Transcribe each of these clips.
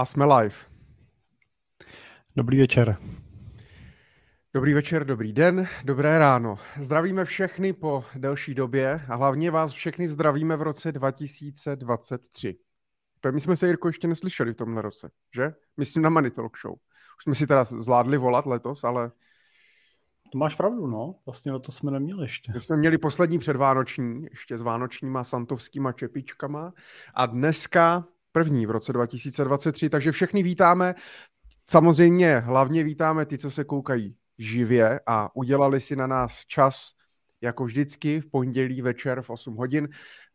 A jsme live. Dobrý večer. Dobrý večer, dobrý den, dobré ráno. Zdravíme všechny po delší době a hlavně vás všechny zdravíme v roce 2023. My jsme se, Jirko, ještě neslyšeli v tomhle roce, že? Myslím na Money Talk Show. Už jsme si teda zvládli volat letos, ale... To máš pravdu, no. Vlastně to jsme neměli ještě. My jsme měli poslední předvánoční, ještě s vánočníma santovskýma čepičkama a dneska první v roce 2023, takže všechny vítáme. Samozřejmě hlavně vítáme ty, co se koukají živě a udělali si na nás čas jako vždycky v pondělí večer v 8 hodin.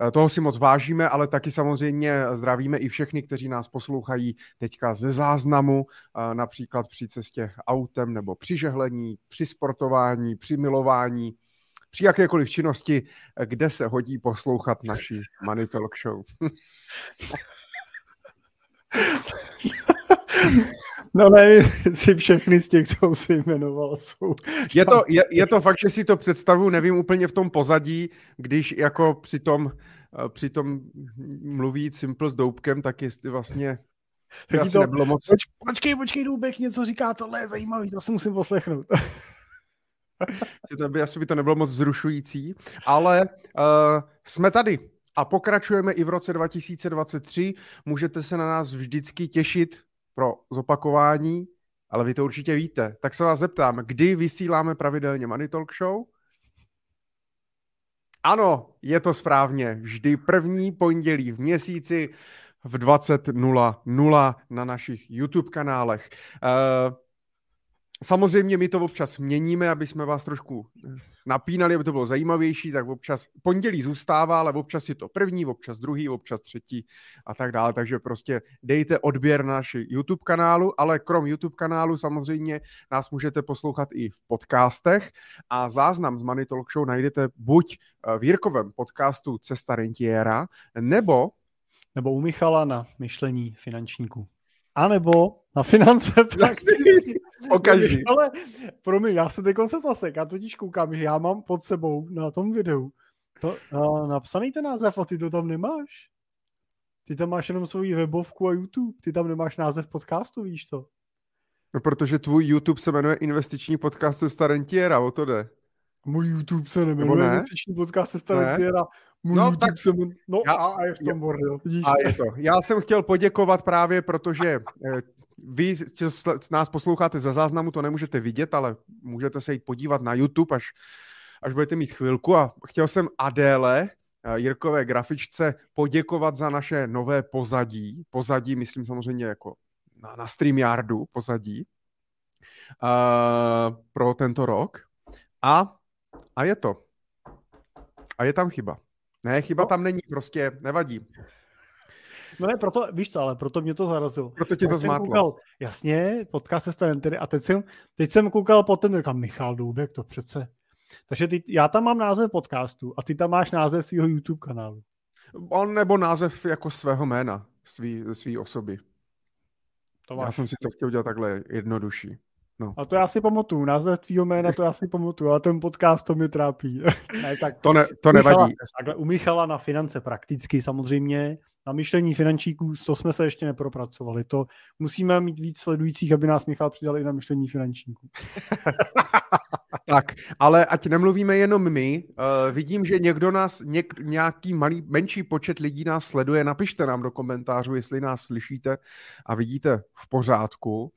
Eh, toho si moc vážíme, ale taky samozřejmě zdravíme i všechny, kteří nás poslouchají teďka ze záznamu, eh, například při cestě autem nebo při žehlení, při sportování, při milování, při jakékoliv činnosti, eh, kde se hodí poslouchat naší Money Talk Show. No ne, si všechny z těch, co si jmenoval, jsou... Je to, je, je to fakt, že si to představu, nevím úplně v tom pozadí, když jako při tom, eh, při tom mluví Simple s Doubkem, tak jestli vlastně asi to, nebylo moc... Poč, počkej, počkej, Doubek něco říká, tohle je zajímavý, to si musím poslechnout. to by, asi by to nebylo moc zrušující, ale uh, jsme tady a pokračujeme i v roce 2023. Můžete se na nás vždycky těšit pro zopakování, ale vy to určitě víte. Tak se vás zeptám, kdy vysíláme pravidelně Money Talk Show? Ano, je to správně. Vždy první pondělí v měsíci v 20.00 na našich YouTube kanálech. Uh, Samozřejmě my to občas měníme, aby jsme vás trošku eh, napínali, aby to bylo zajímavější, tak občas pondělí zůstává, ale občas je to první, občas druhý, občas třetí a tak dále. Takže prostě dejte odběr na naši YouTube kanálu, ale krom YouTube kanálu samozřejmě nás můžete poslouchat i v podcastech a záznam z Money Talk Show najdete buď eh, v Jirkovém podcastu Cesta rentiera, nebo nebo u Michala na myšlení finančníků. A nebo na finance prakticky. Pokaždý. Ale promiň, já se teď se zasek, já totiž koukám, že já mám pod sebou na tom videu to, uh, napsaný ten název a ty to tam nemáš. Ty tam máš jenom svou webovku a YouTube, ty tam nemáš název podcastu, víš to? No, protože tvůj YouTube se jmenuje Investiční podcast se Starentiera, o to jde. Můj YouTube se nemenuje ne? Investiční podcast se Starentiera. Můj no, tak se jmenuje... No já, a, a je v tom bordel? A je to. Já jsem chtěl poděkovat právě, protože eh, vy, co nás posloucháte za záznamu, to nemůžete vidět, ale můžete se jít podívat na YouTube, až, až budete mít chvilku. A chtěl jsem Adéle, eh, Jirkové grafičce, poděkovat za naše nové pozadí. Pozadí, myslím samozřejmě jako na, na StreamYardu pozadí uh, pro tento rok. A, a je to. A je tam chyba. Ne, chyba no. tam není, prostě nevadí. No ne, proto, víš co, ale proto mě to zarazilo. Proto tě to zmátlo. Koukal, jasně, podcast se stane tedy a teď jsem, teď jsem koukal po ten, říkám, Michal Důbek, to přece. Takže ty, já tam mám název podcastu a ty tam máš název svého YouTube kanálu. On nebo název jako svého jména, svý, svý osoby. To máš. Já jsem si to chtěl udělat takhle jednodušší. No. A to já si pamatuju, název tvýho jména to já si pamatuju, ale ten podcast to mě trápí. ne, tak to, ne, to nevadí. Michala, takhle, u Michala na finance prakticky samozřejmě, na myšlení finančníků, to jsme se ještě nepropracovali. To musíme mít víc sledujících, aby nás Michal přidal i na myšlení finančníků. tak, ale ať nemluvíme jenom my, uh, vidím, že někdo nás, něk, nějaký malý, menší počet lidí nás sleduje. Napište nám do komentářů, jestli nás slyšíte a vidíte v pořádku, uh,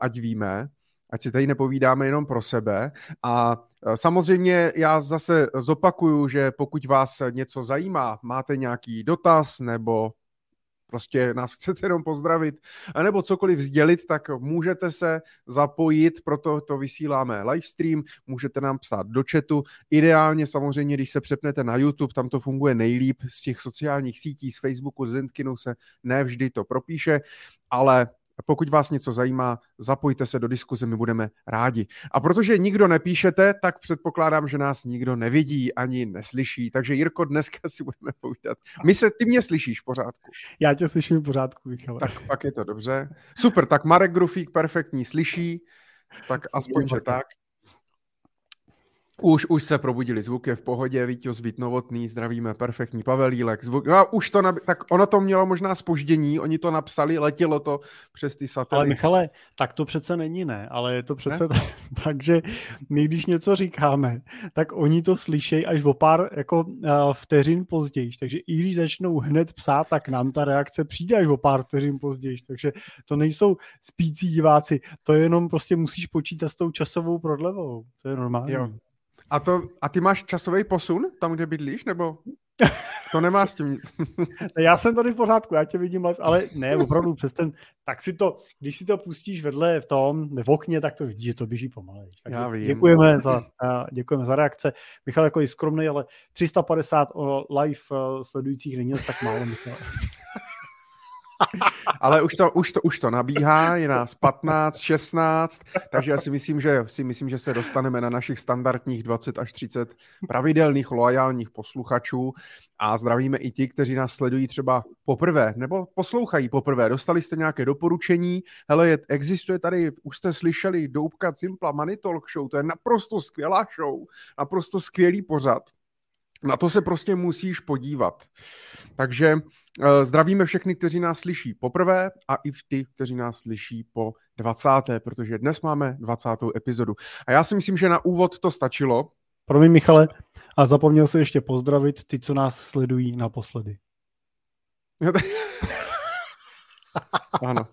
ať víme ať si tady nepovídáme jenom pro sebe. A e, samozřejmě já zase zopakuju, že pokud vás něco zajímá, máte nějaký dotaz nebo prostě nás chcete jenom pozdravit, nebo cokoliv sdělit, tak můžete se zapojit, proto to vysíláme livestream, můžete nám psát do chatu. Ideálně samozřejmě, když se přepnete na YouTube, tam to funguje nejlíp z těch sociálních sítí, z Facebooku, z LinkedInu se nevždy to propíše, ale pokud vás něco zajímá, zapojte se do diskuze, my budeme rádi. A protože nikdo nepíšete, tak předpokládám, že nás nikdo nevidí ani neslyší. Takže Jirko, dneska si budeme povídat. My se, ty mě slyšíš v pořádku. Já tě slyším v pořádku, Michal. Tak pak je to dobře. Super, tak Marek Grufík perfektní slyší, tak aspoň, že tak. Už, už se probudili, zvuk je v pohodě, Vítěz Vít Novotný, zdravíme, perfektní, Pavel Jílek, zvuk, no už to, nab... tak ono to mělo možná spoždění, oni to napsali, letělo to přes ty satelity. Ale Michale, tak to přece není ne, ale je to přece tak, takže my když něco říkáme, tak oni to slyšejí až o pár jako uh, vteřin později, takže i když začnou hned psát, tak nám ta reakce přijde až o pár vteřin později, takže to nejsou spící diváci, to je jenom prostě musíš počítat s tou časovou prodlevou, to je normální. Jo. A, to, a ty máš časový posun tam, kde bydlíš, nebo to nemá s tím nic? já jsem tady v pořádku, já tě vidím, ale ne, opravdu přes ten, tak si to, když si to pustíš vedle v tom, v okně, tak to vidíš, že to běží pomalej. Tak já vím. Děkujeme za, děkujeme za reakce. Michal jako je skromný, ale 350 live eh, sledujících není tak málo, Michal. Ale už to, už, to, už to nabíhá, je nás 15, 16, takže já si myslím, že, si myslím, že se dostaneme na našich standardních 20 až 30 pravidelných loajálních posluchačů a zdravíme i ti, kteří nás sledují třeba poprvé nebo poslouchají poprvé. Dostali jste nějaké doporučení, hele, je, existuje tady, už jste slyšeli Doubka Cimpla Money Talk Show, to je naprosto skvělá show, naprosto skvělý pořad na to se prostě musíš podívat. Takže zdravíme všechny, kteří nás slyší poprvé a i ty, kteří nás slyší po 20. protože dnes máme 20. epizodu. A já si myslím, že na úvod to stačilo. Promiň, Michale, a zapomněl se ještě pozdravit ty, co nás sledují naposledy. ano.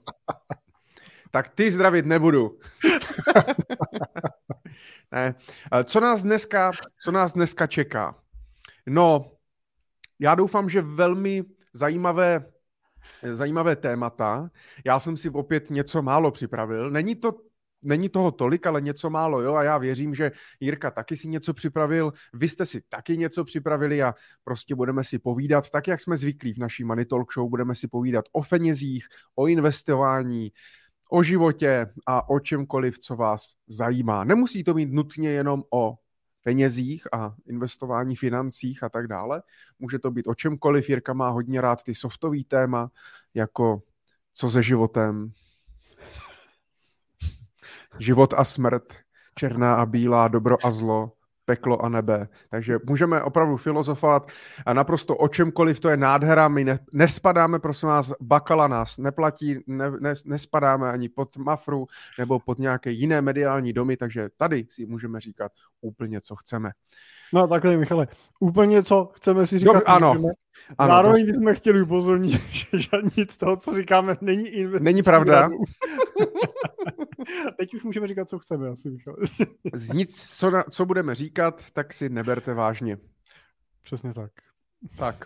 Tak ty zdravit nebudu. ne. Co nás dneska, co nás dneska čeká? No, já doufám, že velmi zajímavé, zajímavé témata. Já jsem si opět něco málo připravil. Není to Není toho tolik, ale něco málo, jo, a já věřím, že Jirka taky si něco připravil, vy jste si taky něco připravili a prostě budeme si povídat, tak jak jsme zvyklí v naší Money Talk Show, budeme si povídat o penězích, o investování, o životě a o čemkoliv, co vás zajímá. Nemusí to být nutně jenom o penězích a investování financích a tak dále. Může to být o čemkoliv. Jirka má hodně rád ty softový téma, jako co se životem, život a smrt, černá a bílá, dobro a zlo, peklo a nebe. Takže můžeme opravdu filozofovat a naprosto o čemkoliv, to je nádhera, my ne, nespadáme, prosím vás, bakala nás neplatí, ne, ne, nespadáme ani pod Mafru nebo pod nějaké jiné mediální domy, takže tady si můžeme říkat úplně, co chceme. No takhle, Michale, úplně co chceme si říkat. Jo, ano. ano. Zároveň prostě. bychom chtěli upozornit, že nic z toho, co říkáme, není investiční. Není pravda. Teď už můžeme říkat, co chceme, asi. Z nic, co, na, co budeme říkat, tak si neberte vážně. Přesně tak. Tak.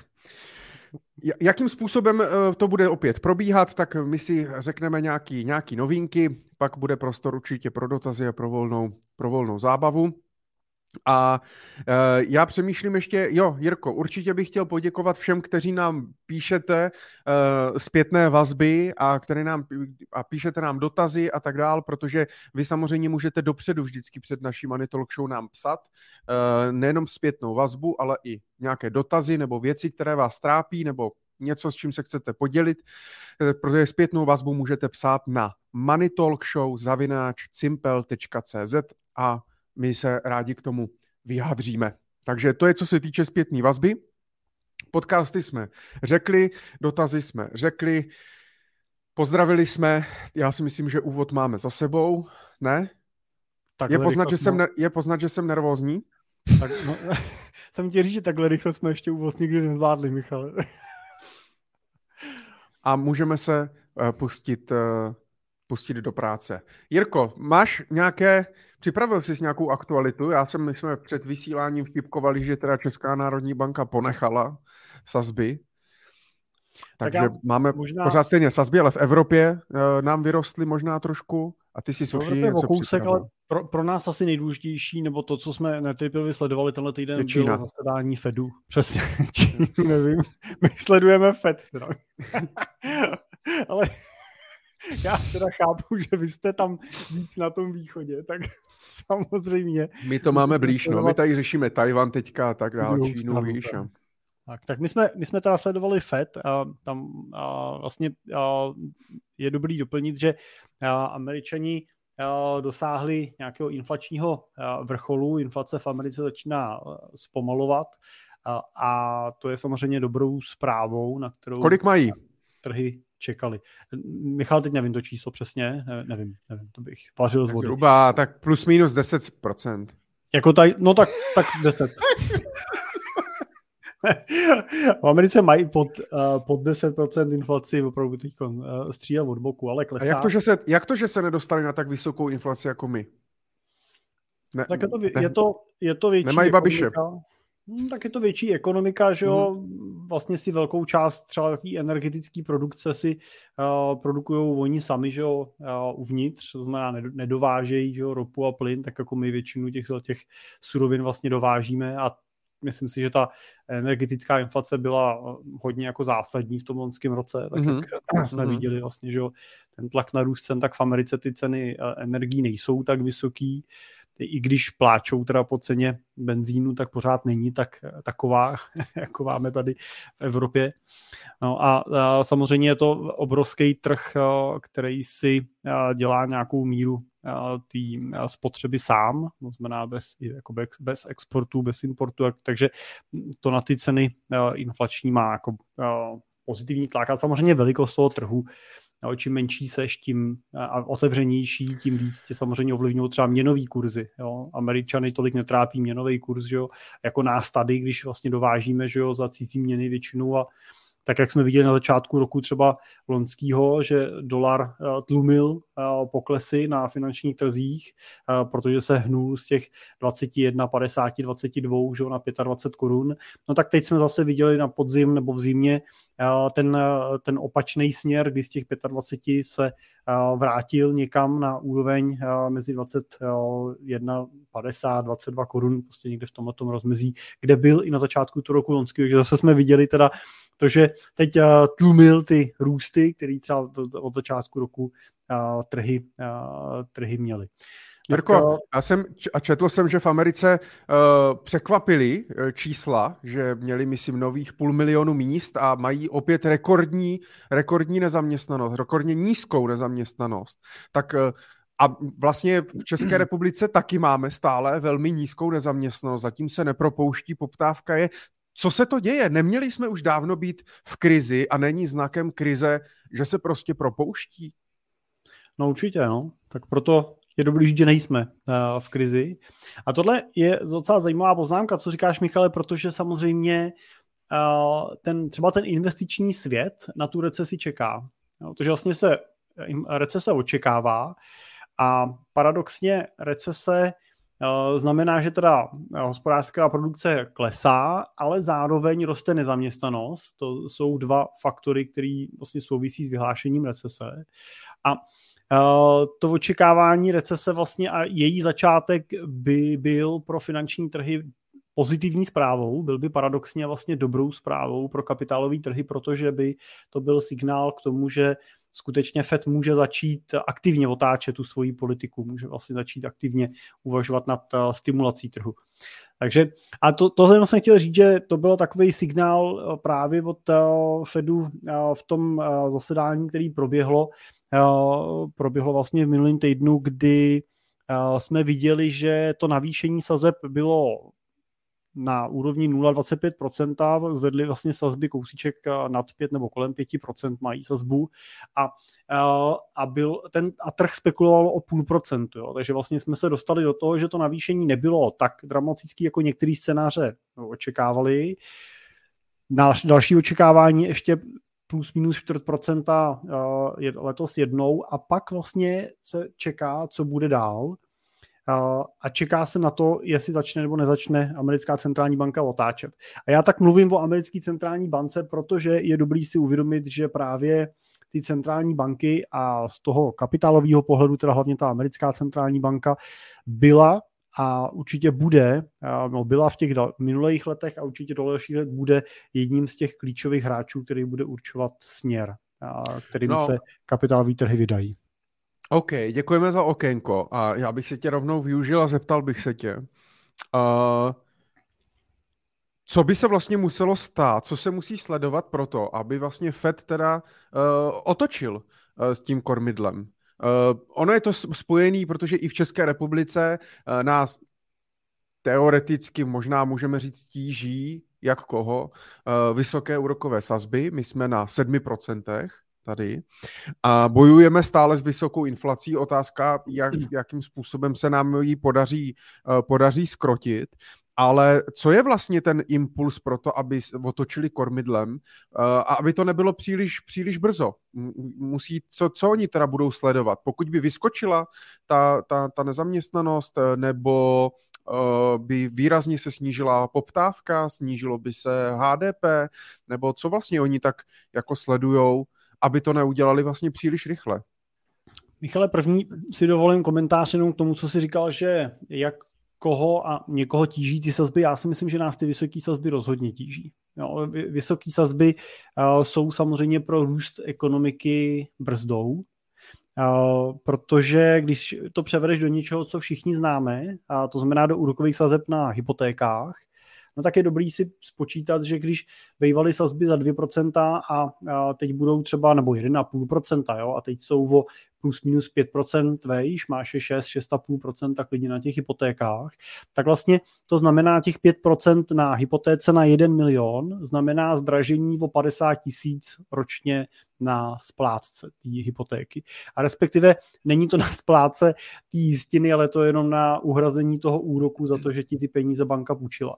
Jakým způsobem eh, to bude opět probíhat, tak my si řekneme nějaký, nějaký novinky, pak bude prostor určitě pro dotazy a pro volnou, pro volnou zábavu. A uh, já přemýšlím ještě, jo, Jirko, určitě bych chtěl poděkovat všem, kteří nám píšete uh, zpětné vazby a, které nám, a píšete nám dotazy a tak dál, protože vy samozřejmě můžete dopředu vždycky před naší Money Talk Show nám psat uh, nejenom zpětnou vazbu, ale i nějaké dotazy nebo věci, které vás trápí, nebo něco, s čím se chcete podělit, protože zpětnou vazbu můžete psát na moneytalkshow zavináč cimpel.cz a my se rádi k tomu vyjádříme. Takže to je, co se týče zpětné vazby. Podcasty jsme řekli, dotazy jsme řekli, pozdravili jsme, já si myslím, že úvod máme za sebou, ne? Tak je, poznat, že jsem, je poznat, že jsem nervózní? Tak, no, jsem ti říct, že takhle rychle jsme ještě úvod nikdy nezvládli, Michale. A můžeme se uh, pustit, uh, pustit do práce. Jirko, máš nějaké Připravil jsi nějakou aktualitu? Já jsem, my jsme před vysíláním vtipkovali, že teda Česká národní banka ponechala sazby. Takže tak máme možná... pořád stejně sazby, ale v Evropě uh, nám vyrostly možná trošku a ty si suší něco kousek, ale pro, pro, nás asi nejdůležitější, nebo to, co jsme netrpělivě sledovali tenhle týden, bylo zasedání Fedu. Přesně, Čínu, nevím. My sledujeme Fed. Ale já teda chápu, že vy jste tam víc na tom východě, tak samozřejmě. My to máme blíž, no. My tady řešíme Tajvan teďka a tak dále, Čínu, víš. A... Tak, tak my jsme, my jsme teda sledovali FED a tam a vlastně a je dobrý doplnit, že a američani dosáhli nějakého inflačního vrcholu, inflace v Americe začíná zpomalovat a to je samozřejmě dobrou zprávou, na kterou... Kolik mají? Trhy čekali. Michal, teď nevím to číslo přesně, nevím, nevím, to bych vařil z vody. Zhruba tak plus minus 10%. Jako taj, no tak, tak 10. v Americe mají pod, uh, pod 10% inflaci opravdu teď uh, stříhat od boku, ale klesá. A jak to, že se, jak to, že se nedostali na tak vysokou inflaci jako my? Ne, tak je to, je to, je to větší Nemají babiše. Hmm, tak je to větší ekonomika, že jo, hmm. vlastně si velkou část třeba té energetické produkce si uh, produkují oni sami, že jo, uh, uvnitř, to znamená nedovážejí, že jo, ropu a plyn, tak jako my většinu těch, těch surovin vlastně dovážíme a myslím si, že ta energetická inflace byla eh, hodně jako zásadní v tom loňském roce, tak mm-hmm. jak jsme mm-hmm. viděli vlastně, že ten tlak na růst cen, tak v Americe ty ceny energií nejsou tak vysoký, i když pláčou teda po ceně benzínu, tak pořád není tak taková, jako máme tady v Evropě. No a, a samozřejmě je to obrovský trh, eh, který si dělá nějakou míru té spotřeby sám, to znamená bez, jako bez, bez exportu, bez importu, takže to na ty ceny inflační má jako pozitivní tlak a samozřejmě velikost toho trhu Jo, čím menší seš, tím a otevřenější, tím víc tě samozřejmě ovlivňují třeba měnový kurzy. Jo. Američany tolik netrápí měnový kurz, že jo, jako nás tady, když vlastně dovážíme že jo, za cizí měny většinou a tak jak jsme viděli na začátku roku třeba loňského, že dolar eh, tlumil eh, poklesy na finančních trzích, eh, protože se hnul z těch 21, 50, 22 že na 25 korun. No tak teď jsme zase viděli na podzim nebo v zimě ten, ten opačný směr, kdy z těch 25 se vrátil někam na úroveň mezi 21, 50, 22 korun, prostě někde v tomhle rozmezí, kde byl i na začátku toho roku loňského, že zase jsme viděli teda to, že teď tlumil ty růsty, které třeba od začátku roku trhy, trhy měly. Jirko, já jsem a četl jsem, že v Americe uh, překvapili čísla, že měli, myslím, nových půl milionu míst a mají opět rekordní, rekordní nezaměstnanost, rekordně nízkou nezaměstnanost. Tak uh, a vlastně v České republice taky máme stále velmi nízkou nezaměstnanost, zatím se nepropouští, poptávka je co se to děje? Neměli jsme už dávno být v krizi a není znakem krize, že se prostě propouští? No určitě, no. Tak proto je dobrý že nejsme uh, v krizi. A tohle je docela zajímavá poznámka, co říkáš, Michale, protože samozřejmě uh, ten, třeba ten investiční svět na tu recesi čeká. Protože vlastně se recese očekává a paradoxně recese Eh, znamená, že teda eh, hospodářská produkce klesá, ale zároveň roste nezaměstnanost. To jsou dva faktory, které vlastně souvisí s vyhlášením recese. A eh, to očekávání recese vlastně a její začátek by byl pro finanční trhy pozitivní zprávou, byl by paradoxně vlastně dobrou zprávou pro kapitálové trhy, protože by to byl signál k tomu, že skutečně Fed může začít aktivně otáčet tu svoji politiku, může vlastně začít aktivně uvažovat nad uh, stimulací trhu. Takže, a to, to jsem chtěl říct, že to byl takový signál eh, právě od Fedu v tom zasedání, který proběhlo, proběhlo vlastně v minulém týdnu, kdy uh, jsme viděli, že to navýšení sazeb bylo na úrovni 0,25%, zvedli vlastně sazby kousíček eh, nad 5 nebo kolem 5% mají sazbu a, eh, a, byl ten, a trh spekuloval o půl procentu, jo. takže vlastně jsme se dostali do toho, že to navýšení nebylo tak dramatický, jako některý scénáře očekávali. Další očekávání ještě plus minus 4% eh, je letos jednou a pak vlastně se čeká, co bude dál a čeká se na to, jestli začne nebo nezačne americká centrální banka otáčet. A já tak mluvím o americké centrální bance, protože je dobrý si uvědomit, že právě ty centrální banky a z toho kapitálového pohledu, teda hlavně ta americká centrální banka, byla a určitě bude, no byla v těch minulých letech a určitě do dalších let bude jedním z těch klíčových hráčů, který bude určovat směr, kterým no. se kapitálové trhy vydají. OK, děkujeme za okénko a já bych se tě rovnou využil a zeptal bych se tě, uh, co by se vlastně muselo stát, co se musí sledovat pro to, aby vlastně Fed teda uh, otočil uh, s tím kormidlem. Uh, ono je to spojený, protože i v České republice uh, nás teoreticky možná můžeme říct tíží, jak koho, uh, vysoké úrokové sazby. My jsme na 7% tady a bojujeme stále s vysokou inflací. Otázka, jak, jakým způsobem se nám ji podaří, podaří skrotit. Ale co je vlastně ten impuls pro to, aby otočili kormidlem eh, a aby to nebylo příliš, příliš brzo? Musí, co, co oni teda budou sledovat? Pokud by vyskočila ta, ta, ta nezaměstnanost eh, nebo eh, by výrazně se snížila poptávka, snížilo by se HDP, nebo co vlastně oni tak jako sledujou, aby to neudělali vlastně příliš rychle? Michale, první si dovolím komentář jenom k tomu, co jsi říkal, že jak koho a někoho tíží ty sazby. Já si myslím, že nás ty vysoké sazby rozhodně tíží. Jo, vysoké sazby uh, jsou samozřejmě pro růst ekonomiky brzdou, uh, protože když to převedeš do něčeho, co všichni známe, a to znamená do úrokových sazeb na hypotékách, no tak je dobrý si spočítat, že když bývaly sazby za 2% a, a teď budou třeba, nebo 1,5%, jo, a teď jsou o plus minus 5% vejš, máš je 6, 6,5% klidně na těch hypotékách, tak vlastně to znamená těch 5% na hypotéce na 1 milion, znamená zdražení o 50 tisíc ročně na splátce té hypotéky. A respektive není to na splátce té jistiny, ale to je jenom na uhrazení toho úroku za to, že ti ty peníze banka půjčila.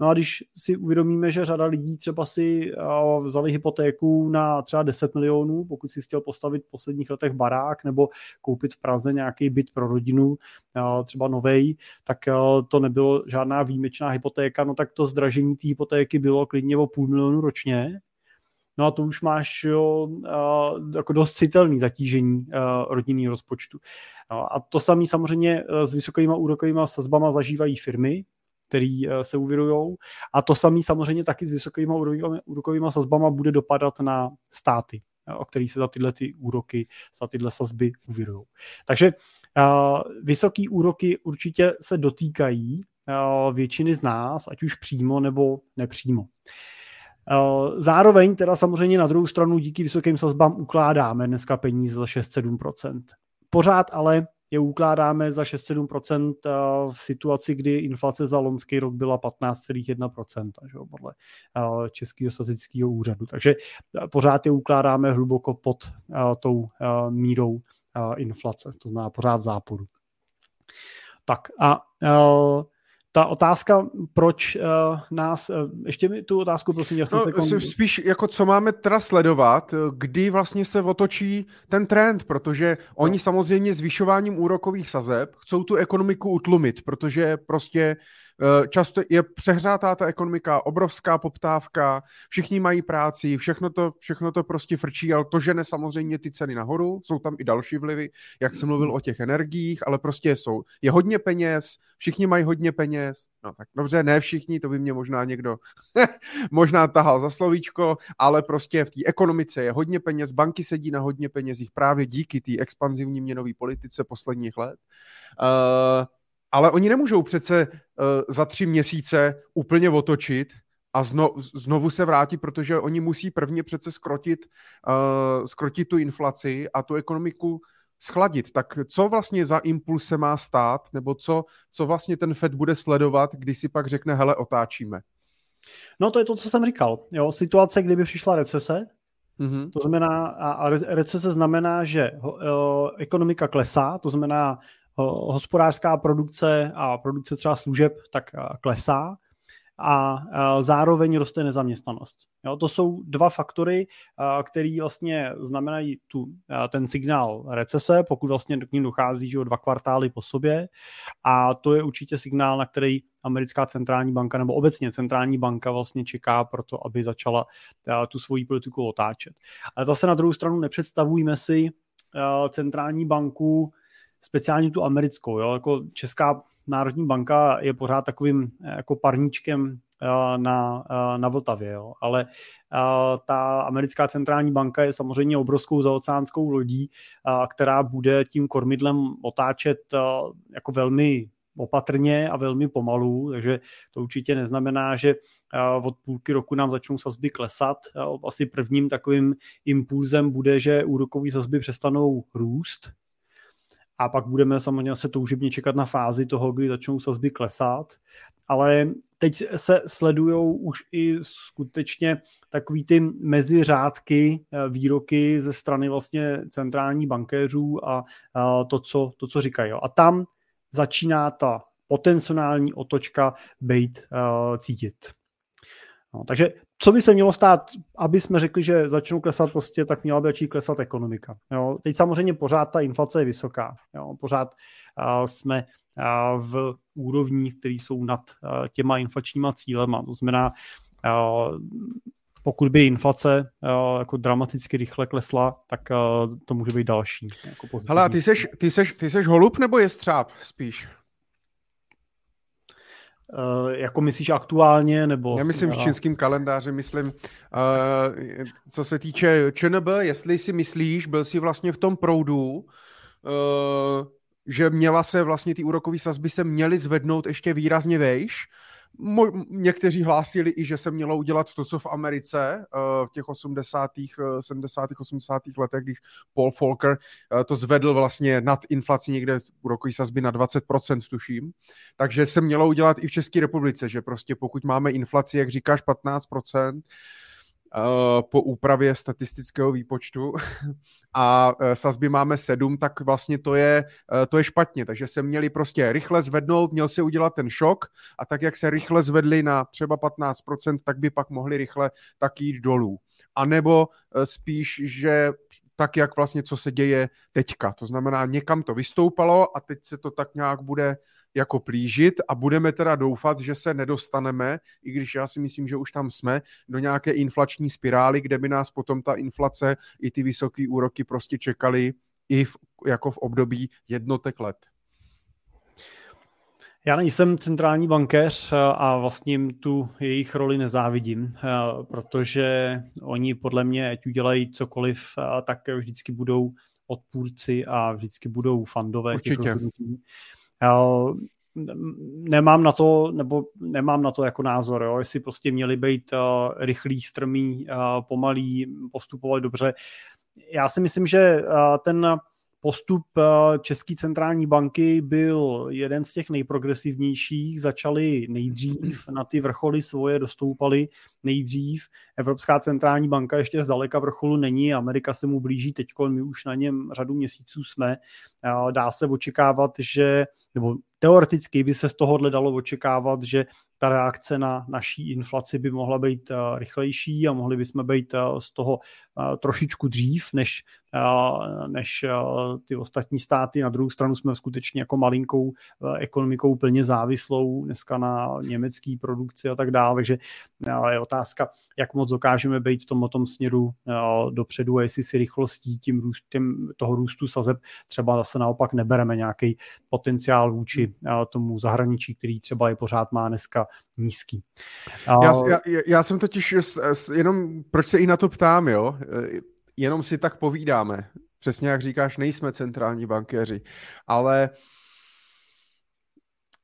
No a když si uvědomíme, že řada lidí třeba si vzali hypotéku na třeba 10 milionů, pokud si chtěl postavit v posledních letech barák nebo koupit v Praze nějaký byt pro rodinu, třeba novej, tak to nebylo žádná výjimečná hypotéka, no tak to zdražení té hypotéky bylo klidně o půl milionu ročně, No a to už máš jo, jako dost citelný zatížení rodinného rozpočtu. A to samé samozřejmě s vysokými úrokovými sazbama zažívají firmy, který se uvěrují. A to samé samozřejmě taky s vysokými úrokovými sazbama bude dopadat na státy, o který se za tyhle ty úroky, za tyhle sazby uvěrují. Takže vysoké úroky určitě se dotýkají většiny z nás, ať už přímo nebo nepřímo. Zároveň teda samozřejmě na druhou stranu díky vysokým sazbám ukládáme dneska peníze za 6-7%. Pořád ale je ukládáme za 6-7% v situaci, kdy inflace za loňský rok byla 15,1% že, podle Českého statistického úřadu. Takže pořád je ukládáme hluboko pod tou mírou inflace, to znamená pořád v záporu. Tak a ta otázka, proč uh, nás, uh, ještě mi tu otázku prosím, já no, sekund... Spíš jako co máme teda sledovat, kdy vlastně se otočí ten trend, protože oni no. samozřejmě zvyšováním úrokových sazeb chcou tu ekonomiku utlumit, protože prostě Eh, často je přehřátá ta ekonomika, obrovská poptávka, všichni mají práci, všechno to, všechno to prostě frčí, ale to žene samozřejmě ty ceny nahoru, jsou tam i další vlivy, jak jsem mluvil o těch energiích, ale prostě jsou, je hodně peněz, všichni mají hodně peněz, no tak dobře, ne všichni, to by mě možná někdo možná tahal za slovíčko, ale prostě v té ekonomice je hodně peněz, banky sedí na hodně penězích právě díky té expanzivní měnové politice posledních let. Uh, ale oni nemůžou přece uh, za tři měsíce úplně otočit a zno, znovu se vrátit, protože oni musí prvně přece skrotit, uh, skrotit tu inflaci a tu ekonomiku schladit. Tak co vlastně za impuls se má stát, nebo co, co vlastně ten Fed bude sledovat, když si pak řekne, hele, otáčíme? No to je to, co jsem říkal. Jo, situace, kdyby přišla recese, Mm-hmm. To znamená, a recese znamená, že uh, ekonomika klesá, to znamená, hospodářská produkce a produkce třeba služeb tak klesá a zároveň roste nezaměstnanost. Jo, to jsou dva faktory, které vlastně znamenají tu, ten signál recese, pokud vlastně k ním dochází že dva kvartály po sobě a to je určitě signál, na který americká centrální banka nebo obecně centrální banka vlastně čeká pro to, aby začala tu svoji politiku otáčet. Ale zase na druhou stranu nepředstavujme si centrální banku speciálně tu americkou. Jo? Jako Česká národní banka je pořád takovým eh, jako parníčkem eh, na, eh, na Vltavě, jo? ale ta americká centrální banka je samozřejmě obrovskou zaoceánskou lodí, která bude tím kormidlem otáčet jako velmi opatrně a velmi pomalu, takže to určitě neznamená, že od půlky roku nám začnou sazby klesat. Asi prvním takovým impulzem bude, že úrokové sazby přestanou růst, a pak budeme samozřejmě se toužebně čekat na fázi toho, kdy začnou sazby klesat, ale teď se sledují už i skutečně takový ty meziřádky, eh, výroky ze strany vlastně centrální bankéřů a to, co, to, co říkají. A tam začíná ta potenciální otočka být uh, cítit. No, takže co by se mělo stát, aby jsme řekli, že začnou klesat prostě, tak měla by začít klesat ekonomika. Jo? Teď samozřejmě pořád ta inflace je vysoká. Jo? Pořád uh, jsme uh, v úrovních, které jsou nad uh, těma inflačníma cílema. To znamená, uh, pokud by inflace uh, jako dramaticky rychle klesla, tak uh, to může být další. Jako Hele, ty seš, ty, seš, ty seš holub nebo je střáp spíš? Uh, jako myslíš aktuálně, nebo... Já myslím v čínským kalendáři, myslím, uh, co se týče ČNB, jestli si myslíš, byl si vlastně v tom proudu, uh, že měla se vlastně ty úrokové sazby se měly zvednout ještě výrazně vejš, Mo- někteří hlásili i, že se mělo udělat to, co v Americe uh, v těch 80., 70., 80. letech, když Paul Volcker uh, to zvedl vlastně nad inflací někde úrokový sazby na 20%, tuším. Takže se mělo udělat i v České republice, že prostě pokud máme inflaci, jak říkáš, 15%, Eh, po úpravě statistického výpočtu a eh, sazby máme sedm, tak vlastně to je, eh, to je špatně. Takže se měli prostě rychle zvednout, měl se udělat ten šok a tak, jak se rychle zvedli na třeba 15%, tak by pak mohli rychle tak jít dolů. A nebo spíš, že tak, jak vlastně co se děje teďka. To znamená, někam to vystoupalo a teď se to tak nějak bude jako plížit a budeme teda doufat, že se nedostaneme, i když já si myslím, že už tam jsme, do nějaké inflační spirály, kde by nás potom ta inflace i ty vysoké úroky prostě čekaly i v, jako v období jednotek let. Já nejsem centrální bankéř a vlastně tu jejich roli nezávidím, protože oni podle mě, ať udělají cokoliv, tak vždycky budou odpůrci a vždycky budou fandové. Určitě nemám na to, nebo nemám na to jako názor, jo? jestli prostě měli být uh, rychlý, strmý, uh, pomalý, postupovali dobře. Já si myslím, že uh, ten postup České centrální banky byl jeden z těch nejprogresivnějších. Začali nejdřív, na ty vrcholy svoje dostoupali nejdřív. Evropská centrální banka ještě zdaleka vrcholu není, Amerika se mu blíží teď, my už na něm řadu měsíců jsme. Dá se očekávat, že, nebo teoreticky by se z tohohle dalo očekávat, že ta reakce na naší inflaci by mohla být uh, rychlejší a mohli bychom být uh, z toho uh, trošičku dřív, než, než ty ostatní státy. Na druhou stranu jsme skutečně jako malinkou ekonomikou plně závislou dneska na německé produkci a tak dále, takže je otázka, jak moc dokážeme být v tomto tom směru dopředu a jestli si rychlostí tím růstem toho růstu sazeb třeba zase naopak nebereme nějaký potenciál vůči tomu zahraničí, který třeba i pořád má dneska nízký. Já, já, já jsem totiž jenom, proč se i na to ptám, jo? Jenom si tak povídáme. Přesně jak říkáš, nejsme centrální bankéři, ale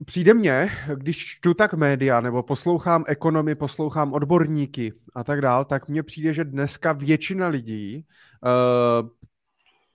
přijde mně, když čtu tak média nebo poslouchám ekonomy, poslouchám odborníky a tak dál, tak mně přijde, že dneska většina lidí uh,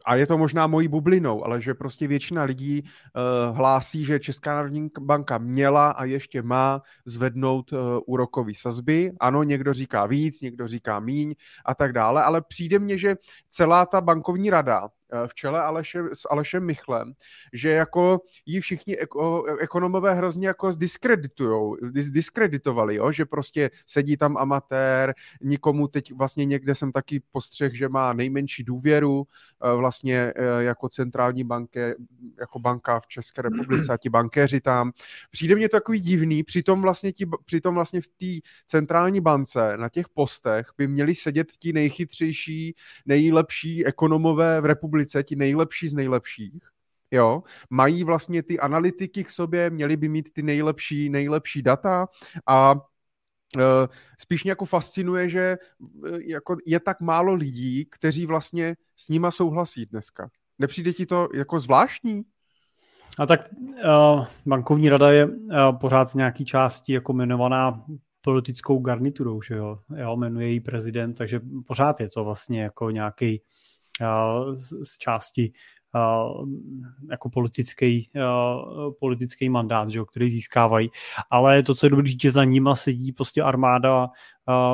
a je to možná mojí bublinou, ale že prostě většina lidí uh, hlásí, že Česká národní banka měla a ještě má zvednout uh, úrokové sazby. Ano, někdo říká víc, někdo říká míň a tak dále, ale přijde mně, že celá ta bankovní rada v čele Aleše, s Alešem Michlem, že jako jí všichni eko, ekonomové hrozně jako zdiskreditujou, diskreditovali, jo? že prostě sedí tam amatér, nikomu teď vlastně někde jsem taky postřeh, že má nejmenší důvěru eh, vlastně eh, jako centrální banke, jako banka v České republice a ti bankéři tam. Přijde mně to takový divný, přitom vlastně, ti, přitom vlastně v té centrální bance na těch postech by měli sedět ti nejchytřejší, nejlepší ekonomové v republice republice, ti nejlepší z nejlepších, jo, mají vlastně ty analytiky k sobě, měli by mít ty nejlepší, nejlepší data a uh, spíš mě jako fascinuje, že uh, jako je tak málo lidí, kteří vlastně s nima souhlasí dneska. Nepřijde ti to jako zvláštní? A tak uh, bankovní rada je uh, pořád z nějaký části jako jmenovaná politickou garniturou, že jo? jo, jmenuje ji prezident, takže pořád je to vlastně jako nějaký z, z části jako politický, politický mandát, že, který získávají. Ale to, co je dobrý, že za nima sedí prostě armáda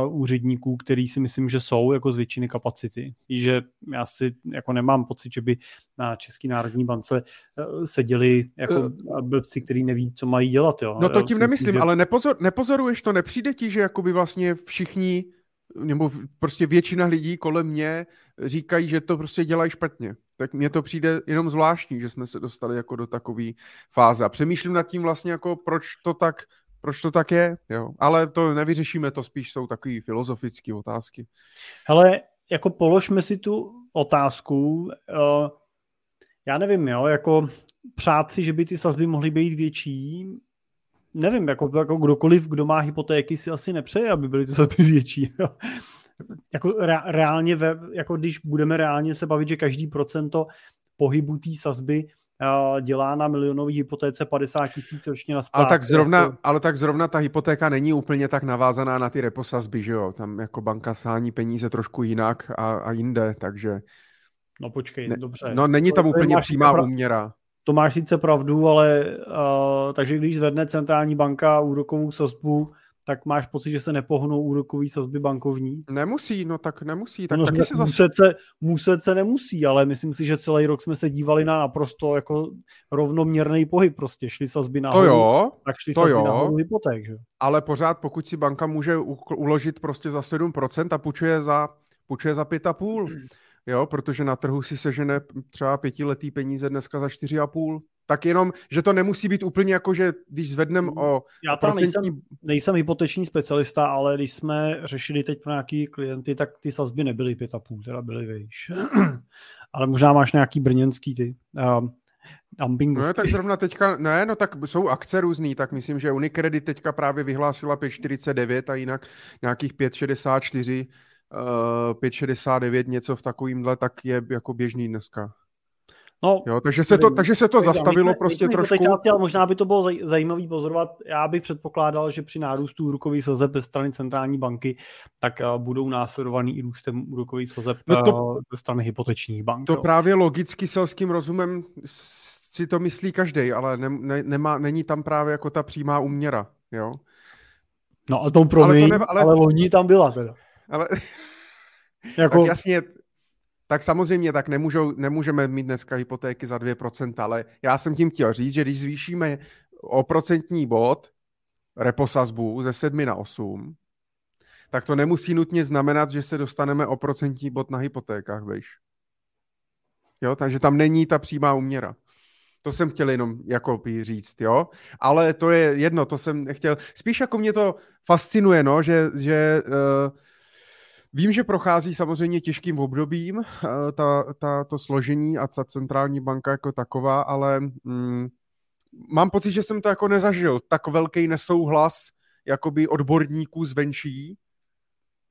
úředníků, který si myslím, že jsou jako z většiny kapacity. I že já si jako nemám pocit, že by na České národní bance e, seděli jako e, blbci, který neví, co mají dělat. Jo. No to tím nemyslím, myslím, že... ale nepozor, nepozoruješ to, nepřijde ti, že jakoby vlastně všichni nebo prostě většina lidí kolem mě říkají, že to prostě dělají špatně. Tak mně to přijde jenom zvláštní, že jsme se dostali jako do takové fáze. A přemýšlím nad tím vlastně jako proč to tak, proč to tak je, jo. Ale to nevyřešíme, to spíš jsou takové filozofické otázky. Hele, jako položme si tu otázku, uh, já nevím, jo, jako přát si, že by ty sazby mohly být větší, nevím, jako, jako kdokoliv, kdo má hypotéky, si asi nepřeje, aby byly ty sazby větší. Jako re, reálně, ve, jako když budeme reálně se bavit, že každý procento pohybu té sazby dělá na milionový hypotéce 50 tisíc ročně na spát. Ale tak, zrovna, jako... ale tak zrovna ta hypotéka není úplně tak navázaná na ty reposazby, že jo? Tam jako banka sání peníze trošku jinak a, a jinde, takže... No počkej, ne, dobře. No není tam to, úplně přímá úměra. To máš sice pravdu, ale uh, takže když zvedne centrální banka úrokovou sazbu, tak máš pocit, že se nepohnou úrokový sazby bankovní? Nemusí, no tak nemusí. Tak no, taky se zase... muset, se, muset se nemusí, ale myslím si, že celý rok jsme se dívali na naprosto jako rovnoměrný pohyb prostě. Šli sazby nahoru, to jo, tak šli to sazby jo. nahoru hypoték. Že? Ale pořád, pokud si banka může uložit prostě za 7% a půjčuje za, půjčuje za 5,5%, jo, protože na trhu si sežene třeba pětiletý peníze dneska za 4,5, tak jenom, že to nemusí být úplně jako, že když zvednem mm, o Já tam procentní... nejsem, nejsem hypoteční specialista, ale když jsme řešili teď pro nějaký klienty, tak ty sazby nebyly 5,5, teda byly výš. ale možná máš nějaký brněnský ty. Uh, No, tak zrovna teďka, ne, no tak jsou akce různý, tak myslím, že Unicredit teďka právě vyhlásila 5,49 a jinak nějakých 5,64 5,69, něco v takovýmhle, tak je jako běžný dneska. No, jo, takže se to, takže se to zastavilo nejsme, prostě nejsme trošku. Části, ale možná by to bylo zaj, zajímavý pozorovat. Já bych předpokládal, že při nárůstu úrokových sazeb ze strany centrální banky, tak uh, budou následovaný i růstem úrokových sazeb no to, uh, ze strany hypotečních bank. To jo. právě logicky selským rozumem si to myslí každý, ale ne, ne, nemá, není tam právě jako ta přímá úměra. Jo? No a tom promiň, ale, to ne, ale... ale loni tam byla teda. Ale... jako... tak jasně, tak samozřejmě tak nemůžou, nemůžeme mít dneska hypotéky za 2%, ale já jsem tím chtěl říct, že když zvýšíme o procentní bod reposazbu ze 7 na 8, tak to nemusí nutně znamenat, že se dostaneme o procentní bod na hypotékách, vejš. Jo, takže tam není ta přímá úměra. To jsem chtěl jenom jako říct, jo. Ale to je jedno, to jsem chtěl. Spíš jako mě to fascinuje, no, že, že uh, Vím, že prochází samozřejmě těžkým obdobím eh, ta, ta, to složení a ta centrální banka jako taková, ale mm, mám pocit, že jsem to jako nezažil. Tak velký nesouhlas jakoby odborníků zvenčí,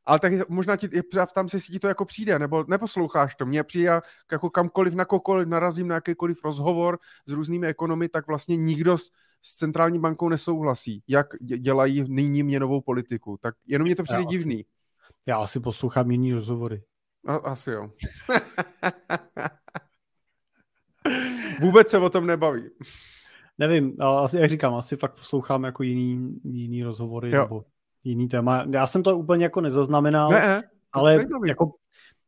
ale tak možná ti, tam se si to jako přijde, nebo neposloucháš to. Mně přijde jako kamkoliv, na kokoliv narazím na jakýkoliv rozhovor s různými ekonomy, tak vlastně nikdo s, s centrální bankou nesouhlasí, jak dělají nyní měnovou politiku. Tak jenom mě to přijde divný. Já asi poslouchám jiný rozhovory. A, asi jo. Vůbec se o tom nebaví. Nevím, ale asi, jak říkám, asi fakt poslouchám jako jiný, jiný rozhovory jo. nebo jiný téma. Já jsem to úplně jako nezaznamenal, ne, ale jako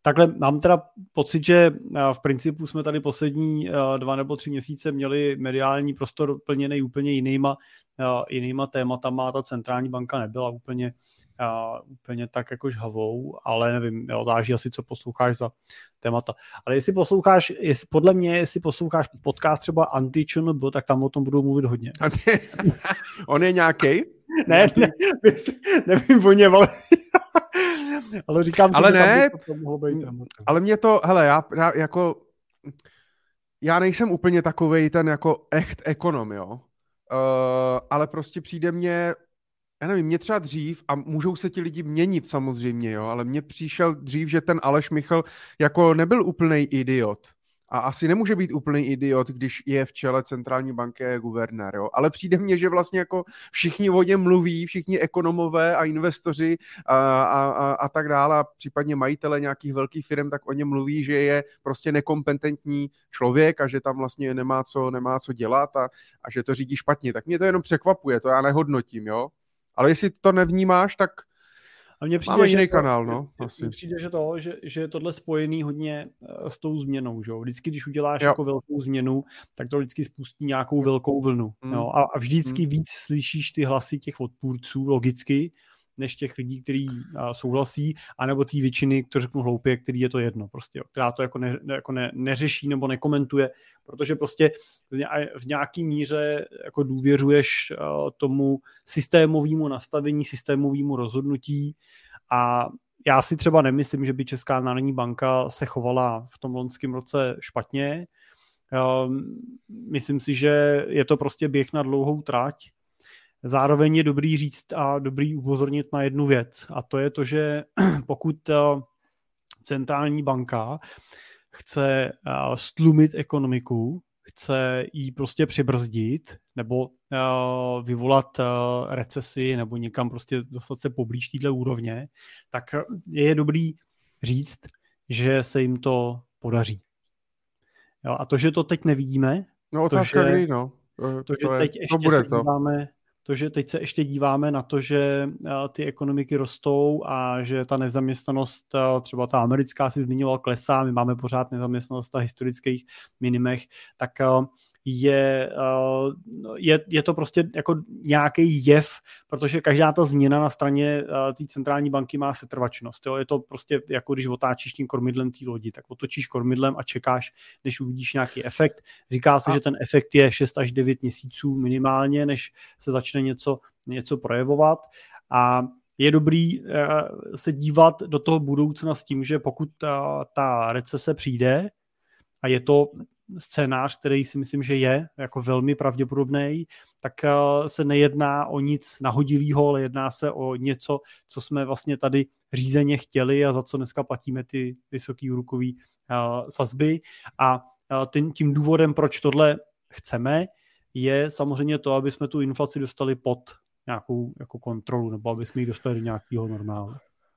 takhle mám teda pocit, že v principu jsme tady poslední dva nebo tři měsíce měli mediální prostor plněný úplně jinýma, jinýma tématama. Ta centrální banka nebyla úplně a, úplně tak jako žhavou, ale nevím, jo, záží asi, co posloucháš za témata. Ale jestli posloucháš, jestli, podle mě, jestli posloucháš podcast třeba anti tak tam o tom budou mluvit hodně. On je nějaký? ne, ne, nevím o něm, ale, ale říkám si, ale že ne, tam to mohlo být Ale mě to, hele, já, já jako, já nejsem úplně takovej ten jako echt ekonom, jo. Uh, ale prostě přijde mně já nevím, mě třeba dřív, a můžou se ti lidi měnit samozřejmě, jo, ale mně přišel dřív, že ten Aleš Michal jako nebyl úplný idiot. a asi nemůže být úplný idiot, když je v čele centrální banky guvernér, jo? ale přijde mně, že vlastně jako všichni o něm mluví, všichni ekonomové a investoři a, a, a, a tak dále, a případně majitele nějakých velkých firm, tak o něm mluví, že je prostě nekompetentní člověk a že tam vlastně nemá co, nemá co dělat a, a že to řídí špatně. Tak mě to jenom překvapuje, to já nehodnotím, jo. Ale jestli to nevnímáš, tak a mně přijde, Máme že kanál, no. Asi. Mně přijde, že to, že, že je tohle spojený hodně eh, s tou změnou, že jo. Vždycky, když uděláš jo. jako velkou změnu, tak to vždycky spustí nějakou velkou vlnu. Mm. Jo? A, a vždycky mm. víc slyšíš ty hlasy těch odpůrců, logicky, než těch lidí, kteří souhlasí, anebo té většiny, kteří řeknou hloupě, který je to jedno, prostě, jo, která to jako, ne, jako ne, neřeší nebo nekomentuje, protože prostě v nějaký míře jako důvěřuješ tomu systémovému nastavení, systémovému rozhodnutí a já si třeba nemyslím, že by Česká národní banka se chovala v tom loňském roce špatně. Myslím si, že je to prostě běh na dlouhou trať Zároveň je dobrý říct a dobrý upozornit na jednu věc a to je to, že pokud eh, centrální banka chce eh, stlumit ekonomiku, chce jí prostě přibrzdit nebo eh, vyvolat recesi nebo někam prostě dostat se poblíž téhle úrovně, tak je dobrý říct, že se jim to podaří. Jo, a to, že to teď nevidíme, no, to, že, kdy, no. to, že to je, teď ještě to bude se díváme, to, že teď se ještě díváme na to, že eh, ty ekonomiky rostou a že ta nezaměstnanost, eh, třeba ta americká si zmiňoval, klesá, my máme pořád nezaměstnanost na historických minimech, tak eh, je, eh, je, je to prostě jako nějaký jev, protože každá ta změna na straně eh, té centrální banky má setrvačnost. Jo? Je to prostě jako když otáčíš tím kormidlem té lodi, tak otočíš kormidlem a čekáš, než uvidíš nějaký efekt. Říká se, a... že ten efekt je 6 až 9 měsíců minimálně, než se začne něco, něco projevovat. A je dobrý uh, se dívat do toho budoucna s tím, že pokud ta, ta recese přijde, a je to scénář, který si myslím, že je jako velmi pravděpodobný, tak eh, se nejedná o nic nahodilého, ale jedná se o něco, co jsme vlastně tady řízeně chtěli a za co dneska platíme ty vysoké úrokové uh, sazby. A uh, tím, tím důvodem, proč tohle chceme, je samozřejmě to, aby jsme tu inflaci dostali pod nějakou jako kontrolu, nebo aby jsme ji dostali do nějakého normálu.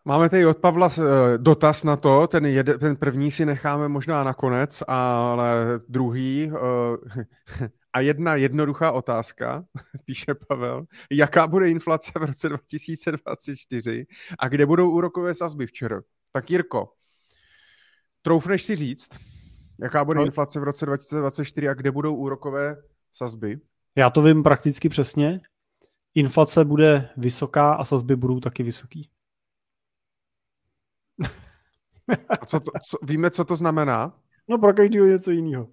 Máme tady od Pavla eh, dotaz na to, ten, jede, ten první si necháme možná nakonec, ale druhý eh, a jedna jednoduchá otázka, píše Pavel, jaká bude inflace v roce 2024 a kde budou úrokové sazby včera? Tak Jirko, troufneš si říct, jaká bude no. inflace v roce 2024 a kde budou úrokové sazby? Já to vím prakticky přesně. Inflace bude vysoká a sazby budou taky vysoký. A co to, co, víme, co to znamená? No pro každého něco jiného.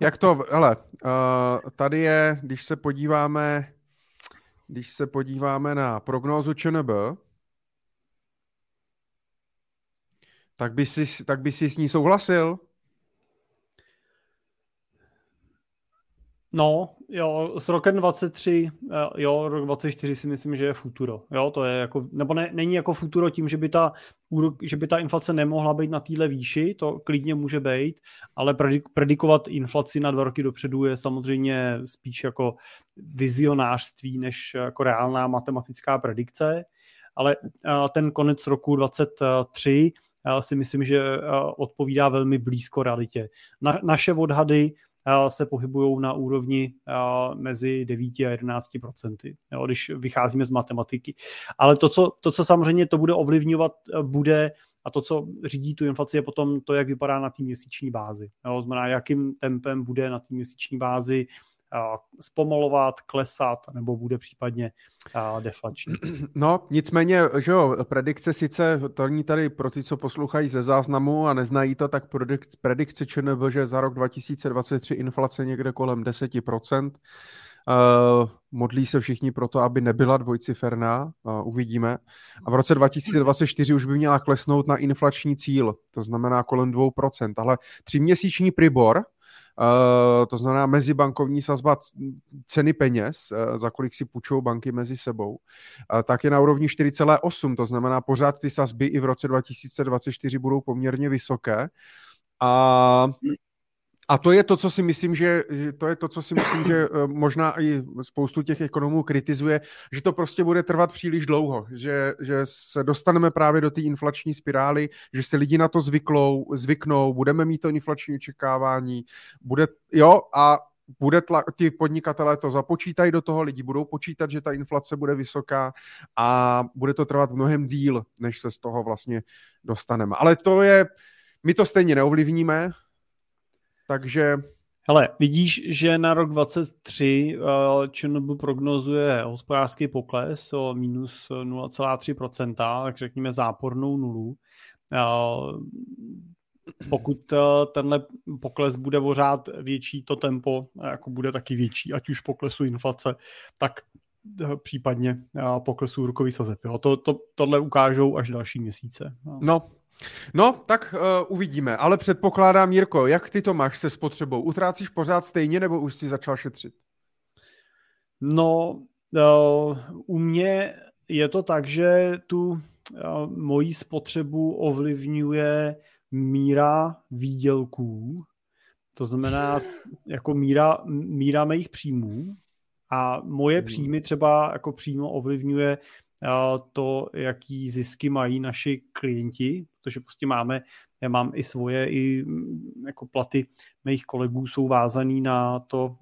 Jak to, hele, uh, tady je, když se podíváme, když se podíváme na prognózu ČNB, tak by si, tak by si s ní souhlasil? No, jo, s rokem 23, eh, jo, rok 24 si myslím, že je futuro. Jo, to je jako, nebo ne, není jako futuro tím, že by ta, že by ta inflace nemohla být na téhle výši, to klidně může být, ale predikovat inflaci na dva roky dopředu je samozřejmě spíš jako vizionářství, než jako reálná matematická predikce, ale eh, ten konec roku 23 eh, si myslím, že odpovídá velmi blízko realitě. Na, naše odhady se pohybují na úrovni mezi 9 a 11 procenty, když vycházíme z matematiky. Ale to co, to, co samozřejmě to bude ovlivňovat, e, bude a to, co řídí tu inflaci, je potom to, jak vypadá na té měsíční bázi. Jo, znamená, jakým tempem bude na té měsíční bázi zpomalovat, klesat, nebo bude případně deflační. No, nicméně, že jo, predikce sice, to ní tady pro ty, co poslouchají ze záznamu a neznají to, tak predikce, predikce ČNB, že za rok 2023 inflace někde kolem 10%. Uh, modlí se všichni pro to, aby nebyla dvojciferná, uh, uvidíme. A v roce 2024 už by měla klesnout na inflační cíl, to znamená kolem 2%. Ale tříměsíční pribor, to znamená mezibankovní sazba ceny peněz, uh, za kolik si půjčou banky mezi sebou, uh, tak je na úrovni 4,8, to znamená pořád ty sazby i v roce 2024 budou poměrně vysoké. A A to je to, co si myslím, že to je to, co si myslím, že eh, možná i spoustu těch ekonomů kritizuje, že to prostě bude trvat příliš dlouho, že, že se dostaneme právě do té inflační spirály, že se lidi na to zvyklou, zvyknou, budeme mít to inflační očekávání, bude, jo, a bude tla, ty podnikatelé to započítají do toho, lidi budou počítat, že ta inflace bude vysoká a bude to trvat mnohem díl, než se z toho vlastně dostaneme. Ale to je, my to stejně neovlivníme, takže... Hele, vidíš, že na rok 23 uh, ČNB prognozuje hospodářský pokles o minus 0,3%, tak řekněme zápornou nulu. Uh, pokud uh, tenhle pokles bude pořád větší, to tempo jako bude taky větší, ať už poklesu inflace, tak případně poklesu úrokový sazeb. To, to, tohle ukážou až další měsíce. No, No, tak uh, uvidíme, ale předpokládám, Jirko, jak ty to máš se spotřebou? Utrácíš pořád stejně, nebo už jsi začal šetřit? No, uh, u mě je to tak, že tu uh, moji spotřebu ovlivňuje míra výdělků, to znamená jako míra, míra mých příjmů a moje hmm. příjmy třeba jako přímo ovlivňuje to, jaký zisky mají naši klienti, protože prostě máme, já mám i svoje, i mm, jako platy mých kolegů jsou vázaný na to,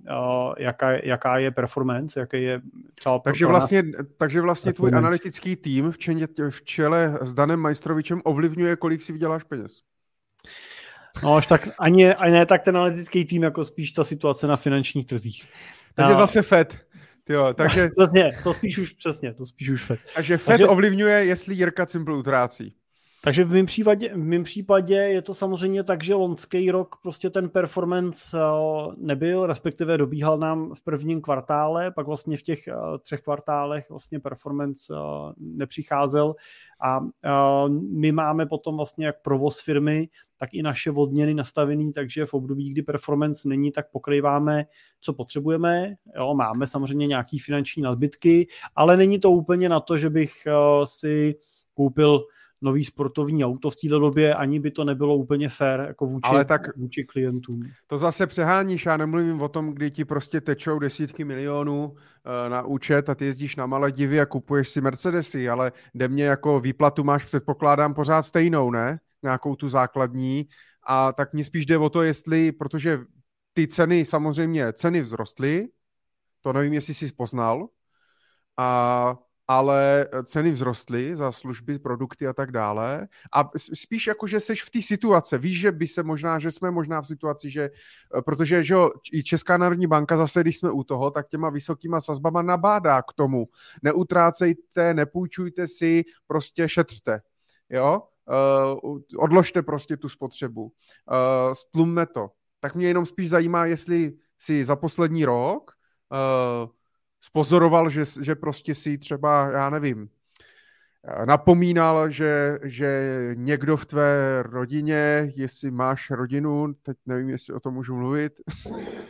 jaká, jaká je performance, jaký je třeba takže vlastně, takže vlastně tvůj analytický tým v, čeně, v čele s Danem Majstrovičem ovlivňuje, kolik si vyděláš peněz. No až tak, ani, ani ne tak ten analytický tým, jako spíš ta situace na finančních trzích. Takže a... zase FED. Jo, takže... Přesně, to spíš už přesně, to spíš už FED. Takže FED takže... ovlivňuje, jestli Jirka Cimpl utrácí. Takže v mém, případě, v mém případě je to samozřejmě tak, že lonský rok prostě ten performance eh, nebyl, respektive dobíhal nám v prvním kvartále, pak vlastně v těch eh, třech kvartálech vlastně performance eh, nepřicházel a my máme potom vlastně jak provoz firmy, tak i naše odměny nastavený, takže v období, kdy performance není, tak pokrýváme, co potřebujeme. Jo, máme samozřejmě nějaký finanční nadbytky, ale není to úplně na to, že bych si koupil nový sportovní auto v této době, ani by to nebylo úplně fair jako vůči, Ale tak vůči klientům. To zase přeháníš, já nemluvím o tom, kdy ti prostě tečou desítky milionů uh, na účet a ty jezdíš na malé divy a kupuješ si Mercedesy, ale jde mě jako výplatu máš, předpokládám, pořád stejnou, ne? Nějakou tu základní a tak mě spíš jde o to, jestli, protože ty ceny, samozřejmě ceny vzrostly, to nevím, jestli jsi poznal, a ale eh, ceny vzrostly za služby, produkty a tak dále. A spíš jako, že seš v té situace. Víš, že by se možná, že jsme možná v situaci, že, eh, protože že i Česká národní banka zase, když jsme u toho, tak těma vysokýma sazbama nabádá k tomu. Neutrácejte, nepůjčujte si, prostě šetřte. Jo? Uh, odložte prostě tu spotřebu. Uh, stlumme to. Tak mě jenom spíš zajímá, jestli si za poslední rok spozoroval, že, že prostě si třeba, já nevím, napomínal, že, že někdo v tvé rodině, jestli máš rodinu, teď nevím, jestli o tom můžu mluvit,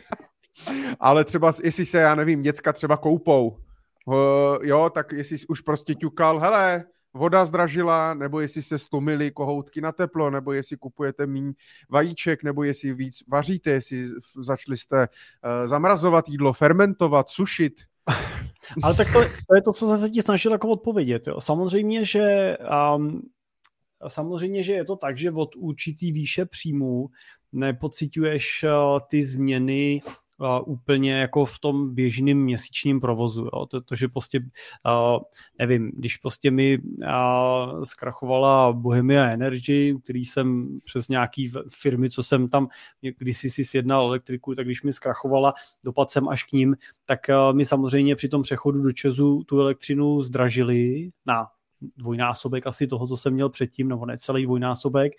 ale třeba, jestli se, já nevím, děcka třeba koupou, jo, tak jestli už prostě ťukal, hele, voda zdražila, nebo jestli se stlumili kohoutky na teplo, nebo jestli kupujete míň vajíček, nebo jestli víc vaříte, jestli začali jste uh, zamrazovat jídlo, fermentovat, sušit, ale tak to, to je to, co se ti snažil jako odpovědět. Jo. Samozřejmě, že um, samozřejmě, že je to tak, že od určitý výše příjmů nepocituješ uh, ty změny uh, úplně jako v tom běžném měsíčním provozu. Jo. To, to, že prostě, uh, nevím, když prostě mi uh, zkrachovala Bohemia Energy, který jsem přes nějaký firmy, co jsem tam když si sjednal elektriku, tak když mi zkrachovala, dopad jsem až k ním, tak uh, mi samozřejmě při tom přechodu do Česu tu elektřinu zdražili na dvojnásobek asi toho, co jsem měl předtím, nebo ne celý dvojnásobek,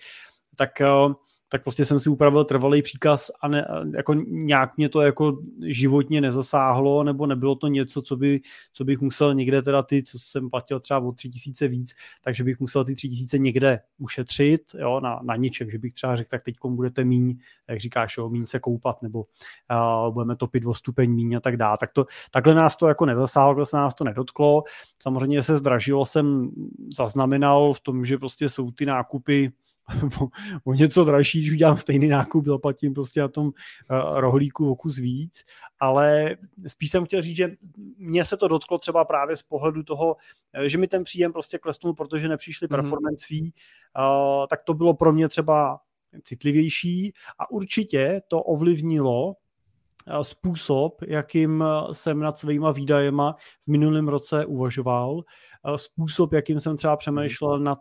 tak uh, tak prostě jsem si upravil trvalý příkaz a ne, jako nějak mě to jako životně nezasáhlo, nebo nebylo to něco, co, by, co bych musel někde teda ty, co jsem platil třeba o tři tisíce víc, takže bych musel ty tři tisíce někde ušetřit, jo, na, na ničem, že bych třeba řekl, tak teď budete míň, jak říkáš, jo, míň se koupat, nebo uh, budeme topit o stupeň míň a tak dále. Tak to, takhle nás to jako nezasáhlo, takhle se nás to nedotklo. Samozřejmě se zdražilo, jsem zaznamenal v tom, že prostě jsou ty nákupy o něco dražší, když udělám stejný nákup, zaplatím prostě na tom uh, rohlíku o kus víc, ale spíš jsem chtěl říct, že mně se to dotklo třeba právě z pohledu toho, eh, že mi ten příjem prostě klesnul, protože nepřišly mm-hmm. performance fee, uh, tak to bylo pro mě třeba citlivější a určitě to ovlivnilo způsob, jakým jsem nad svýma výdajema v minulém roce uvažoval, způsob, jakým jsem třeba přemýšlel nad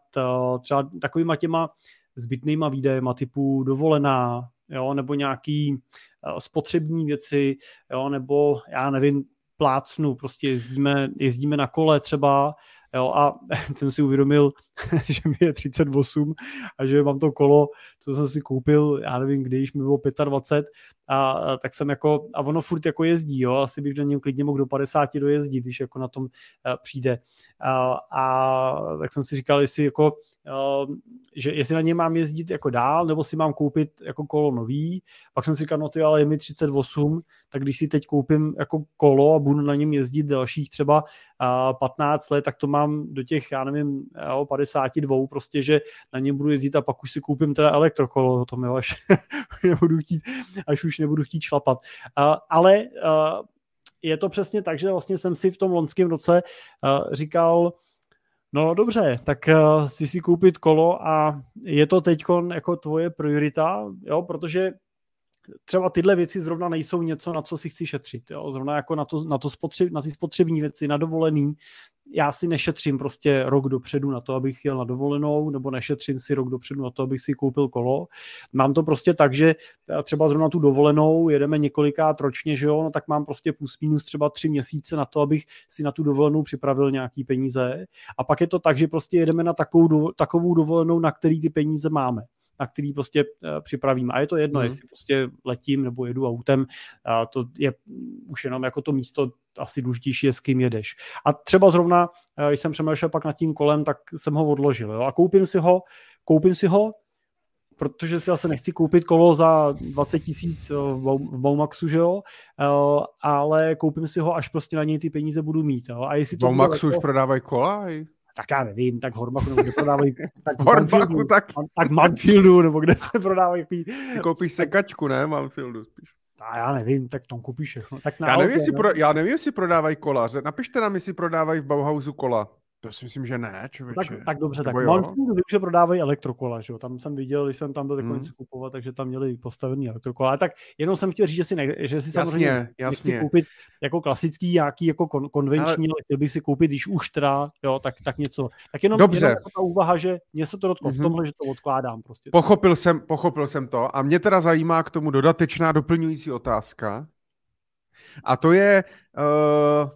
třeba takovýma těma zbytnýma výdajema typu dovolená, jo, nebo nějaký spotřební věci, jo, nebo já nevím, plácnu, prostě jezdíme, jezdíme na kole třeba, Jo, a jsem si uvědomil, že mi je 38 a že mám to kolo, co jsem si koupil, já nevím, když mi bylo 25 a, a tak jsem jako, a ono furt jako jezdí, jo, asi bych do něm klidně mohl do 50 dojezdit, když jako na tom a, přijde. A, a tak jsem si říkal, jestli jako Ehm, že jestli na ně mám jezdit jako dál, nebo si mám koupit jako kolo nový. Pak jsem si říkal, no ty, ale je mi 38, tak když si teď koupím jako kolo a budu na něm jezdit dalších třeba 15 let, tak to mám do těch, já nevím, 52 prostě, že na něm budu jezdit a pak už si koupím teda elektrokolo, to mi až nebudu chtít, až už nebudu chtít šlapat. Ale je to přesně tak, že vlastně jsem si v tom loňském roce říkal, No dobře, tak uh, si si koupit kolo a je to teď jako tvoje priorita, jo, protože třeba tyhle věci zrovna nejsou něco, na co si chci šetřit. Jo? Zrovna jako na, to, na, to spotřeb, na ty spotřební věci, na dovolený. Já si nešetřím prostě rok dopředu na to, abych jel na dovolenou, nebo nešetřím si rok dopředu na to, abych si koupil kolo. Mám to prostě tak, že třeba zrovna tu dovolenou jedeme několikrát ročně, že jo, no tak mám prostě plus minus třeba tři měsíce na to, abych si na tu dovolenou připravil nějaký peníze. A pak je to tak, že prostě jedeme na takovou, takovou dovolenou, na který ty peníze máme na který prostě eh, připravím. A je to jedno, mm. jestli prostě letím nebo jedu autem, a to je už jenom jako to místo asi důležitější je, s kým jedeš. A třeba zrovna, eh, když jsem přemýšlel pak nad tím kolem, tak jsem ho odložil. Jo? A koupím si ho, koupím si ho, protože si asi nechci koupit kolo za 20 tisíc eh, v Baumaxu, že jo, ale koupím si ho, až prostě na něj ty peníze budu mít. Jo? A jestli to Baumaxu už prodávají kola? Tak já nevím, tak Hormachu nebo kde prodávají, tak Hormachu, tak... tak Manfieldu, nebo kde se prodávají. Jaký... Si koupíš sekačku, ne, Manfieldu spíš. A já nevím, tak tom koupíš všechno. Tak já, nevím, jestli pro, já nevím, jestli prodávají kola. Napište nám, jestli prodávají v Bauhausu kola. To si myslím, že ne, člověče. Tak, tak dobře, tak Manfield že prodávají elektrokola, že jo? Tam jsem viděl, když jsem tam byl hmm. kupovat, takže tam měli postavený elektrokola. Ale tak jenom jsem chtěl říct, že si, ne, že si jasně, samozřejmě jasně. koupit jako klasický, nějaký jako kon, konvenční, ale... chtěl bych si koupit, když už teda, jo, tak, tak něco. Tak jenom, dobře. jenom ta úvaha, že mě se to dotklo mm-hmm. v mhm. tomhle, že to odkládám prostě. Pochopil jsem, pochopil jsem to a mě teda zajímá k tomu dodatečná doplňující otázka. A to je, uh,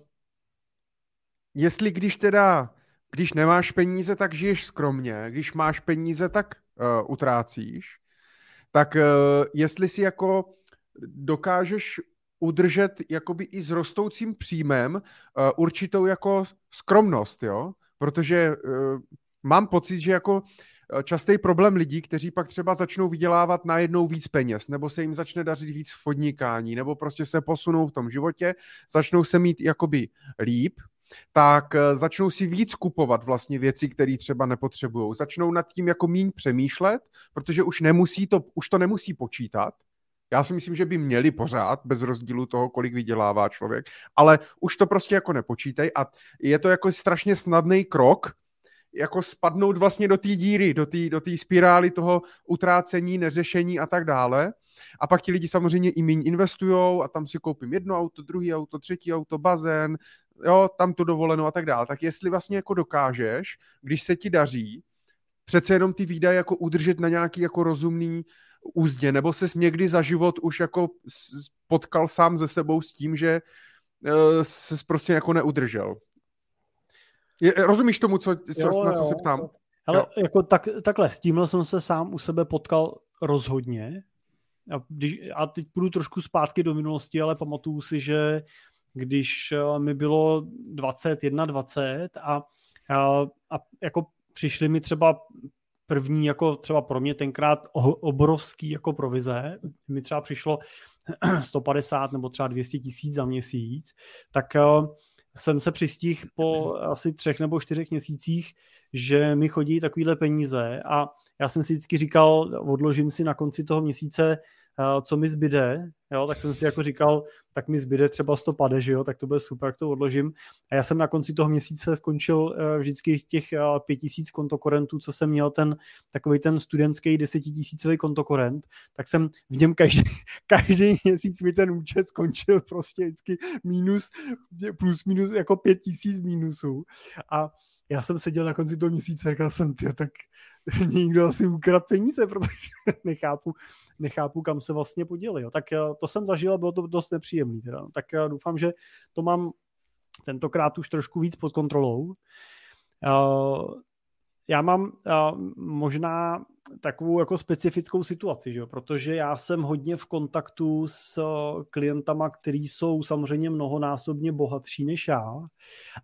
jestli když teda když nemáš peníze, tak žiješ skromně, když máš peníze, tak uh, utrácíš, tak uh, jestli si jako dokážeš udržet jakoby i s rostoucím příjmem uh, určitou jako skromnost, jo? Protože uh, mám pocit, že jako častý problém lidí, kteří pak třeba začnou vydělávat najednou víc peněz, nebo se jim začne dařit víc v podnikání, nebo prostě se posunou v tom životě, začnou se mít jakoby líp, tak eh, začnou si víc kupovat vlastně věci, které třeba nepotřebují. Začnou nad tím jako míň přemýšlet, protože už nemusí to, už to nemusí počítat. Já si myslím, že by měli pořád, bez rozdílu toho, kolik vydělává člověk, ale už to prostě jako nepočítej a je to jako strašně snadný krok, jako spadnout vlastně do té díry, do té do spirály toho utrácení, neřešení a tak dále. A pak ti lidi samozřejmě i méně investují a tam si koupím jedno auto, druhý auto, třetí auto, bazén, jo, tam tu dovolenou a tak dále. Tak jestli vlastně jako dokážeš, když se ti daří, přece jenom ty výdaje jako udržet na nějaký jako rozumný úzdě, nebo ses někdy za život už jako potkal sám ze sebou s tím, že uh, ses prostě jako neudržel. Je, rozumíš tomu, co, co, jo, na co jo. se ptám? Ale jako tak, takhle, s tímhle jsem se sám u sebe potkal rozhodně. A, když, a teď půjdu trošku zpátky do minulosti, ale pamatuju si, že když eh, mi bylo 21, 20 a, a, a jako přišly mi třeba první, jako třeba pro mě tenkrát obrovský jako provize, mi třeba přišlo 150 nebo třeba 200 tisíc za měsíc, tak uh, jsem se přistihl po asi třech nebo čtyřech měsících, že mi chodí takovýhle peníze a já jsem si vždycky říkal, odložím si na konci toho měsíce co mi zbyde, jo, tak jsem si jako říkal, tak mi zbyde třeba 100 pade, že jo, tak to bude super, jak to odložím. A já jsem na konci toho měsíce skončil uh, vždycky těch uh, 5000 kontokorentů, co jsem měl ten takový ten studentský desetitisícový kontokorent, tak jsem v něm každý, každý měsíc mi ten účet skončil prostě vždycky minus, plus minus jako 5000 minusů. A já jsem seděl na konci toho měsíce a říkal jsem, ty, tak někdo asi ukradl peníze, protože nechápu, nechápu, kam se vlastně podělili. Jo. Tak eh, to jsem zažil a bylo to dost nepříjemný. Teda. Tak eh, doufám, že to mám tentokrát už trošku víc pod kontrolou. Uh, já mám možná takovou jako specifickou situaci, že jo? protože já jsem hodně v kontaktu s klientama, kteří jsou samozřejmě mnohonásobně bohatší než já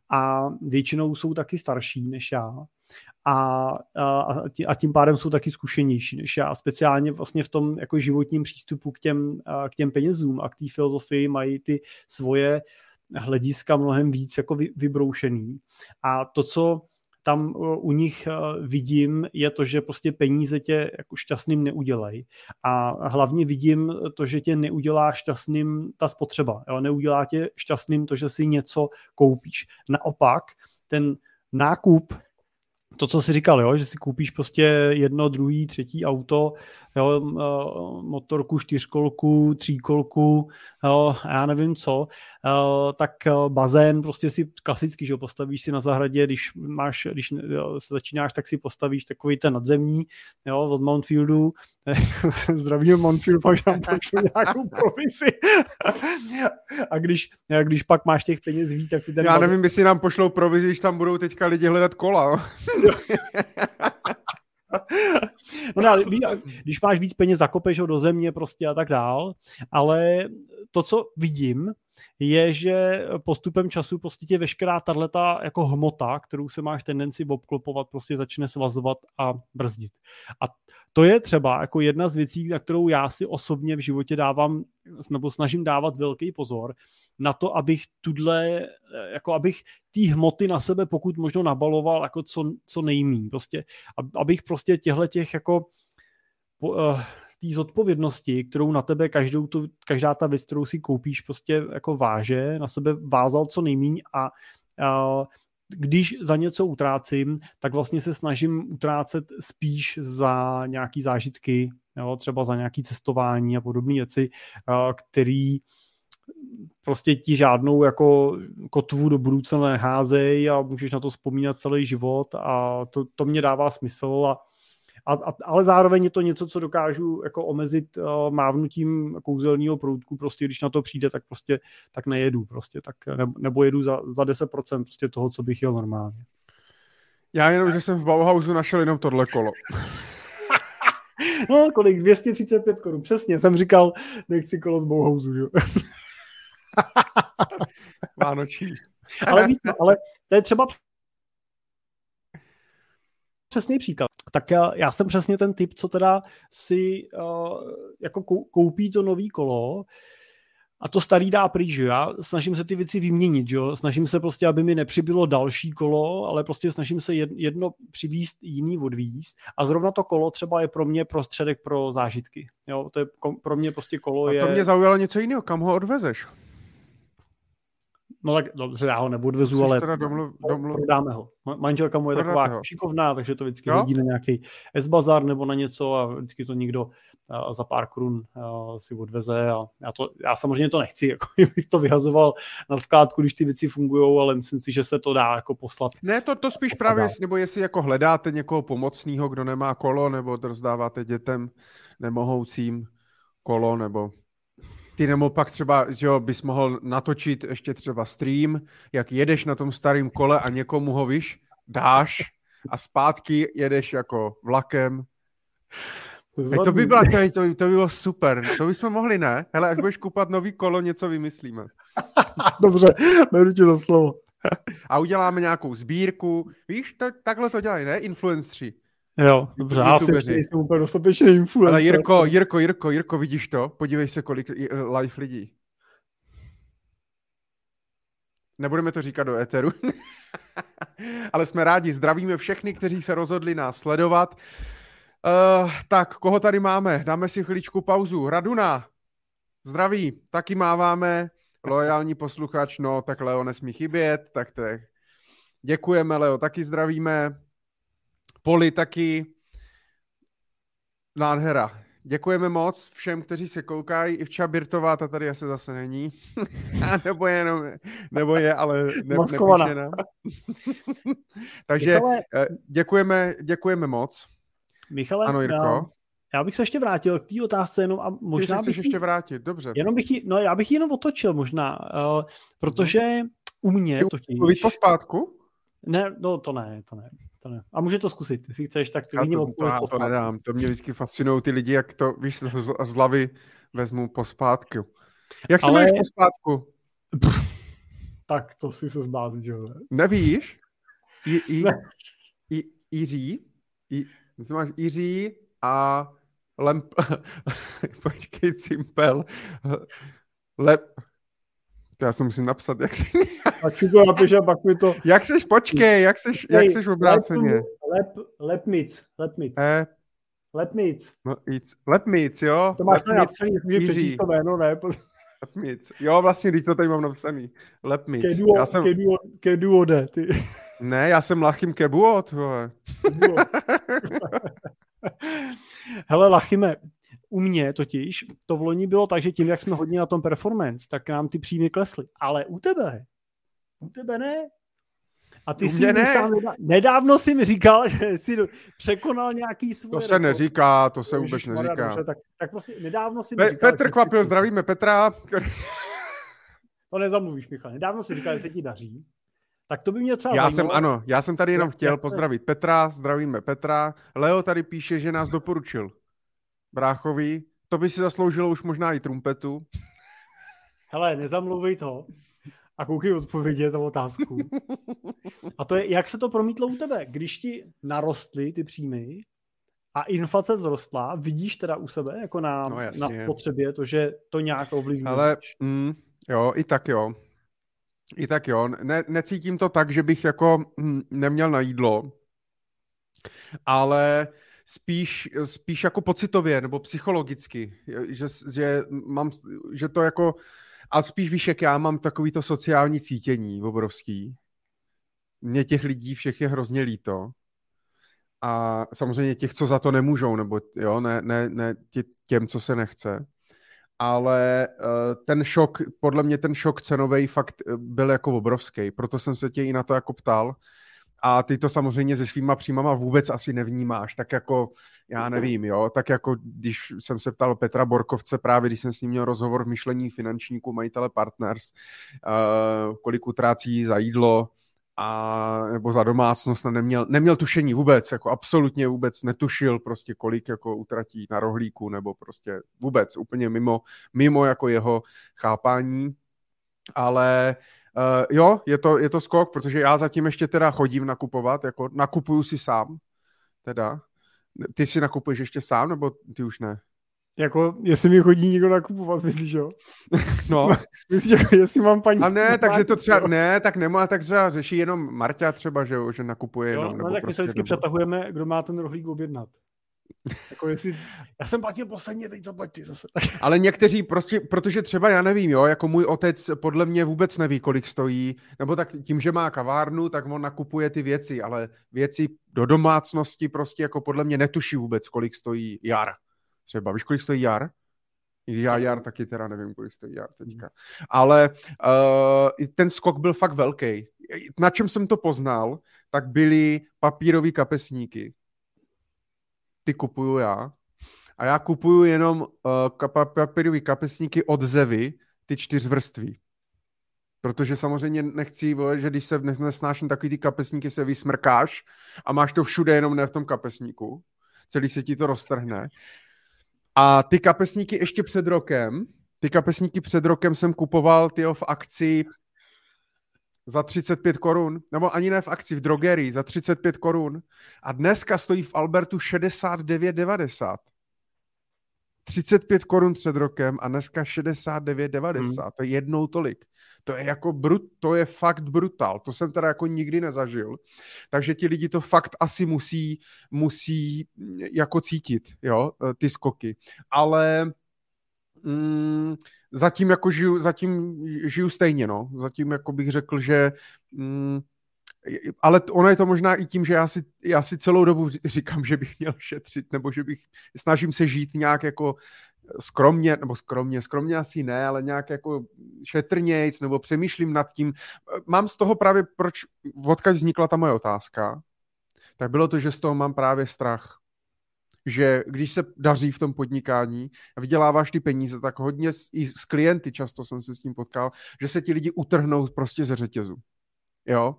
a většinou jsou taky starší než já a, a, a tím pádem jsou taky zkušenější než já. Speciálně vlastně v tom jako životním přístupu k těm, k těm penězům a k té filozofii mají ty svoje hlediska mnohem víc jako vybroušený. A to, co tam u nich vidím, je to, že prostě peníze tě jako šťastným neudělají. A hlavně vidím to, že tě neudělá šťastným ta spotřeba. Jo? Neudělá tě šťastným to, že si něco koupíš. Naopak, ten nákup to, co jsi říkal, jo, že si koupíš prostě jedno, druhý, třetí auto, jo, motorku, čtyřkolku, tříkolku, jo, já nevím co, tak bazén prostě si klasicky, že jo, postavíš si na zahradě, když máš, když začínáš, tak si postavíš takový ten nadzemní, jo, od Mountfieldu, zdravím Mountfield, pak nám pošlu nějakou provizi. a když, a když pak máš těch peněz víc, tak si ten... Já nevím, jestli nám pošlou provizi, když tam budou teďka lidi hledat kola. no ne, když máš víc peněz, zakopeš ho do země prostě a tak dál, ale to, co vidím, je, že postupem času prostě tě veškerá tato jako hmota, kterou se máš tendenci obklopovat, prostě začne svazovat a brzdit. A to je třeba jako jedna z věcí, na kterou já si osobně v životě dávám, nebo snažím dávat velký pozor, na to, abych tudle, jako abych té hmoty na sebe pokud možno nabaloval jako co, co nejmí. Prostě, abych prostě těchto těch jako uh, té zodpovědnosti, kterou na tebe každou tu, každá ta věc, kterou si koupíš, prostě jako váže, na sebe vázal co nejmíň a, a když za něco utrácím, tak vlastně se snažím utrácet spíš za nějaký zážitky, jo, třeba za nějaký cestování a podobné věci, který prostě ti žádnou jako kotvu do budoucna neházejí a můžeš na to vzpomínat celý život a to, to mě dává smysl a a, a, ale zároveň je to něco, co dokážu jako omezit uh, mávnutím kouzelního proutku, prostě když na to přijde, tak prostě tak nejedu prostě, tak ne, nebo jedu za, za 10% prostě toho, co bych jel normálně. Já jenom, že jsem v Bauhausu našel jenom tohle kolo. no, kolik? 235 korun. Přesně, jsem říkal, nechci kolo z Bauhausu, jo. Vánoční. ale, ale to je třeba přesný příklad. Tak já, já jsem přesně ten typ, co teda si uh, jako koupí to nový kolo, a to starý dá pryč, že já snažím se ty věci vyměnit, že jo? snažím se prostě, aby mi nepřibylo další kolo, ale prostě snažím se jedno přivíst, jiný odvíst a zrovna to kolo třeba je pro mě prostředek pro zážitky, jo? to je pro mě prostě kolo a je... to mě zaujalo něco jiného, kam ho odvezeš? No tak dobře, já ho neodvezu, ale teda domluv, domluv... prodáme ho. Manželka mu je Prodáte taková ho. šikovná, takže to vždycky jo? hodí na nějaký S-bazar nebo na něco a vždycky to někdo za pár korun si odveze a já, to, já samozřejmě to nechci, jako bych to vyhazoval na skládku, když ty věci fungují, ale myslím si, že se to dá jako poslat. Ne, to, to spíš právě, dál. nebo jestli jako hledáte někoho pomocného, kdo nemá kolo, nebo rozdáváte dětem nemohoucím kolo, nebo ty nebo pak třeba, že jo, bys mohl natočit ještě třeba stream, jak jedeš na tom starém kole a někomu ho, víš, dáš a zpátky jedeš jako vlakem. To, to by, byla, to, to, to by bylo super. To bychom mohli, ne? Hele, až budeš kupat nový kolo, něco vymyslíme. Dobře, beru tě za slovo. A uděláme nějakou sbírku. Víš, to, takhle to dělají, ne? Influenceri. Jo, dobře, já si nejsem úplně dostatečně influencer. Ale Jirko, Jirko, Jirko, Jirko, vidíš to? Podívej se, kolik live lidí. Nebudeme to říkat do éteru. Ale jsme rádi, zdravíme všechny, kteří se rozhodli nás sledovat. Uh, tak, koho tady máme? Dáme si chvíličku pauzu. Raduna, zdraví, taky máváme. Lojální posluchač, no, tak Leo nesmí chybět, tak to je... Děkujeme, Leo, taky zdravíme. Poli taky. Nádhera. Děkujeme moc všem, kteří se koukají. I vča Birtová, ta tady asi zase není. nebo je jenom, nebo je, ale ne, nepíše nám. Takže Michale, eh, děkujeme, děkujeme moc. Michale, ano, Jirko. Já, já bych se ještě vrátil k té otázce jenom a možná Ty bych ještě vrátit, dobře. Jenom bych jí, no já bych ji jenom otočil možná, uh, protože u mě totiž... Mluvit pospátku? Ne, no to ne, to ne, to ne. A může to zkusit, jestli chceš, tak to, to, to, to nedám, to mě vždycky fascinují ty lidi, jak to, víš, z, z hlavy vezmu pospátku. Jak se Ale... jmenuješ pospátku? tak to si se zbázit, jo. Nevíš? I, i, ne. i, Jiří? I, ty máš Jiří a Lemp... Počkej, Cimpel. Lep... To já si musím napsat, jak si... Tak si to napiš a pak mi to... Jak seš, počkej, jak seš, jak seš obráceně? Lep, lepmic, lepmic. E... Lepmic. No, it's, lepmic, jo? To máš tady napsaný, můžeš přečíst to jméno, ne? Lepmic. Jo, vlastně, když to tady mám napsaný. Lepmic. Keduo, já jsem... keduo, keduode, ty. Ne, já jsem Lachim Kebuot, vole. Hele, Lachime, u mě totiž to v loni bylo tak, že tím, jak jsme hodně na tom performance, tak nám ty příjmy klesly. Ale u tebe, u tebe ne. A ty si ne. Sám nedávno si mi říkal, že jsi překonal nějaký svůj To se rekord. neříká, to se vůbec neříká. Dobře, tak, tak prostě nedávno si mi Pe- říkal, Petr Kvapil, si... zdravíme Petra. To nezamluvíš, Michal. Nedávno si říkal, že se ti daří. Tak to by mě třeba Já zajímalo. jsem, ano, já jsem tady jenom chtěl pozdravit Petra, zdravíme Petra. Leo tady píše, že nás doporučil. Bráchovi, to by si zasloužilo už možná i trumpetu. Hele, nezamluvuj to a koukej odpovědět na otázku. A to je, jak se to promítlo u tebe? Když ti narostly ty příjmy a inflace vzrostla, vidíš teda u sebe jako na, no na potřebě to, že to nějak ovlivní? Ale mm, jo, i tak jo. I tak jo. Ne, necítím to tak, že bych jako hm, neměl na jídlo, ale spíš, spíš jako pocitově nebo psychologicky, že, že, mám, že to jako, a spíš víš, jak já mám takový to sociální cítění obrovský. Mně těch lidí všech je hrozně líto. A samozřejmě těch, co za to nemůžou, nebo jo, ne, ne, ne těm, co se nechce. Ale uh, ten šok, podle mě ten šok cenový fakt eh, byl jako obrovský, proto jsem se tě i na to jako ptal, a ty to samozřejmě se svýma příjmama vůbec asi nevnímáš, tak jako, já nevím, jo, tak jako když jsem se ptal Petra Borkovce právě, když jsem s ním měl rozhovor v myšlení finančníků, majitele Partners, uh, kolik utrácí za jídlo, a, nebo za domácnost, neměl, neměl tušení vůbec, jako absolutně vůbec netušil prostě kolik jako utratí na rohlíku, nebo prostě vůbec, úplně mimo, mimo jako jeho chápání, ale uh, Uh, jo, je to, je to skok, protože já zatím ještě teda chodím nakupovat, jako nakupuju si sám, teda. Ty si nakupuješ ještě sám, nebo ty už ne? Jako, jestli mi chodí někdo nakupovat, myslíš, jo? No. myslíš, jako, jestli mám paní... A ne, takže to třeba, jo? ne, tak nemá, tak třeba řeší jenom Marta třeba, že, že nakupuje jo, jenom. No, nebo tak prostě, my se vždycky nebo... přetahujeme, kdo má ten rohlík objednat. Jako jestli, já jsem platil posledně, teď zaplat ty zase. Ale někteří prostě, protože třeba já nevím, jo, jako můj otec podle mě vůbec neví, kolik stojí, nebo tak tím, že má kavárnu, tak on nakupuje ty věci, ale věci do domácnosti prostě jako podle mě netuší vůbec, kolik stojí jar. Třeba, víš, kolik stojí jar? Já jar taky teda nevím, kolik stojí jar teďka. Ale uh, ten skok byl fakt velký. Na čem jsem to poznal, tak byly papírové kapesníky ty kupuju já. A já kupuju jenom uh, papírové kapesníky od Zevy, ty čtyřvrství. Protože samozřejmě nechci, vole, že když se nesnáším takový ty kapesníky, se vysmrkáš a máš to všude, jenom ne v tom kapesníku. Celý se ti to roztrhne. A ty kapesníky ještě před rokem, ty kapesníky před rokem jsem kupoval ty v akci za 35 korun, nebo ani ne v akci, v drogerii za 35 korun a dneska stojí v Albertu 69,90. 35 korun před rokem a dneska 69,90. Hmm. To je jednou tolik. To je jako brut, to je fakt brutal. To jsem teda jako nikdy nezažil. Takže ti lidi to fakt asi musí, musí jako cítit, jo, ty skoky. Ale mm, zatím jako žiju, zatím žiju stejně, no. Zatím jako bych řekl, že mm, ale ono je to možná i tím, že já si, já si celou dobu říkám, že bych měl šetřit, nebo že bych, snažím se žít nějak jako skromně, nebo skromně, skromně asi ne, ale nějak jako šetrnějc, nebo přemýšlím nad tím. Mám z toho právě, proč, odkud vznikla ta moje otázka, tak bylo to, že z toho mám právě strach. Že když se daří v tom podnikání a vyděláváš ty peníze, tak hodně i s klienty, často jsem se s tím potkal, že se ti lidi utrhnou prostě ze řetězu. Jo?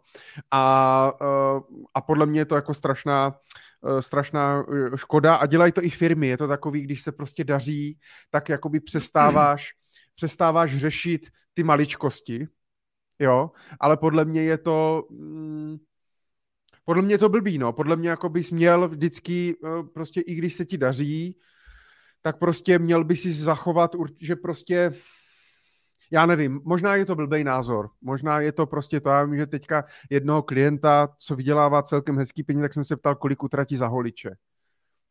A, eh, a podle mě je to jako strašná, eh, strašná eh, škoda a dělají to i firmy. Je to takový, když se prostě daří, tak jakoby přestáváš, přestáváš řešit ty maličkosti, jo, ale podle mě je to, mm, podle mě to blbý, no, podle mě jako bys měl vždycky, prostě i když se ti daří, tak prostě měl by si zachovat, že prostě já nevím, možná je to blbý názor, možná je to prostě to, já vím, že teďka jednoho klienta, co vydělává celkem hezký peníze, tak jsem se ptal, kolik utratí za holiče.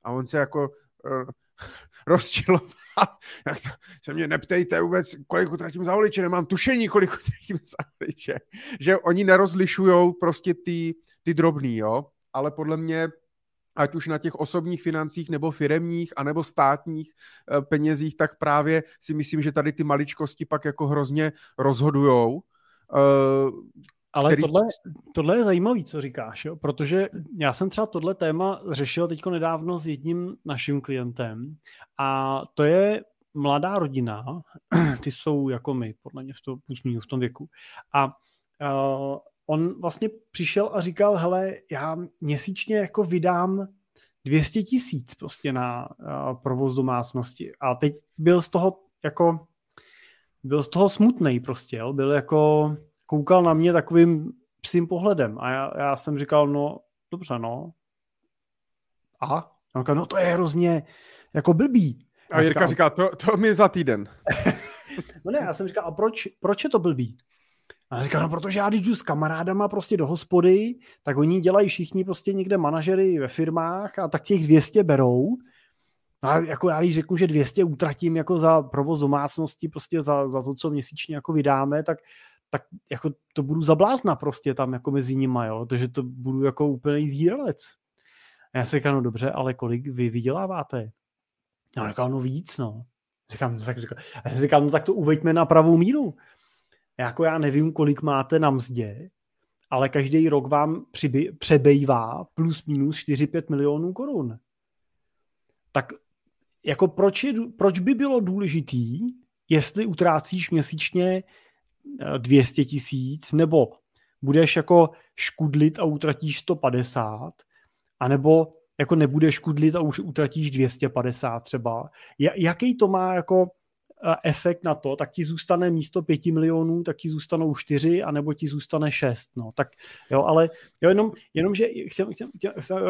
A on se jako uh, rozčiloval. Jak to, se mě neptejte vůbec, kolik utratím za holiče, nemám tušení, kolik utratím za holiče. Že oni nerozlišují prostě ty, ty drobný, jo. Ale podle mě ať už na těch osobních financích nebo firemních anebo státních eh, penězích, tak právě si myslím, že tady ty maličkosti pak jako hrozně rozhodujou. Ale který... tohle, tohle je zajímavý, co říkáš, jo? protože já jsem třeba tohle téma řešil teďko nedávno s jedním naším klientem a to je mladá rodina, ty jsou jako my, podle mě v, to, v tom věku. A uh, on vlastně přišel a říkal, hele, já měsíčně jako vydám 200 tisíc prostě na uh, provoz domácnosti. A teď byl z toho jako, byl z toho smutný prostě, jo? byl jako, koukal na mě takovým psím pohledem a já, já jsem říkal, no dobře, no. A? A on říkal, no to je hrozně jako blbý. A Jirka říká, to, to mi za týden. no ne, já jsem říkal, a proč, proč je to blbý? A říká, no protože já když jdu s kamarádama prostě do hospody, tak oni dělají všichni prostě někde manažery ve firmách a tak těch 200 berou. A jako já když řeknu, že 200 utratím jako za provoz domácnosti, prostě za, za to, co měsíčně jako vydáme, tak, tak jako to budu zablázna prostě tam jako mezi nimi, jo, takže to budu jako úplný zíralec. A já si říkám, no dobře, ale kolik vy vyděláváte? Já říkám, no víc, no. Říkám, tak, říkám, já říkám, no tak to uveďme na pravou míru jako já nevím, kolik máte na mzdě, ale každý rok vám přiby, přebejvá plus minus 4-5 milionů korun. Tak jako proč, je, proč by bylo důležitý, jestli utrácíš měsíčně 200 eh, tisíc, nebo budeš jako škudlit a utratíš 150, anebo jako nebudeš škudlit a už utratíš 250 třeba. Jaký to má jako efekt na to, tak ti zůstane místo pěti milionů, tak ti zůstanou čtyři, anebo ti zůstane šest. No. Tak, jo, ale jo, jenom, jenom, že chci,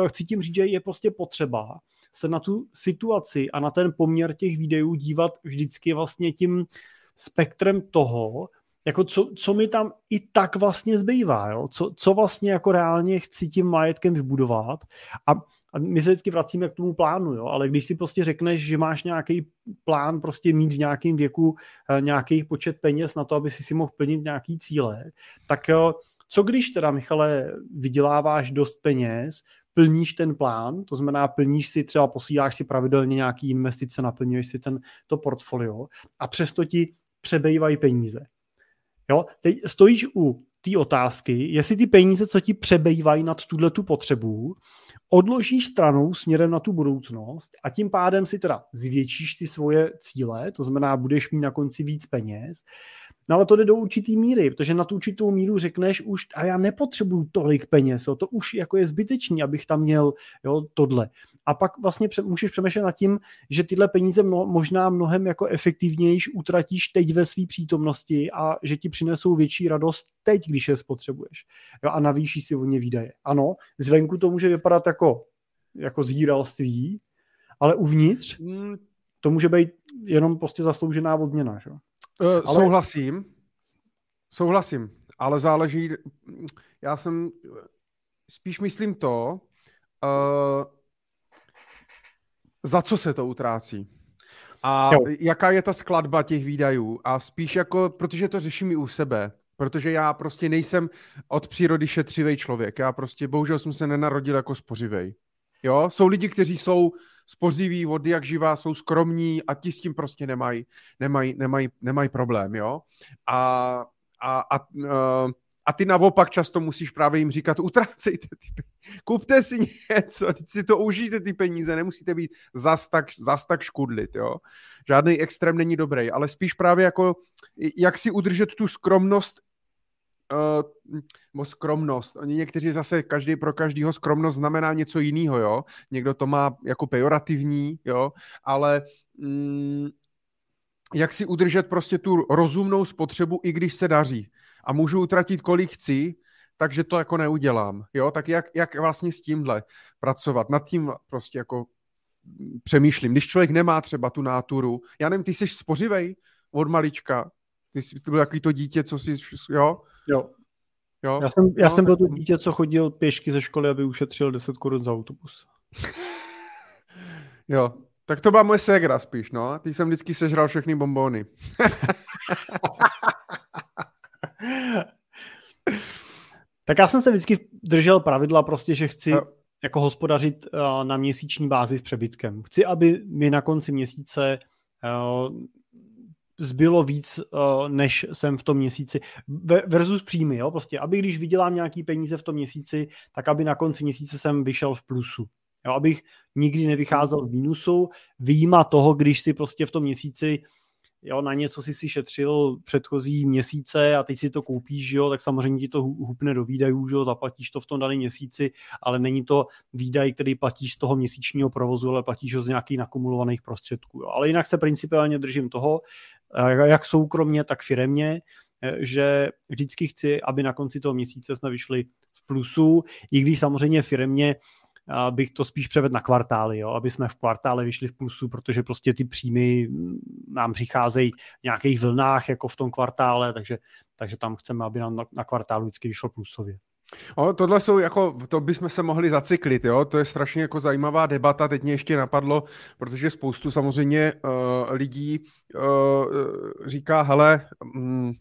chci tím říct, že je prostě potřeba se na tu situaci a na ten poměr těch videů dívat vždycky vlastně tím spektrem toho, jako co, co mi tam i tak vlastně zbývá, jo? Co, co vlastně jako reálně chci tím majetkem vybudovat a a my se vždycky vracíme k tomu plánu, jo? ale když si prostě řekneš, že máš nějaký plán prostě mít v nějakém věku eh, nějaký počet peněz na to, aby si si mohl plnit nějaký cíle, tak jo, co když teda, Michale, vyděláváš dost peněz, plníš ten plán, to znamená plníš si, třeba posíláš si pravidelně nějaký investice, naplňuješ si ten, to portfolio a přesto ti přebývají peníze. Jo? Teď stojíš u té otázky, jestli ty peníze, co ti přebývají nad tuhle tu potřebu, odložíš stranou směrem na tu budoucnost a tím pádem si teda zvětšíš ty svoje cíle, to znamená, budeš mít na konci víc peněz, No ale to jde do určitý míry, protože na tu určitou míru řekneš už, a já nepotřebuju tolik peněz, jo, to už jako je zbytečný, abych tam měl jo, tohle. A pak vlastně pře- můžeš přemýšlet nad tím, že tyhle peníze mno, možná mnohem jako efektivnější utratíš teď ve své přítomnosti a že ti přinesou větší radost teď, když je spotřebuješ. Jo, a navýší si o ně výdaje. Ano, zvenku to může vypadat jako, jako zíralství, ale uvnitř... Hmm, to může být jenom prostě zasloužená odměna. Že? Uh, ale... Souhlasím, souhlasím, ale záleží, já jsem, spíš myslím to, uh, za co se to utrácí. A jo. jaká je ta skladba těch výdajů? A spíš jako, protože to řeším i u sebe, protože já prostě nejsem od přírody šetřivý člověk. Já prostě, bohužel jsem se nenarodil jako spořivej. Jo, jsou lidi, kteří jsou spořiví, vody jak živá, jsou skromní a ti s tím prostě nemají nemaj, nemaj, nemaj problém, jo. A, a, a uh, a ty naopak často musíš právě jim říkat, utrácejte ty kupte si něco, si to užijte ty peníze, nemusíte být zas tak, zas tak škudlit, jo. Žádný extrém není dobrý, ale spíš právě jako, jak si udržet tu skromnost uh, skromnost. Oni někteří zase, každý pro každýho skromnost znamená něco jiného, jo. Někdo to má jako pejorativní, jo, ale mm, jak si udržet prostě tu rozumnou spotřebu, i když se daří a můžu utratit kolik chci, takže to jako neudělám. Jo, tak jak, jak vlastně s tímhle pracovat? Nad tím prostě jako přemýšlím. Když člověk nemá třeba tu náturu, já nevím, ty jsi spořivej od malička, ty jsi byl takový to dítě, co si, jo? Jo. jo? Já jsem, já no, jsem byl to dítě, co chodil pěšky ze školy, aby ušetřil 10 korun za autobus. jo, tak to byla moje ségra spíš, no. Ty jsem vždycky sežral všechny bombóny. tak já jsem se vždycky držel pravidla prostě, že chci no. jako hospodařit uh, na měsíční bázi s přebytkem. Chci, aby mi na konci měsíce uh, zbylo víc, uh, než jsem v tom měsíci, versus příjmy, jo, prostě, aby když vydělám nějaký peníze v tom měsíci, tak aby na konci měsíce jsem vyšel v plusu. Jo, abych nikdy nevycházel v mínusu, výjima toho, když si prostě v tom měsíci jo, na něco si si šetřil předchozí měsíce a teď si to koupíš, jo, tak samozřejmě ti to hupne do výdajů, jo, zaplatíš to v tom daném měsíci, ale není to výdaj, který platíš z toho měsíčního provozu, ale platíš ho z nějakých nakumulovaných prostředků. Jo. Ale jinak se principiálně držím toho, eh, jak soukromně, tak firemně, eh, že vždycky chci, aby na konci toho měsíce jsme vyšli v plusu, i když samozřejmě firmně bych to spíš převedl na kvartály, jo, aby jsme v kvartále vyšli v plusu, protože prostě ty příjmy nám přicházejí v nějakých vlnách jako v tom kvartále, takže, takže tam chceme, aby nám na, na kvartálu vždycky vyšlo plusově. O, tohle jsou jako, to bychom se mohli zacyklit, jo, to je strašně jako zajímavá debata, teď mě ještě napadlo, protože spoustu samozřejmě uh, lidí uh, říká, hele, um,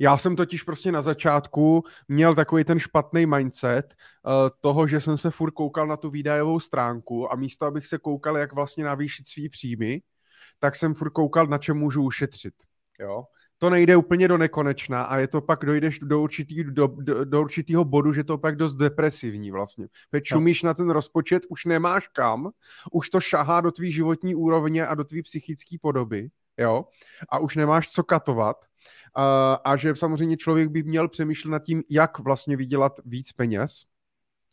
já jsem totiž prostě na začátku měl takový ten špatný mindset uh, toho, že jsem se furt koukal na tu výdajovou stránku a místo, abych se koukal, jak vlastně navýšit svý příjmy, tak jsem furt koukal, na čem můžu ušetřit. Jo? To nejde úplně do nekonečna a je to pak, dojdeš do, určitý, do, do, do určitého bodu, že to pak dost depresivní vlastně. Teď čumíš no. na ten rozpočet, už nemáš kam, už to šahá do tvý životní úrovně a do tvý psychické podoby, jo, a už nemáš co katovat a, a že samozřejmě člověk by měl přemýšlet nad tím, jak vlastně vydělat víc peněz.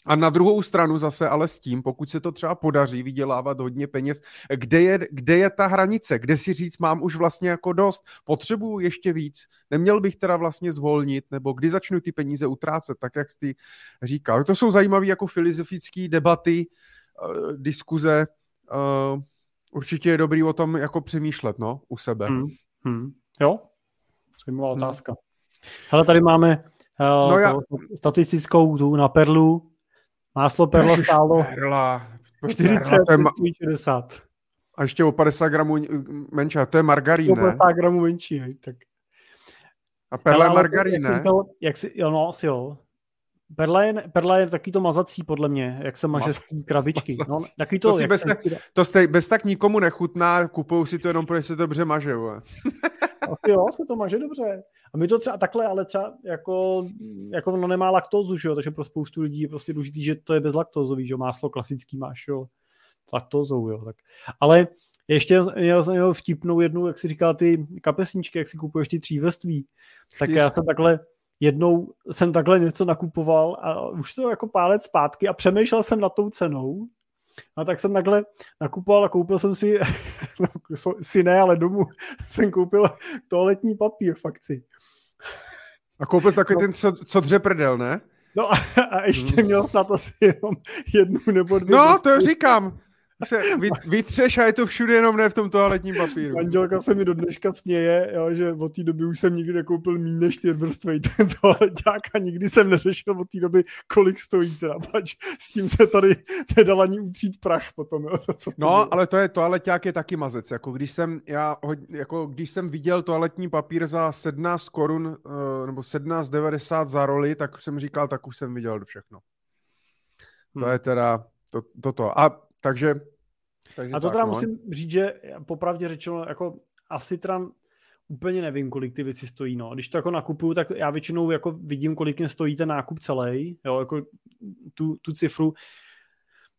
A na druhou stranu zase ale s tím, pokud se to třeba podaří vydělávat hodně peněz, kde je, kde je ta hranice, kde si říct, mám už vlastně jako dost, potřebuju ještě víc, neměl bych teda vlastně zvolnit, nebo kdy začnu ty peníze utrácet, tak jak jsi říkal. To jsou zajímavé jako filozofické debaty, uh, diskuze, uh, určitě je dobrý o tom jako přemýšlet, no, u sebe. Hmm. Hmm. Jo, Zajímavá hmm. otázka. Hmm. Hele, tady máme uh, no já... statistickou tu na Perlu. Máslo Perla stálo perla. 40, 60. A ještě o 50 gramů menší, a to je margarín, ne? O 50 gramů menší, hej, tak. A perla je margarín, ne? Jak si, jo, no, asi jo. Perla je, perla je taky to mazací, podle mě, jak se maže Mas, z krabičky. No, taky to, to, si bez, se... tak, to stej, bez tak nikomu nechutná, kupují si to jenom, protože se to dobře maže. Asi jo, se to maže dobře. A my to třeba takhle, ale třeba jako, jako ono nemá laktózu, že jo? takže pro spoustu lidí je prostě důležitý, že to je bezlaktózový, že jo? máslo klasický máš, jo? laktózou, jo. Tak. Ale ještě já jsem měl vtipnou jednu, jak si říkal, ty kapesničky, jak si kupuješ ty třívrství. Tak já jsem takhle jednou jsem takhle něco nakupoval a už to jako pár let zpátky a přemýšlel jsem nad tou cenou. A tak jsem takhle nakupoval a koupil jsem si, si ne, ale domů jsem koupil toaletní papír v akci. A koupil jsi takový no. ten, co, co dře prdel, ne? No a, a ještě hmm. měl snad asi jenom jednu nebo dvě. No, to říkám. Se vytřeš a je to všude jenom ne v tom toaletním papíru. Manželka se mi do dneška směje, jo, že od té doby už jsem nikdy nekoupil méně než čtyřvrstvej ten toaleťák a nikdy jsem neřešil od té doby, kolik stojí teda, pač s tím se tady nedal ani utřít prach potom. Jo, to, no, ale to je toaleťák je taky mazec. Jako když jsem, já, jako když jsem viděl toaletní papír za 17 korun eh, nebo 17,90 za roli, tak jsem říkal, tak už jsem viděl všechno. To hmm. je teda to, toto. A takže, takže a to tak, teda no. musím říct, že popravdě řečeno, jako asi teda úplně nevím, kolik ty věci stojí. No. Když to jako nakupuju, tak já většinou jako vidím, kolik mě stojí ten nákup celý, jo, jako tu, tu cifru,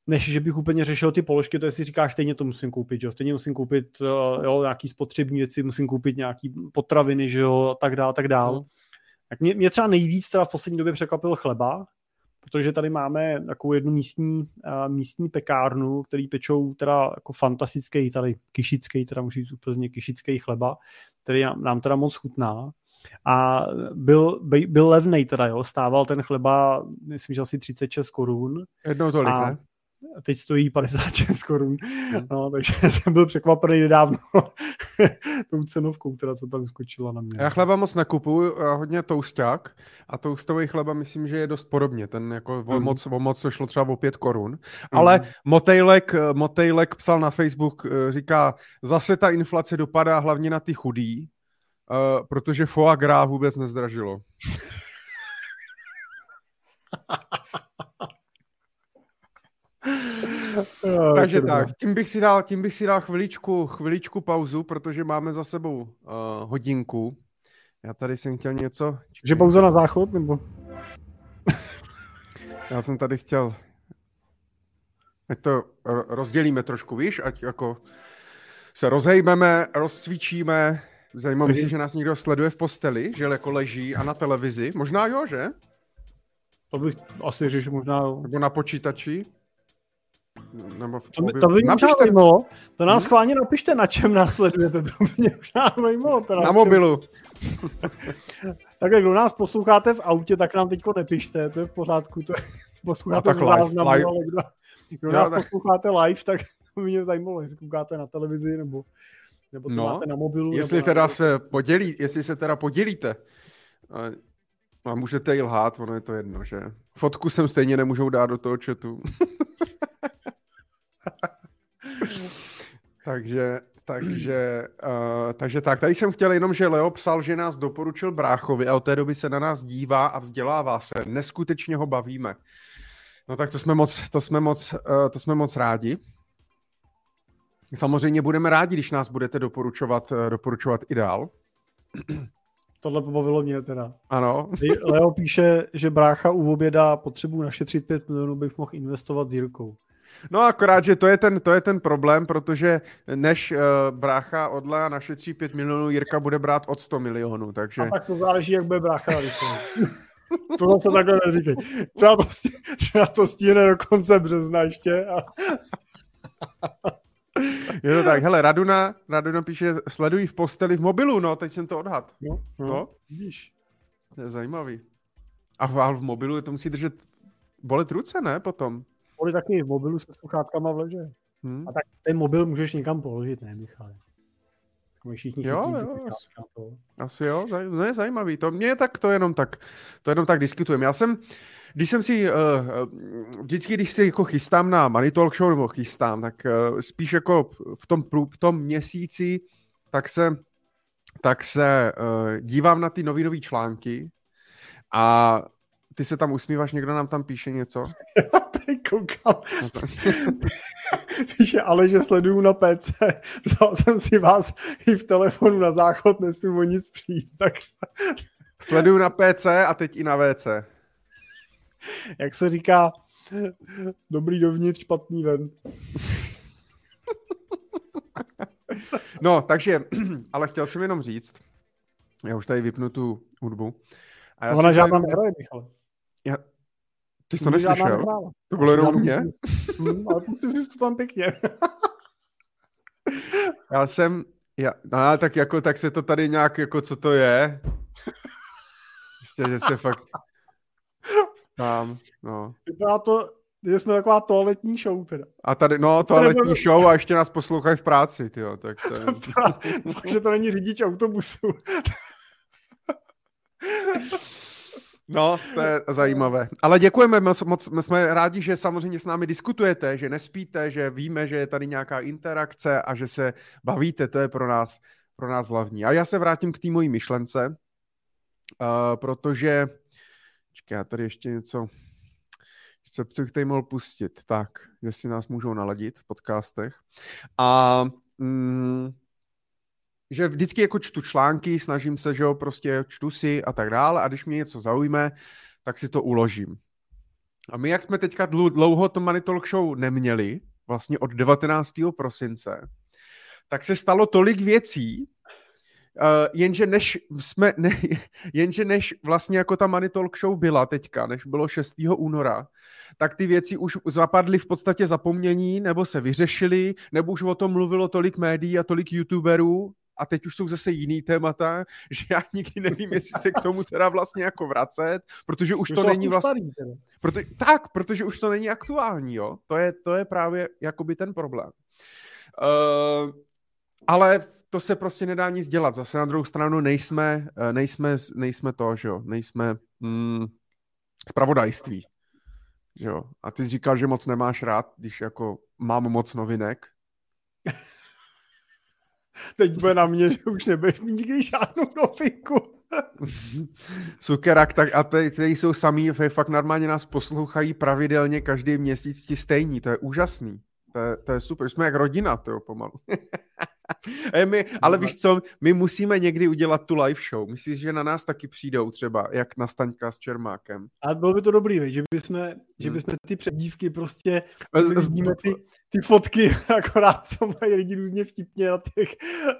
než že bych úplně řešil ty položky, to si říkáš, stejně to musím koupit, jo, stejně musím koupit eh, jo, nějaký spotřební věci, musím koupit nějaký potraviny, že jo, a tak dál, tak dál. Mm. Tak mě, mě třeba nejvíc teda v poslední době překvapil chleba, protože tady máme takovou jednu místní, uh, místní pekárnu, který pečou teda jako fantastický, tady kyšický, teda můžu říct úplně kyšický chleba, který nám, nám teda moc chutná. A byl, byl levnej teda, jo, stával ten chleba, myslím, že asi 36 korun. Jednou tolik, a, ne? Teď stojí 56 korun, hmm. no, takže jsem byl překvapený nedávno tou cenovkou, která to tam skočila na mě. Já chleba moc nekupuju, hodně tousták a toustový chleba myslím, že je dost podobně, ten jako hmm. o, moc, o moc to šlo třeba o 5 korun, hmm. ale Motejlek, Motejlek psal na Facebook, eh, říká, zase ta inflace dopadá hlavně na ty chudý, uh, protože foie gras vůbec nezdražilo. Takže tak, tím bych si dal, tím bych si dal chviličku, chviličku pauzu, protože máme za sebou uh, hodinku. Já tady jsem chtěl něco... Že pauza na záchod, nebo? Já jsem tady chtěl... Ať to rozdělíme trošku, víš, ať jako se rozhejbeme, rozcvičíme. Zajímavé si, že nás někdo sleduje v posteli, že jako leží a na televizi. Možná jo, že? To bych asi že možná. Nebo na počítači. Nebo v to, by, to by mě napište... zajímalo. To nás hmm? schválně napište, na čem následujete. To by mě možná zajímalo. Teda, na mobilu. Takhle, kdo nás posloucháte v autě, tak nám teďko nepište, to je v pořádku. To je, posloucháte no, záznamu, live. ale kdo, kdo nás tak... posloucháte live, tak to by mě zajímalo, jestli koukáte na televizi nebo, nebo to no, máte na mobilu. Jestli nebo teda na... se podělí, jestli se teda podělíte, a můžete i lhát, ono je to jedno, že? Fotku sem stejně nemůžou dát do toho chatu. takže, takže, uh, takže tak. Tady jsem chtěl jenom, že Leo psal, že nás doporučil bráchovi a od té doby se na nás dívá a vzdělává se. Neskutečně ho bavíme. No tak to jsme moc, to jsme moc, uh, to jsme moc rádi. Samozřejmě budeme rádi, když nás budete doporučovat, uh, doporučovat i dál. Tohle pobavilo mě teda. Ano. Leo píše, že brácha u oběda potřebuji našetřit 5 milionů, bych mohl investovat s Jirkou. No akorát, že to je ten, to je ten problém, protože než uh, brácha od Lea našetří 5 milionů, Jirka bude brát od 100 milionů, takže... A tak to záleží, jak bude brácha To zase takhle neříkej. Třeba to, třeba to stíne do konce března ještě. A... Je to tak, hele, Raduna, Raduna píše, sledují v posteli v mobilu, no, teď jsem to odhad. No, no, no. vidíš. To je zajímavý. A v, v mobilu to musí držet, bolet ruce, ne, potom? Boli taky v mobilu se sluchátkama v leže. Hmm. A tak ten mobil můžeš někam položit, ne, Michal? My všichni jo, jo, asi, asi jo, to je zajímavý. To mě tak, to jenom tak, to jenom tak diskutujeme. Já jsem, když jsem si, uh, vždycky, když si jako chystám na Money Talk Show, nebo chystám, tak uh, spíš jako v tom, v tom měsíci, tak se, tak se uh, dívám na ty nový články a ty se tam usmíváš, někdo nám tam píše něco? Já tady koukám. Píše, ale že sleduju na PC. Vzal jsem si vás i v telefonu na záchod, nesmím o nic přijít. Tak... Sleduju na PC a teď i na WC. Jak se říká, dobrý dovnitř, špatný ven. No, takže, ale chtěl jsem jenom říct, já už tady vypnu tu hudbu. A já Ona žádná tady... nehraje, Michal. Já... Ty jsi to neslyšel? To bylo jenom mě? Hmm, ale pustil jsi to tam pěkně. já jsem, já, no, tak jako, tak se to tady nějak, jako co to je? Prostě, že se fakt tam, no. Vypadá to, Takže jsme taková toaletní show teda. A tady, no, toaletní show a ještě nás poslouchají v práci, tyjo, tak to je... Takže to není řidič autobusu. No, to je zajímavé. Ale děkujeme moc, my jsme rádi, že samozřejmě s námi diskutujete, že nespíte, že víme, že je tady nějaká interakce a že se bavíte, to je pro nás, pro nás hlavní. A já se vrátím k té mojí myšlence, uh, protože, čekaj, já tady ještě něco, co bych tady mohl pustit, tak, jestli nás můžou naladit v podcastech. A mm, že vždycky jako čtu články, snažím se, že jo, prostě čtu si a tak dále a když mě něco zaujme, tak si to uložím. A my, jak jsme teďka dlouho to Money Talk Show neměli, vlastně od 19. prosince, tak se stalo tolik věcí, Uh, jenže než jsme, ne, jenže než vlastně jako ta Money Talk Show byla teďka, než bylo 6. února, tak ty věci už zapadly v podstatě zapomnění, nebo se vyřešily, nebo už o tom mluvilo tolik médií a tolik youtuberů, a teď už jsou zase jiný témata, že já nikdy nevím, jestli se k tomu teda vlastně jako vracet, protože už, už to není vlastně... Proto, tak, protože už to není aktuální, jo. To je, to je právě jakoby ten problém. Uh, ale to se prostě nedá nic dělat. Zase na druhou stranu nejsme, eh, nejsme, nejsme to, že jo, nejsme mm, spravodajství. Že jo. A ty jsi říkal, že moc nemáš rád, když jako mám moc novinek. Teď bude na mě, že už nebudeš mít nikdy žádnou novinku. Sukerak, tak a ty, ty jsou samý, fakt normálně nás poslouchají pravidelně každý měsíc ti stejní, to je úžasný. To je, to je super, jsme jak rodina, to pomalu. my, ale víš co, my musíme někdy udělat tu live show. Myslíš, že na nás taky přijdou třeba, jak na Staňka s Čermákem? A bylo by to dobrý, že bychom, hmm. že bychom ty předdívky prostě, vidíme ty, ty fotky, akorát co mají lidi různě vtipně na těch,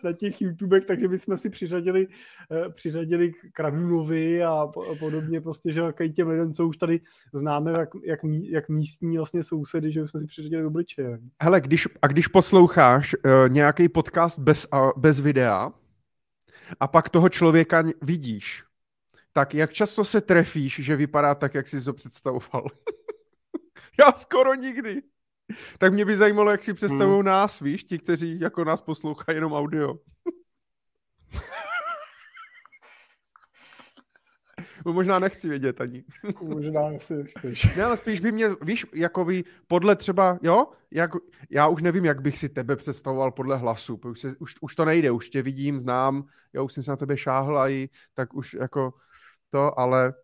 na těch YouTubech, takže bychom si přiřadili, uh, přiřadili Kradunovi a podobně prostě, že těm lidem, co už tady známe, jak, jak, jak místní vlastně sousedy, že bychom si přiřadili obličeje. Hele, když, a když posloucháš uh, nějaký podcast podcast bez, bez videa a pak toho člověka vidíš, tak jak často se trefíš, že vypadá tak, jak jsi to představoval? Já skoro nikdy. Tak mě by zajímalo, jak si představují hmm. nás, víš, ti, kteří jako nás poslouchají jenom audio. Možná nechci vědět ani. možná si chceš. Ne, ale spíš by mě, víš, jako by podle třeba, jo, jak, já už nevím, jak bych si tebe představoval podle hlasu, už, se, už, už to nejde, už tě vidím, znám, já už jsem se na tebe šáhl a i, tak už jako to, ale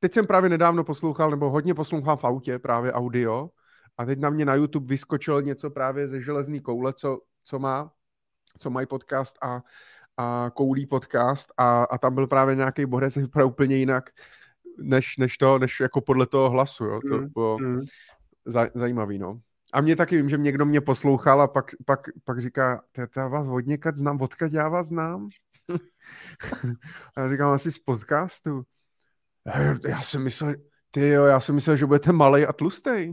teď jsem právě nedávno poslouchal, nebo hodně poslouchám v autě právě audio a teď na mě na YouTube vyskočilo něco právě ze železný koule, co, co má, co mají podcast a a Koulí podcast a, a tam byl právě nějaký borec, který vypadal úplně jinak, než, než to, než jako podle toho hlasu, jo. To mm, bylo mm. Zaj, zajímavý, no. A mě taky vím, že někdo mě poslouchal a pak, pak, pak říká, já vás od někat znám, odkud já vás znám? a já říkám, asi z podcastu. Já, já jsem myslel, ty jo, já jsem myslel, že budete malý a tlustý.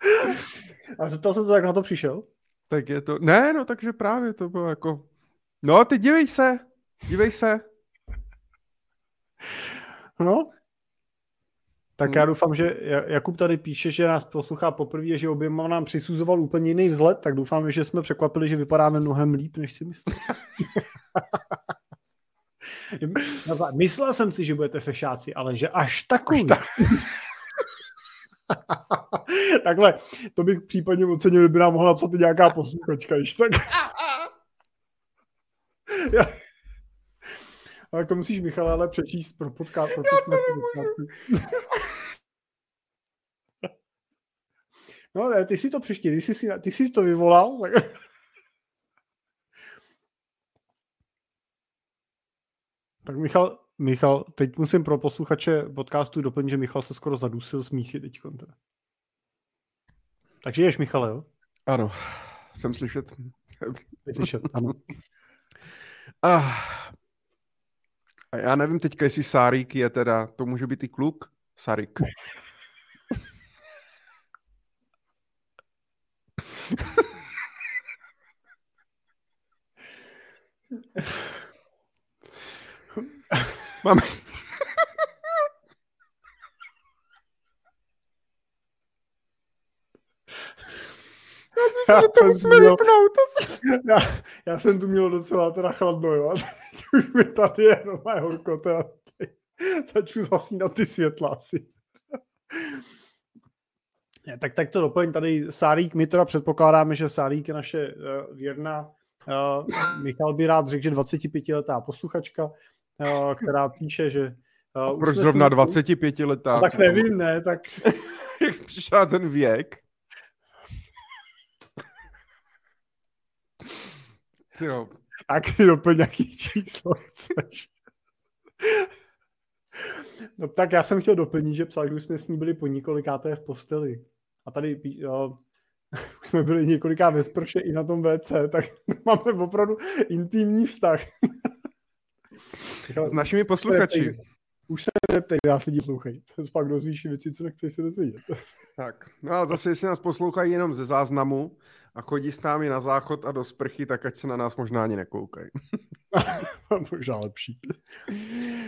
A zeptal jsem se, jak na to přišel? Tak je to, ne, no takže právě to bylo jako, no ty dívej se, dívej se. No, tak já hmm. doufám, že Jakub tady píše, že nás poslouchá poprvé, že oběma nám přisuzoval úplně jiný vzhled, tak doufám, že jsme překvapili, že vypadáme mnohem líp, než si myslel. Myslel jsem si, že budete fešáci, ale že až takový. Až tak. Takhle, to bych případně ocenil, kdyby nám mohla napsat nějaká posluchačka, již tak. Já... Ale to musíš, Michal, ale přečíst pro podcast. Pro No, ne, ty si to přišti, ty jsi, ty jsi to vyvolal. Tak... tak Michal, Michal, teď musím pro posluchače podcastu doplnit, že Michal se skoro zadusil smíchy teď. Takže ješ, Michale, jo? Ano, jsem slyšet. Slyšet, ano. Ah. A já nevím teďka, jestli Sárik je teda, to může být i kluk? Sarik. Máme... Já jsem si, že to musíme měl... vypnout. Já, já, jsem tu měl docela teda chladno, jo. už mi tady je normálně horko, teda začnu zasínat ty světla asi. Ne, tak, tak to doplň tady Sárík, my teda předpokládáme, že Sárík je naše uh, věrná uh, Michal by rád řekl, že 25-letá posluchačka, uh, která píše, že uh, proč zrovna 25 letá? No, tak nevím, ne, tak... Jak jsi přišel ten věk? Jo. Tak si doplň nějaký číslo chceš. No tak já jsem chtěl doplnit, že psal, že jsme s ní byli po několikáté v posteli. A tady jo, už jsme byli několiká ve sprše i na tom WC, tak máme opravdu intimní vztah. S našimi posluchači. Už se neptej, já se poslouchají. To pak dozvíš věci, co nechceš se dozvědět. Tak, no a zase, jestli nás poslouchají jenom ze záznamu a chodí s námi na záchod a do sprchy, tak ať se na nás možná ani nekoukají. možná lepší.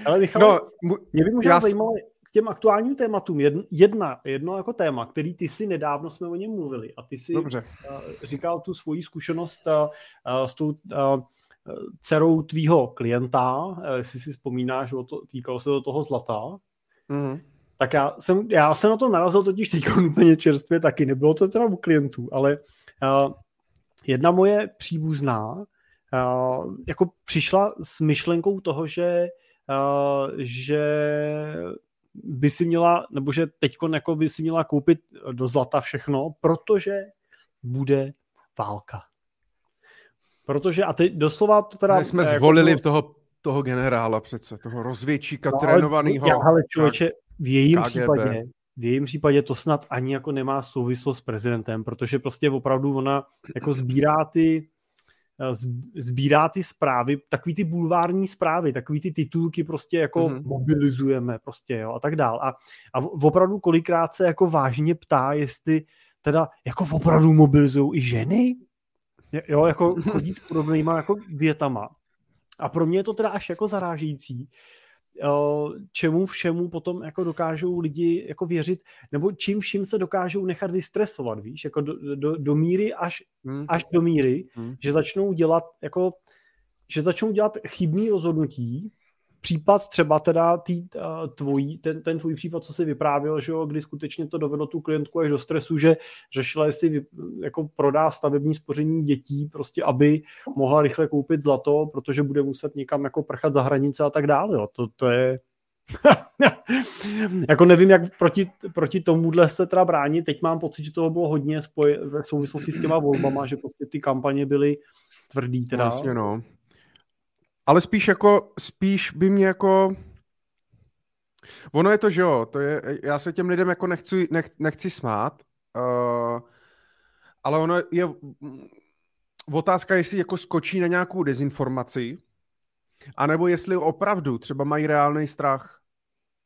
Ale Michal, no, mě by možná já... zajímalo k těm aktuálním tématům jedna, jedno jako téma, který ty si nedávno jsme o něm mluvili a ty si Dobře. říkal tu svoji zkušenost s tou dcerou tvýho klienta, jestli si vzpomínáš, to, týkalo se do toho zlata, mm. tak já jsem, já jsem na to narazil totiž teď úplně čerstvě taky, nebylo to teda u klientů, ale uh, jedna moje příbuzná uh, jako přišla s myšlenkou toho, že, uh, že by si měla, nebo že teď jako by si měla koupit do zlata všechno, protože bude válka. Protože, a teď doslova to teda... My jsme jako zvolili toho, toho generála přece, toho rozvědčíka no, trénovaného. Ale, ale člověče, v jejím KGB. případě, v jejím případě to snad ani jako nemá souvislost s prezidentem, protože prostě opravdu ona jako sbírá ty eh, sbírá ty zprávy, takový ty bulvární zprávy, takový ty titulky prostě jako mm-hmm. mobilizujeme prostě, jo, a tak dál. A, a opravdu kolikrát se jako vážně ptá, jestli teda jako opravdu mobilizují i ženy? Jo, jako chodit s podobnýma jako větama. A pro mě je to teda až jako zarážející, čemu všemu potom jako dokážou lidi jako věřit, nebo čím vším se dokážou nechat vystresovat, víš, jako do, do, do míry až, hmm. až do míry, hmm. že začnou dělat jako, že začnou dělat chybný rozhodnutí, případ třeba teda tý, tvojí, ten, ten tvůj případ, co jsi vyprávěl, že jo, kdy skutečně to dovedlo tu klientku až do stresu, že řešila, jestli vy, jako prodá stavební spoření dětí, prostě aby mohla rychle koupit zlato, protože bude muset někam jako prchat za hranice a tak dále. Jo. To, to je jako nevím, jak proti, proti tomuhle se teda bránit. Teď mám pocit, že toho bylo hodně spoj- ve souvislosti s těma volbama, že prostě ty kampaně byly tvrdý teda. Vlastně no. Ale spíš jako, spíš by mě jako... Ono je to, že jo, to je, já se těm lidem jako nechci, nech, nechci smát, uh, ale ono je otázka, jestli jako skočí na nějakou dezinformaci, anebo jestli opravdu třeba mají reálný strach.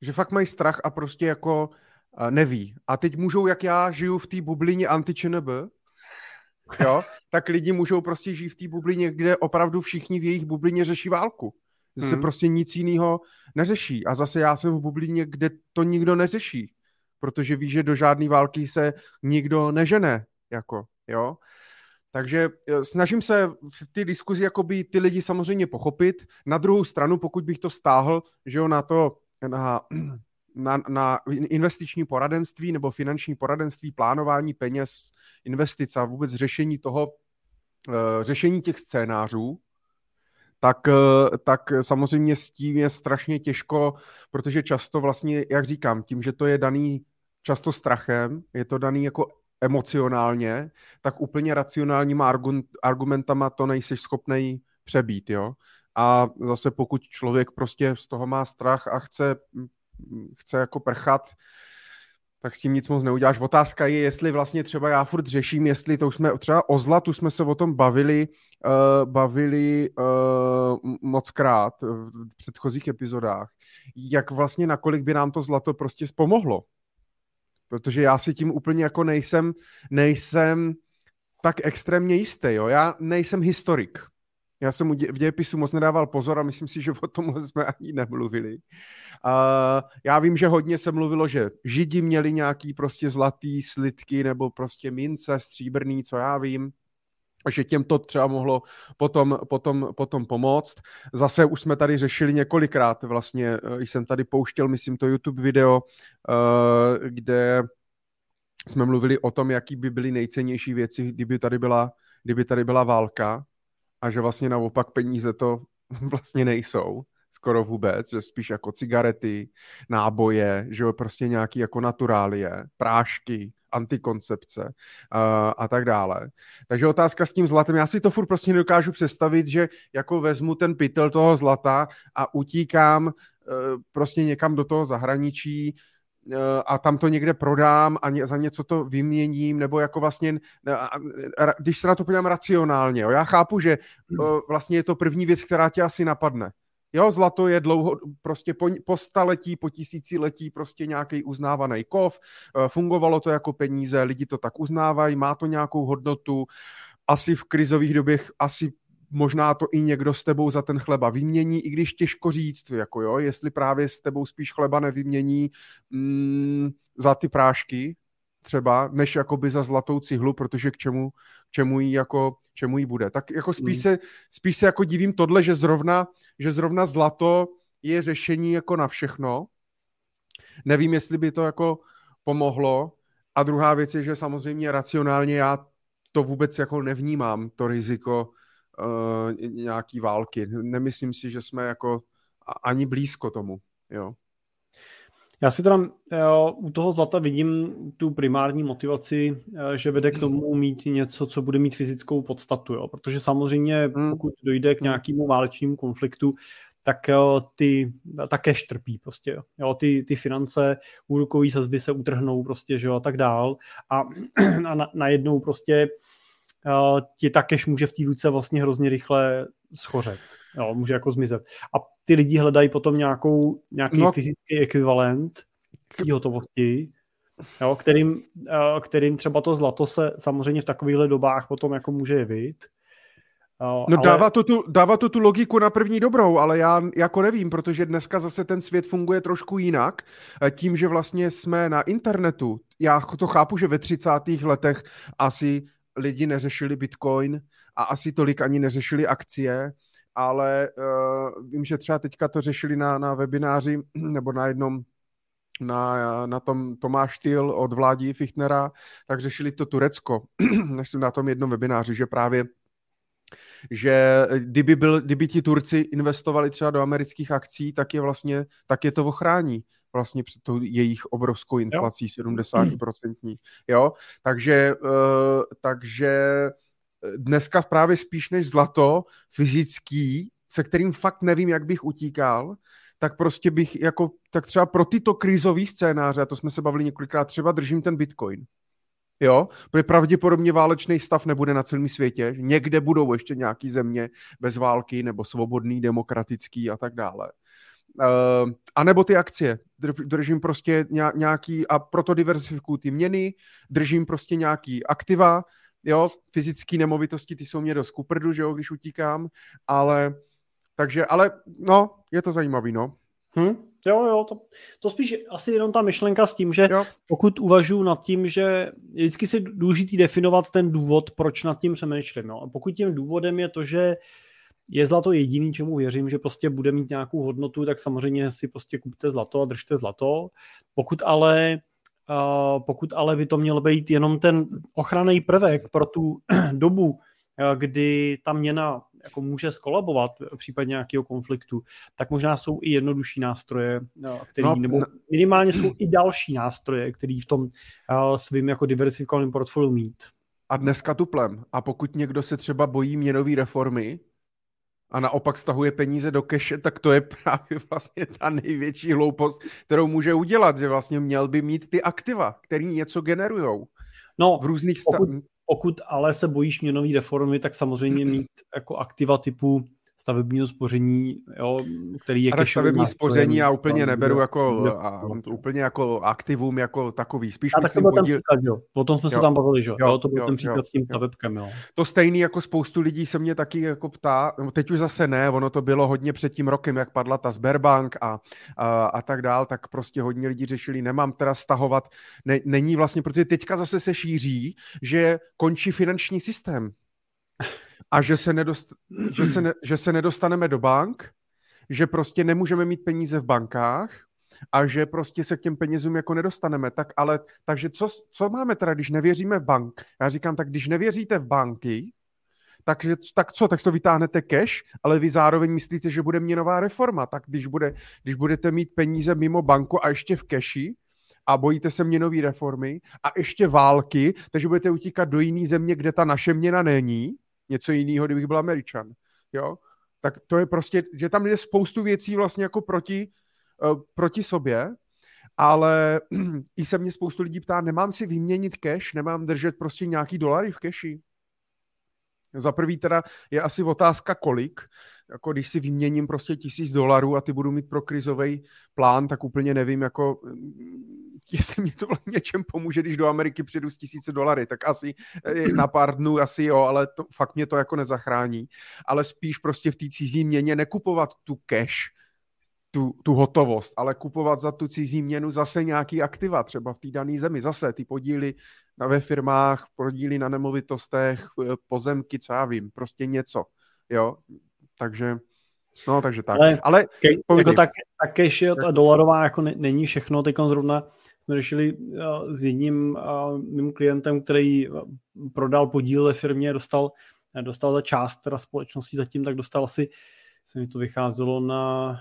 Že fakt mají strach a prostě jako uh, neví. A teď můžou, jak já žiju v té bublině anti jo, tak lidi můžou prostě žít v té bublině, kde opravdu všichni v jejich bublině řeší válku. Zase hmm. prostě nic jiného neřeší. A zase já jsem v bublině, kde to nikdo neřeší, protože ví, že do žádné války se nikdo nežene, jako, jo. Takže e, snažím se v té diskuzi jakoby ty lidi samozřejmě pochopit. Na druhou stranu, pokud bych to stáhl, že jo, na to, na na, na investiční poradenství nebo finanční poradenství, plánování peněz, investic a vůbec řešení toho, eh, řešení těch scénářů, tak, eh, tak samozřejmě s tím je strašně těžko, protože často vlastně, jak říkám, tím, že to je daný často strachem, je to daný jako emocionálně, tak úplně racionálníma argumentama to nejsi schopný přebít, jo. A zase pokud člověk prostě z toho má strach a chce chce jako prchat, tak s tím nic moc neuděláš. Otázka je, jestli vlastně třeba já furt řeším, jestli to už jsme, třeba o zlatu jsme se o tom bavili, uh, bavili uh, moc krát v předchozích epizodách, jak vlastně nakolik by nám to zlato prostě pomohlo. Protože já si tím úplně jako nejsem, nejsem tak extrémně jistý, jo. Já nejsem historik. Já jsem v dějepisu moc nedával pozor a myslím si, že o tom jsme ani nemluvili. Uh, já vím, že hodně se mluvilo, že židi měli nějaký prostě zlatý slitky nebo prostě mince, stříbrný, co já vím že těm to třeba mohlo potom, potom, potom pomoct. Zase už jsme tady řešili několikrát, vlastně eh, jsem tady pouštěl, myslím, to YouTube video, uh, kde jsme mluvili o tom, jaký by byly nejcennější věci, kdyby tady byla, kdyby tady byla válka a že vlastně naopak peníze to vlastně nejsou skoro vůbec, že spíš jako cigarety, náboje, že jo, prostě nějaký jako naturálie, prášky, antikoncepce uh, a tak dále. Takže otázka s tím zlatem, já si to furt prostě nedokážu představit, že jako vezmu ten pytel toho zlata a utíkám uh, prostě někam do toho zahraničí, a tam to někde prodám a ně, za něco to vyměním, nebo jako vlastně, když se na to podívám racionálně, jo, já chápu, že hmm. vlastně je to první věc, která tě asi napadne. Jo, zlato je dlouho, prostě po, po staletí, po tisíciletí prostě nějaký uznávaný kov, fungovalo to jako peníze, lidi to tak uznávají, má to nějakou hodnotu, asi v krizových dobách asi možná to i někdo s tebou za ten chleba vymění, i když těžko říct, jako jo, jestli právě s tebou spíš chleba nevymění mm, za ty prášky, třeba, než jakoby za zlatou cihlu, protože k čemu, k čemu jí jako, čemu jí bude. Tak jako spíš, mm. se, spíš se jako divím tohle, že zrovna, že zrovna zlato je řešení jako na všechno. Nevím, jestli by to jako pomohlo. A druhá věc je, že samozřejmě racionálně já to vůbec jako nevnímám, to riziko uh, nějaký války. Nemyslím si, že jsme jako ani blízko tomu. Jo. Já si teda jo, u toho zlata vidím tu primární motivaci, eh, že vede k tomu mít něco, co bude mít fyzickou podstatu, jo? protože samozřejmě hmm. pokud dojde k hmm. nějakému válečnému konfliktu, tak jo, ty také štrpí prostě, jo, ty, ty finance, úrokové sazby se utrhnou prostě, že jo, a tak dál a, a na, najednou prostě uh, ti ta cash může v té ruce vlastně hrozně rychle schořet, jo, může jako zmizet. A ty lidi hledají potom nějakou, nějaký no. fyzický ekvivalent té hotovosti, jo, kterým, uh, kterým třeba to zlato se samozřejmě v takovýchhle dobách potom jako může jevit. Uh, no ale... dává, to tu, dává to tu logiku na první dobrou, ale já jako nevím, protože dneska zase ten svět funguje trošku jinak. Tím, že vlastně jsme na internetu, já to chápu, že ve 30. letech asi lidi neřešili Bitcoin a asi tolik ani neřešili akcie, ale uh, vím, že třeba teďka to řešili na, na webináři nebo na jednom na, na tom Tomáš Tyl od vládí Fichtnera, tak řešili to Turecko, jsem na tom jednom webináři, že právě že kdyby, byl, kdyby ti Turci investovali třeba do amerických akcí, tak je vlastně, tak je to ochrání vlastně před tou jejich obrovskou inflací jo. 70%. Jo? Takže, uh, takže dneska právě spíš než zlato fyzický, se kterým fakt nevím, jak bych utíkal, tak prostě bych jako, tak třeba pro tyto krizové scénáře, a to jsme se bavili několikrát, třeba držím ten Bitcoin. Jo, protože pravděpodobně válečný stav nebude na celém světě. Někde budou ještě nějaký země bez války nebo svobodný, demokratický a tak dále. Uh, a nebo ty akcie. Držím prostě nějaký, a proto diversifikuju ty měny, držím prostě nějaký aktiva, jo, fyzické nemovitosti, ty jsou mě dost kuprdu, že jo, když utíkám, ale, takže, ale, no, je to zajímavý, no. Hm? Jo, jo, to, to spíš asi jenom ta myšlenka s tím, že jo. pokud uvažuji nad tím, že je vždycky si důležitý definovat ten důvod, proč nad tím přemýšlím. Jo. A pokud tím důvodem je to, že je zlato jediný, čemu věřím, že prostě bude mít nějakou hodnotu, tak samozřejmě si prostě kupte zlato a držte zlato. Pokud ale Uh, pokud ale by to měl být jenom ten ochranný prvek pro tu dobu, uh, kdy ta měna jako může skolabovat v případě nějakého konfliktu, tak možná jsou i jednodušší nástroje, který, no, nebo minimálně jsou i další nástroje, který v tom uh, svým jako diversifikovaném portfoliu mít. A dneska tuplem. A pokud někdo se třeba bojí měnové reformy, a naopak stahuje peníze do keše, tak to je právě vlastně ta největší hloupost, kterou může udělat, že vlastně měl by mít ty aktiva, které něco generujou. No, v různých pokud, pokud ale se bojíš měnové reformy, tak samozřejmě mít jako aktiva typu stavebního spoření, jo, který je a stavební spoření já úplně neberu jako, a, úplně jako aktivum, jako takový. Spíš a myslím, tak to byl podíl... ten příklad, jo. Potom jsme jo. se tam bavili, že jo. jo to byl jo, ten příklad jo, s tím stavebkem, jo. To stejný jako spoustu lidí se mě taky jako ptá, no teď už zase ne, ono to bylo hodně před tím rokem, jak padla ta Sberbank a, a, a tak dál, tak prostě hodně lidí řešili, nemám teda stahovat, ne, není vlastně, protože teďka zase se šíří, že končí finanční systém a že se, nedost, že, se ne, že se nedostaneme do bank, že prostě nemůžeme mít peníze v bankách a že prostě se k těm penězům jako nedostaneme. Tak ale, takže co, co máme teda, když nevěříme v bank? Já říkám, tak když nevěříte v banky, tak, tak co, tak to vytáhnete cash, ale vy zároveň myslíte, že bude měnová reforma. Tak když, bude, když budete mít peníze mimo banku a ještě v cashi, a bojíte se měnové reformy a ještě války, takže budete utíkat do jiné země, kde ta naše měna není, něco jiného, kdybych byl Američan. Jo? Tak to je prostě, že tam je spoustu věcí vlastně jako proti, uh, proti sobě, ale i se mě spoustu lidí ptá, nemám si vyměnit cash, nemám držet prostě nějaký dolary v cashi. Za prvý teda je asi otázka kolik, jako když si vyměním prostě tisíc dolarů a ty budu mít pro krizový plán, tak úplně nevím, jako jestli mě to něčem pomůže, když do Ameriky přijedu s tisíce dolary, tak asi eh, na pár dnů asi jo, ale to, fakt mě to jako nezachrání. Ale spíš prostě v té cizí měně nekupovat tu cash, tu, tu hotovost, ale kupovat za tu cizí měnu zase nějaký aktiva, třeba v té dané zemi, zase ty podíly ve firmách, podíly na nemovitostech, eh, pozemky, co já vím, prostě něco, jo, takže No, takže tak. Ale, Ale ke, jako tak, tak cash je ta dolarová jako ne, není všechno. Teď zrovna jsme řešili uh, s jedním uh, mým klientem, který uh, prodal podíl ve firmě, dostal, dostal za část teda společnosti zatím, tak dostal asi, se mi to vycházelo na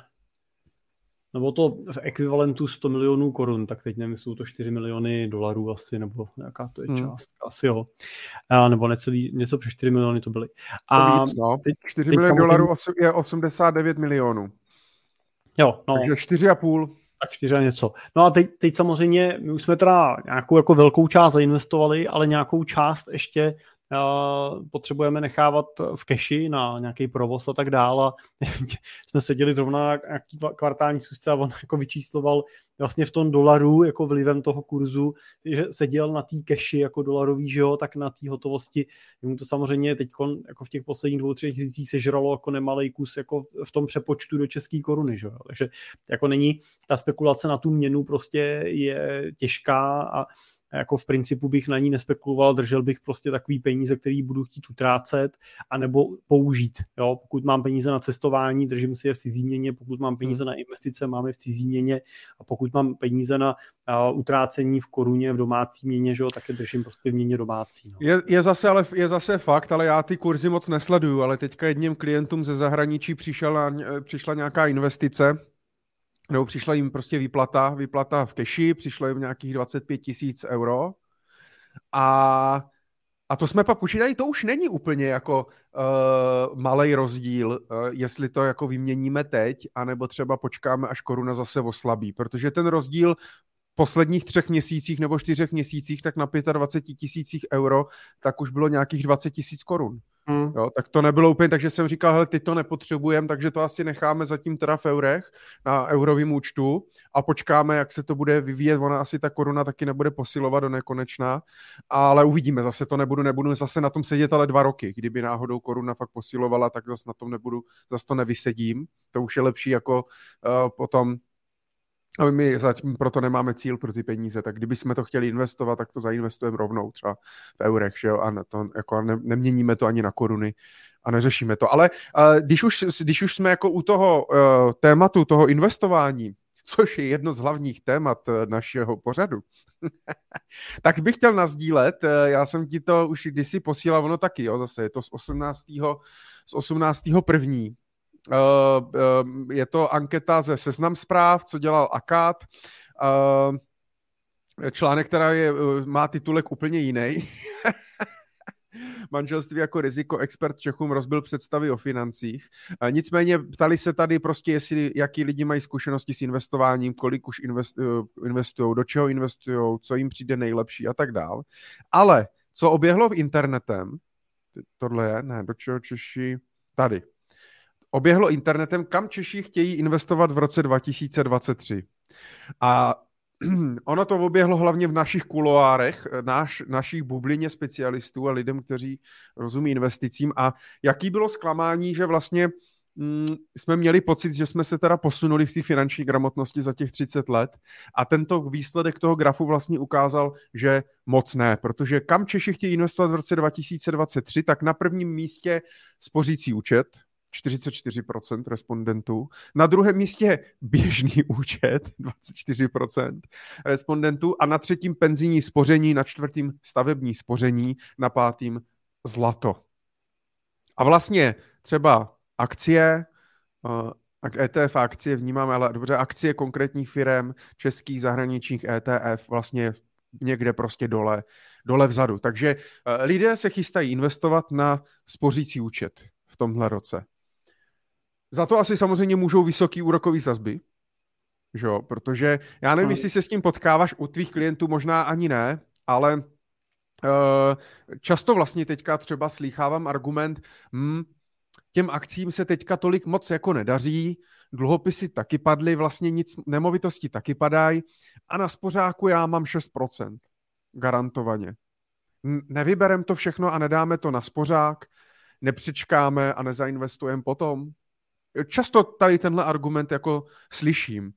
nebo to v ekvivalentu 100 milionů korun, tak teď nevím, jsou to 4 miliony dolarů asi, nebo nějaká to je hmm. část, asi jo. A, nebo necelý, něco přes 4 miliony to byly. A víc, no. teď 4 teď miliony dolarů je 89 milionů. Jo, no. Takže 4,5 tak čtyři a něco. No a teď, teď samozřejmě, my už jsme teda nějakou jako velkou část zainvestovali, ale nějakou část ještě potřebujeme nechávat v keši na nějaký provoz a tak dále. jsme seděli zrovna na nějaký kvartální schůzce a on jako vyčísloval vlastně v tom dolaru jako vlivem toho kurzu, že seděl na té keši jako dolarový, že jo, tak na té hotovosti. Mu to samozřejmě teď jako v těch posledních dvou, třech měsících sežralo jako nemalý kus jako v tom přepočtu do české koruny, že jo. Takže jako není ta spekulace na tu měnu prostě je těžká a jako v principu bych na ní nespekuloval, držel bych prostě takový peníze, který budu chtít utrácet, anebo použít. Jo? Pokud mám peníze na cestování, držím si je v cizí měně, pokud mám peníze hmm. na investice, máme v cizí měně a pokud mám peníze na uh, utrácení v koruně, v domácí měně, že jo, tak je držím prostě v měně domácí. No. Je, je, zase, ale, je zase fakt, ale já ty kurzy moc nesleduju, ale teďka jedním klientům ze zahraničí přišla, přišla nějaká investice, nebo přišla jim prostě výplata, výplata v keši, přišlo jim nějakých 25 tisíc euro a, a to jsme pak počítali, to už není úplně jako uh, malý rozdíl, uh, jestli to jako vyměníme teď, anebo třeba počkáme, až koruna zase oslabí, protože ten rozdíl posledních třech měsících nebo čtyřech měsících tak na 25 tisících euro, tak už bylo nějakých 20 tisíc korun. Hmm. Jo, tak to nebylo úplně, takže jsem říkal, hele, ty to nepotřebujeme, takže to asi necháme zatím teda v eurech na eurovém účtu a počkáme, jak se to bude vyvíjet. Ona asi ta koruna taky nebude posilovat do nekonečna, ale uvidíme, zase to nebudu, nebudu zase na tom sedět ale dva roky. Kdyby náhodou koruna fakt posilovala, tak zase na tom nebudu, zase to nevysedím. To už je lepší jako uh, potom a my zatím proto nemáme cíl pro ty peníze, tak kdyby jsme to chtěli investovat, tak to zainvestujeme rovnou třeba v eurech, že jo, a to, jako ne, neměníme to ani na koruny a neřešíme to. Ale uh, když, už, když už jsme jako u toho uh, tématu, toho investování, což je jedno z hlavních témat uh, našeho pořadu, tak bych chtěl nazdílet, já jsem ti to už kdysi posílal, ono taky, jo, zase je to z 18. z 18. první, Eh, eh, je to anketa ze Seznam zpráv, co dělal Akát. Eh, článek, která je, má titulek úplně jiný. Manželství jako riziko expert Čechům rozbil představy o financích. Nicméně ptali se tady prostě, jestli, jaký lidi mají zkušenosti s investováním, kolik už investují, do čeho investují, co jim přijde nejlepší a tak dál. Ale co oběhlo v internetem, tohle je, ne, do čeho Češi, tady oběhlo internetem, kam Češi chtějí investovat v roce 2023. A ono to oběhlo hlavně v našich kuloárech, naš, našich bublině specialistů a lidem, kteří rozumí investicím. A jaký bylo zklamání, že vlastně mm, jsme měli pocit, že jsme se teda posunuli v té finanční gramotnosti za těch 30 let a tento výsledek toho grafu vlastně ukázal, že moc ne, protože kam Češi chtějí investovat v roce 2023, tak na prvním místě spořící účet, 44% respondentů. Na druhém místě běžný účet, 24% respondentů. A na třetím penzijní spoření, na čtvrtým stavební spoření, na pátým zlato. A vlastně třeba akcie, ETF akcie vnímáme, ale dobře, akcie konkrétních firm, českých, zahraničních ETF vlastně někde prostě dole, dole vzadu. Takže e, lidé se chystají investovat na spořící účet v tomhle roce. Za to asi samozřejmě můžou vysoký úrokový sazby, že jo? protože já nevím, jestli se s tím potkáváš u tvých klientů, možná ani ne, ale uh, často vlastně teďka třeba slýchávám argument, hm, těm akcím se teďka tolik moc jako nedaří, dluhopisy taky padly, vlastně nic, nemovitosti taky padají a na spořáku já mám 6%, garantovaně. Nevyberem to všechno a nedáme to na spořák, nepřičkáme a nezainvestujeme potom. Často tady tenhle argument jako slyším.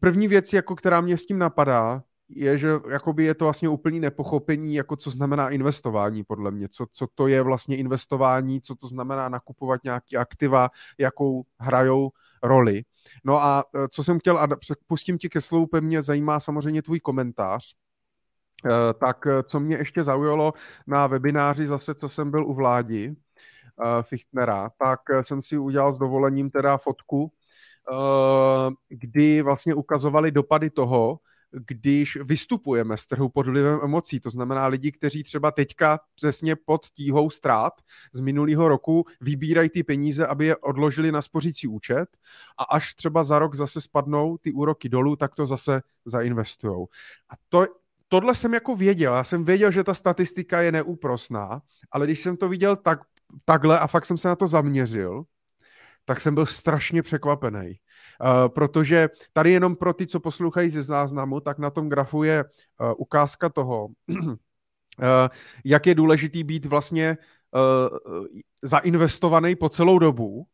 První věc, jako která mě s tím napadá, je, že jakoby je to vlastně úplný nepochopení, jako co znamená investování podle mě, co, co to je vlastně investování, co to znamená nakupovat nějaký aktiva, jakou hrajou roli. No a e, co jsem chtěl, a pustím ti ke slovu, mě zajímá samozřejmě tvůj komentář, e, tak e, co mě ještě zaujalo na webináři zase, co jsem byl u vládi, Fichtnera, tak eh, jsem si udělal s dovolením teda fotku, uh, kdy vlastně ukazovali dopady toho, když vystupujeme z trhu pod vlivem emocí, to znamená lidi, kteří třeba teďka přesně pod tíhou ztrát z minulého roku vybírají ty peníze, aby je odložili na spořící účet a až třeba za rok zase spadnou ty úroky dolů, tak to zase zainvestujou. A to, tohle jsem jako věděl, já jsem věděl, že ta statistika je neúprosná, ale když jsem to viděl tak takhle a fakt jsem se na to zaměřil, tak jsem byl strašně překvapený. Uh, protože tady jenom pro ty, co poslouchají ze záznamu, tak na tom grafu je uh, ukázka toho, uh, jak je důležitý být vlastně zainvestovaný po celou dobu,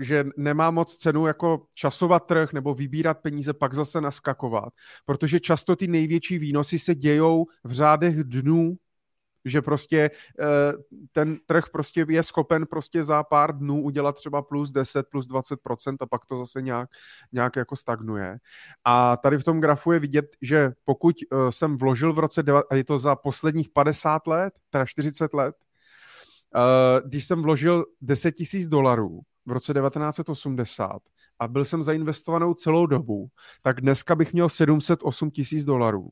že nemá moc cenu jako časovat trh nebo vybírat peníze, pak zase naskakovat, protože často ty největší výnosy se dějou v řádech dnů že prostě eh, ten trh prostě je schopen prostě za pár dnů udělat třeba plus 10, plus 20% a pak to zase nějak, nějak jako stagnuje. A tady v tom grafu je vidět, že pokud eh, jsem vložil v roce, a je to za posledních 50 let, teda 40 let, eh, když jsem vložil 10 tisíc dolarů v roce 1980 a byl jsem zainvestovanou celou dobu, tak dneska bych měl 708 tisíc dolarů.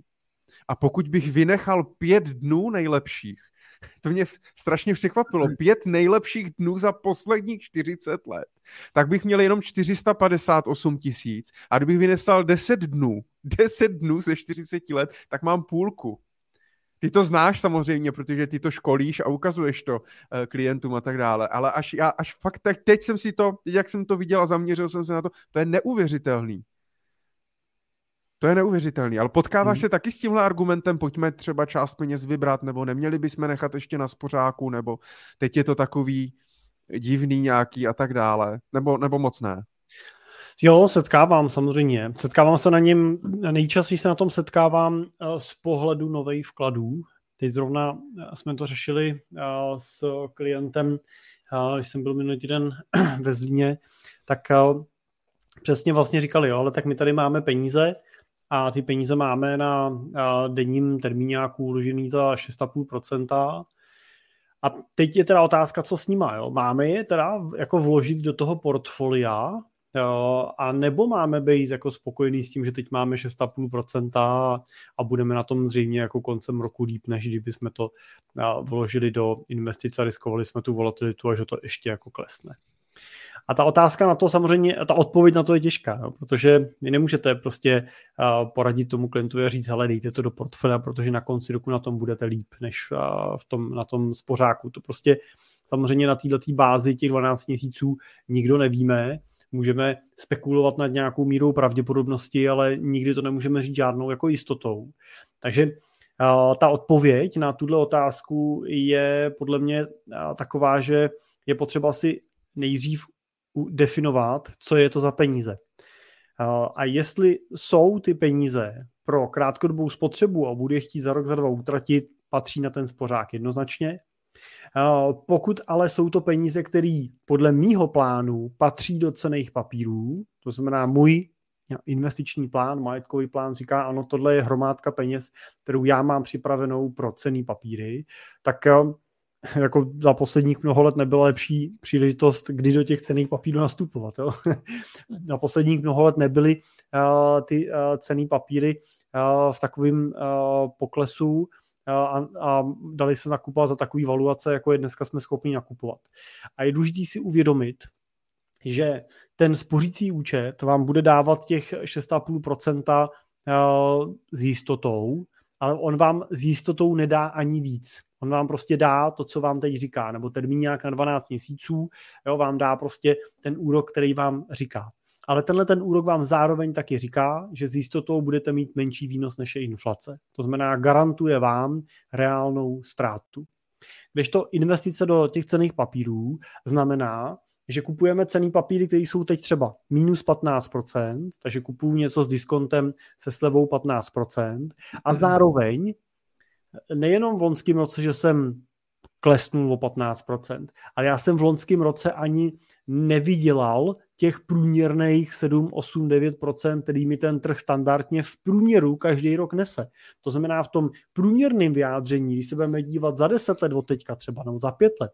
A pokud bych vynechal pět dnů nejlepších, to mě strašně překvapilo, pět nejlepších dnů za posledních 40 let, tak bych měl jenom 458 tisíc. A kdybych vynesal 10 dnů, 10 dnů ze 40 let, tak mám půlku. Ty to znáš samozřejmě, protože ty to školíš a ukazuješ to uh, klientům a tak dále, ale až já, až fakt tak teď jsem si to, jak jsem to viděl a zaměřil jsem se na to, to je neuvěřitelný. To je neuvěřitelný, ale potkáváš hmm. se taky s tímhle argumentem, pojďme třeba část peněz vybrat, nebo neměli bychom nechat ještě na spořáku, nebo teď je to takový divný nějaký a tak dále, nebo, nebo moc ne? Jo, setkávám samozřejmě. Setkávám se na něm, nejčastěji se na tom setkávám eh, z pohledu nových vkladů. Teď zrovna eh, jsme to řešili eh, s klientem, když jsem byl minulý týden ve Zlíně, tak přesně vlastně říkali, jo, ale tak my tady máme peníze, a ty peníze máme na denním termíňáku uložený za 6,5%. A teď je teda otázka, co s nima. Jo? Máme je teda jako vložit do toho portfolia, jo? a nebo máme být jako spokojený s tím, že teď máme 6,5% a budeme na tom zřejmě jako koncem roku líp, než kdyby jsme to vložili do investice a riskovali jsme tu volatilitu a že to ještě jako klesne. A ta otázka na to samozřejmě, ta odpověď na to je těžká, jo, protože vy nemůžete prostě uh, poradit tomu klientovi a říct, hele, dejte to do portfolia, protože na konci roku na tom budete líp, než uh, v tom, na tom spořáku. To prostě samozřejmě na této bázi těch 12 měsíců nikdo nevíme, můžeme spekulovat nad nějakou mírou pravděpodobnosti, ale nikdy to nemůžeme říct žádnou jako jistotou. Takže ta odpověď na tuto otázku je podle mě taková, že je potřeba si nejdřív definovat, co je to za peníze. A jestli jsou ty peníze pro krátkodobou spotřebu a bude chtít za rok, za dva utratit, patří na ten spořák jednoznačně. Pokud ale jsou to peníze, které podle mýho plánu patří do cených papírů, to znamená můj investiční plán, majetkový plán říká, ano, tohle je hromádka peněz, kterou já mám připravenou pro cený papíry, tak jako za posledních mnoho let nebyla lepší příležitost, kdy do těch cených papírů nastupovat. Jo? za posledních mnoho let nebyly uh, ty uh, cený papíry uh, v takovém uh, poklesu a, a dali se nakupovat za takový valuace, jako je dneska jsme schopni nakupovat. A je důležité si uvědomit, že ten spořící účet vám bude dávat těch 6,5% s jistotou, ale on vám s jistotou nedá ani víc. On vám prostě dá to, co vám teď říká, nebo termín nějak na 12 měsíců, jo, vám dá prostě ten úrok, který vám říká. Ale tenhle ten úrok vám zároveň taky říká, že s jistotou budete mít menší výnos než je inflace. To znamená, garantuje vám reálnou ztrátu. Když to investice do těch cených papírů znamená, že kupujeme cený papíry, které jsou teď třeba minus 15%, takže kupuju něco s diskontem se slevou 15% a mhm. zároveň nejenom v loňském roce, že jsem klesnul o 15%, ale já jsem v loňském roce ani nevydělal těch průměrných 7, 8, 9% který mi ten trh standardně v průměru každý rok nese. To znamená v tom průměrném vyjádření, když se budeme dívat za 10 let od teďka třeba, nebo za 5 let,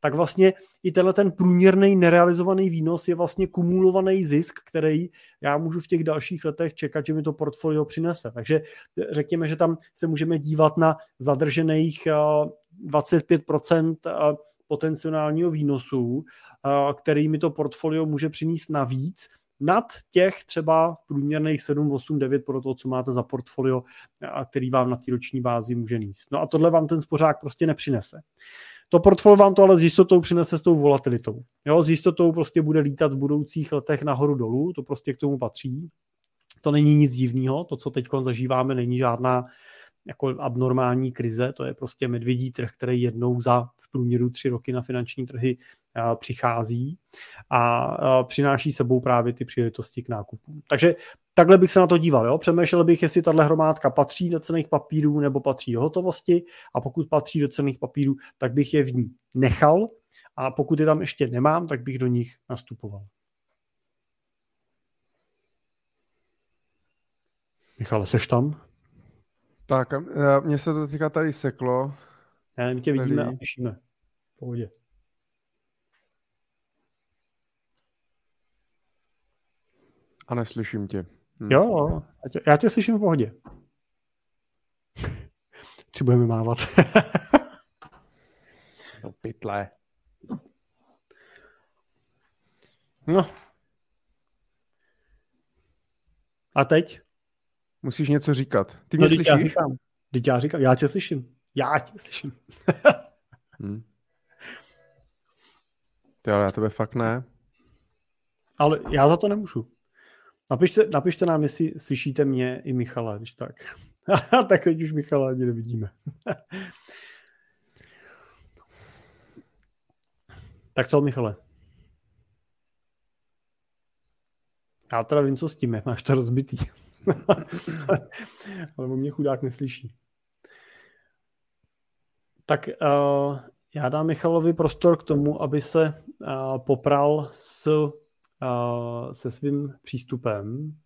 tak vlastně i tenhle ten průměrný nerealizovaný výnos je vlastně kumulovaný zisk, který já můžu v těch dalších letech čekat, že mi to portfolio přinese. Takže řekněme, že tam se můžeme dívat na zadržených 25 potenciálního výnosu, který mi to portfolio může přinést navíc, nad těch třeba průměrných 7, 8, 9 pro to, co máte za portfolio, a který vám na té roční bázi může níst. No a tohle vám ten spořák prostě nepřinese. To portfolio vám to ale s jistotou přinese s tou volatilitou. Jo, s jistotou prostě bude lítat v budoucích letech nahoru dolů, to prostě k tomu patří. To není nic divného, to, co teď zažíváme, není žádná jako abnormální krize, to je prostě medvědí trh, který jednou za v průměru tři roky na finanční trhy přichází a přináší sebou právě ty příležitosti k nákupu. Takže takhle bych se na to díval. Jo? Přemýšlel bych, jestli tahle hromádka patří do cených papírů nebo patří do hotovosti a pokud patří do cených papírů, tak bych je v ní nechal a pokud je tam ještě nemám, tak bych do nich nastupoval. Michale, seš tam? Tak, mně se to teďka tady seklo. Já my tě vidíme tady. a slyšíme. V pohodě. A neslyším tě. Hm. Jo, já tě, já tě slyším v pohodě. Co budeme mávat? no pytle. No. A teď? Musíš něco říkat. Ty mě no, slyšíš? Já říkám. Teď já říkám, já tě slyším. Já tě slyším. hmm. Ty, ale já tebe fakt ne. Ale já za to nemůžu. Napište, napište nám, jestli slyšíte mě i Michala, když tak. tak teď už Michala ani nevidíme. tak co, Michale? Já teda vím, co s tím, jak máš to rozbitý. Ale mě chudák neslyší. Tak uh, já dám Michalovi prostor k tomu, aby se uh, popral s, uh, se svým přístupem.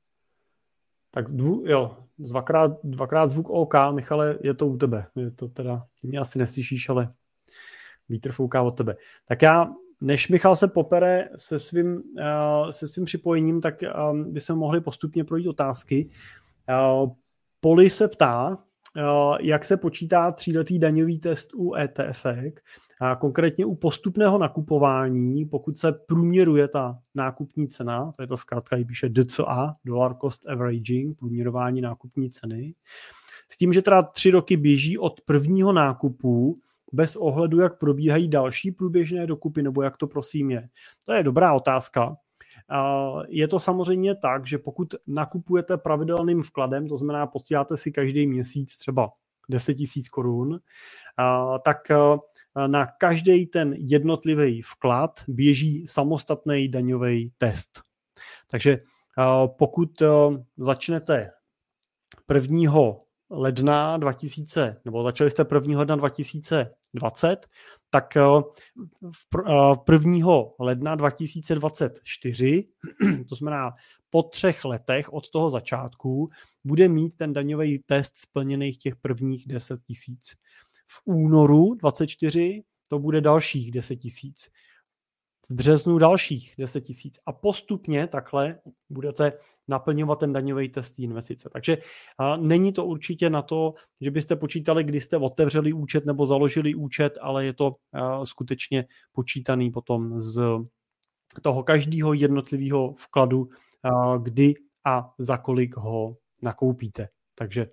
Tak dvů, jo, dvakrát, dvakrát zvuk OK, Michale, je to u tebe. Je to teda, mě asi neslyšíš, ale vítr fouká od tebe. Tak já než Michal se popere se svým, uh, se svým připojením, tak um, bychom mohli postupně projít otázky. Uh, Poli se ptá, jak se počítá tříletý daňový test u ETF, konkrétně u postupného nakupování, pokud se průměruje ta nákupní cena, to je ta zkrátka, píše DCA, Dollar Cost Averaging, průměrování nákupní ceny, s tím, že teda tři roky běží od prvního nákupu bez ohledu, jak probíhají další průběžné dokupy, nebo jak to prosím je? To je dobrá otázka. Je to samozřejmě tak, že pokud nakupujete pravidelným vkladem, to znamená posíláte si každý měsíc třeba 10 tisíc korun, tak na každý ten jednotlivý vklad běží samostatný daňový test. Takže pokud začnete 1. ledna 2000, nebo začali jste 1. ledna 2020, tak v 1. ledna 2024, to znamená po třech letech od toho začátku, bude mít ten daňový test splněných těch prvních 10 tisíc. V únoru 24 to bude dalších 10 tisíc. V březnu dalších 10 tisíc a postupně takhle budete naplňovat ten daňový test investice. Takže a, není to určitě na to, že byste počítali, kdy jste otevřeli účet nebo založili účet, ale je to a, skutečně počítaný potom z toho každého jednotlivého vkladu, a, kdy a za kolik ho nakoupíte. Takže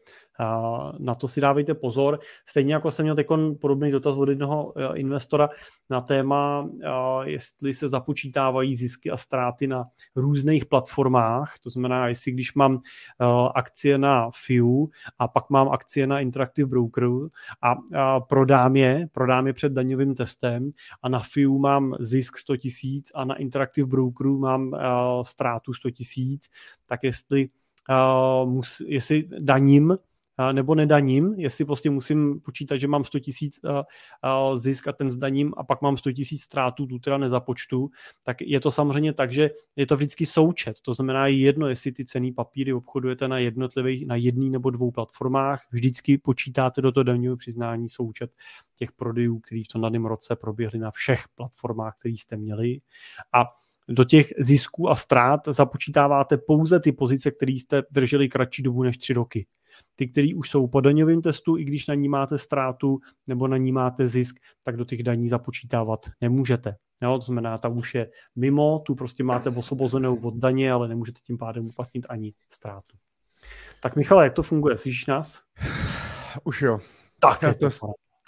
na to si dávejte pozor. Stejně jako jsem měl teď podobný dotaz od jednoho e, investora na téma, jestli se započítávají zisky a ztráty na různých platformách. To znamená, jestli když mám e, akcie na FIU a pak mám akcie na Interactive Brokeru a prodám je, prodám je před daňovým testem a na FIU mám zisk 100 tisíc a na Interactive Brokeru mám e, ztrátu 100 tisíc, tak jestli mus, jestli daním nebo nedaním, jestli prostě musím počítat, že mám 100 tisíc zisk a ten zdaním a pak mám 100 tisíc ztrátu, tu teda nezapočtu, tak je to samozřejmě tak, že je to vždycky součet. To znamená jedno, jestli ty cený papíry obchodujete na jednotlivých, na jedný nebo dvou platformách, vždycky počítáte do toho daňového přiznání součet těch prodejů, který v tom daném roce proběhly na všech platformách, které jste měli. A do těch zisků a ztrát započítáváte pouze ty pozice, které jste drželi kratší dobu než tři roky. Ty, které už jsou po daňovém testu, i když na ní máte ztrátu nebo na ní máte zisk, tak do těch daní započítávat nemůžete. Jo, to znamená, ta už je mimo, tu prostě máte osvobozenou od daně, ale nemůžete tím pádem uplatnit ani ztrátu. Tak Michale, jak to funguje? Slyšíš nás? Už jo. Tak, to,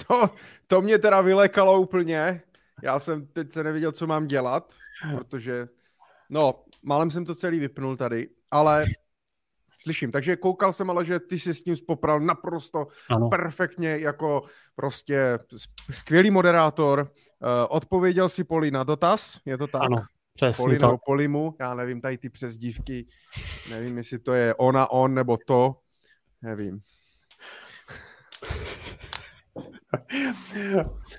to, to mě teda vylekalo úplně. Já jsem teď se nevěděl, co mám dělat protože, no, málem jsem to celý vypnul tady, ale slyším. Takže koukal jsem ale, že ty jsi s tím popral naprosto ano. perfektně, jako prostě skvělý moderátor. Uh, odpověděl si Poli na dotaz, je to tak? Ano, přesně Poli tak. Polimu, já nevím, tady ty přezdívky, nevím, jestli to je ona, on, nebo to, nevím.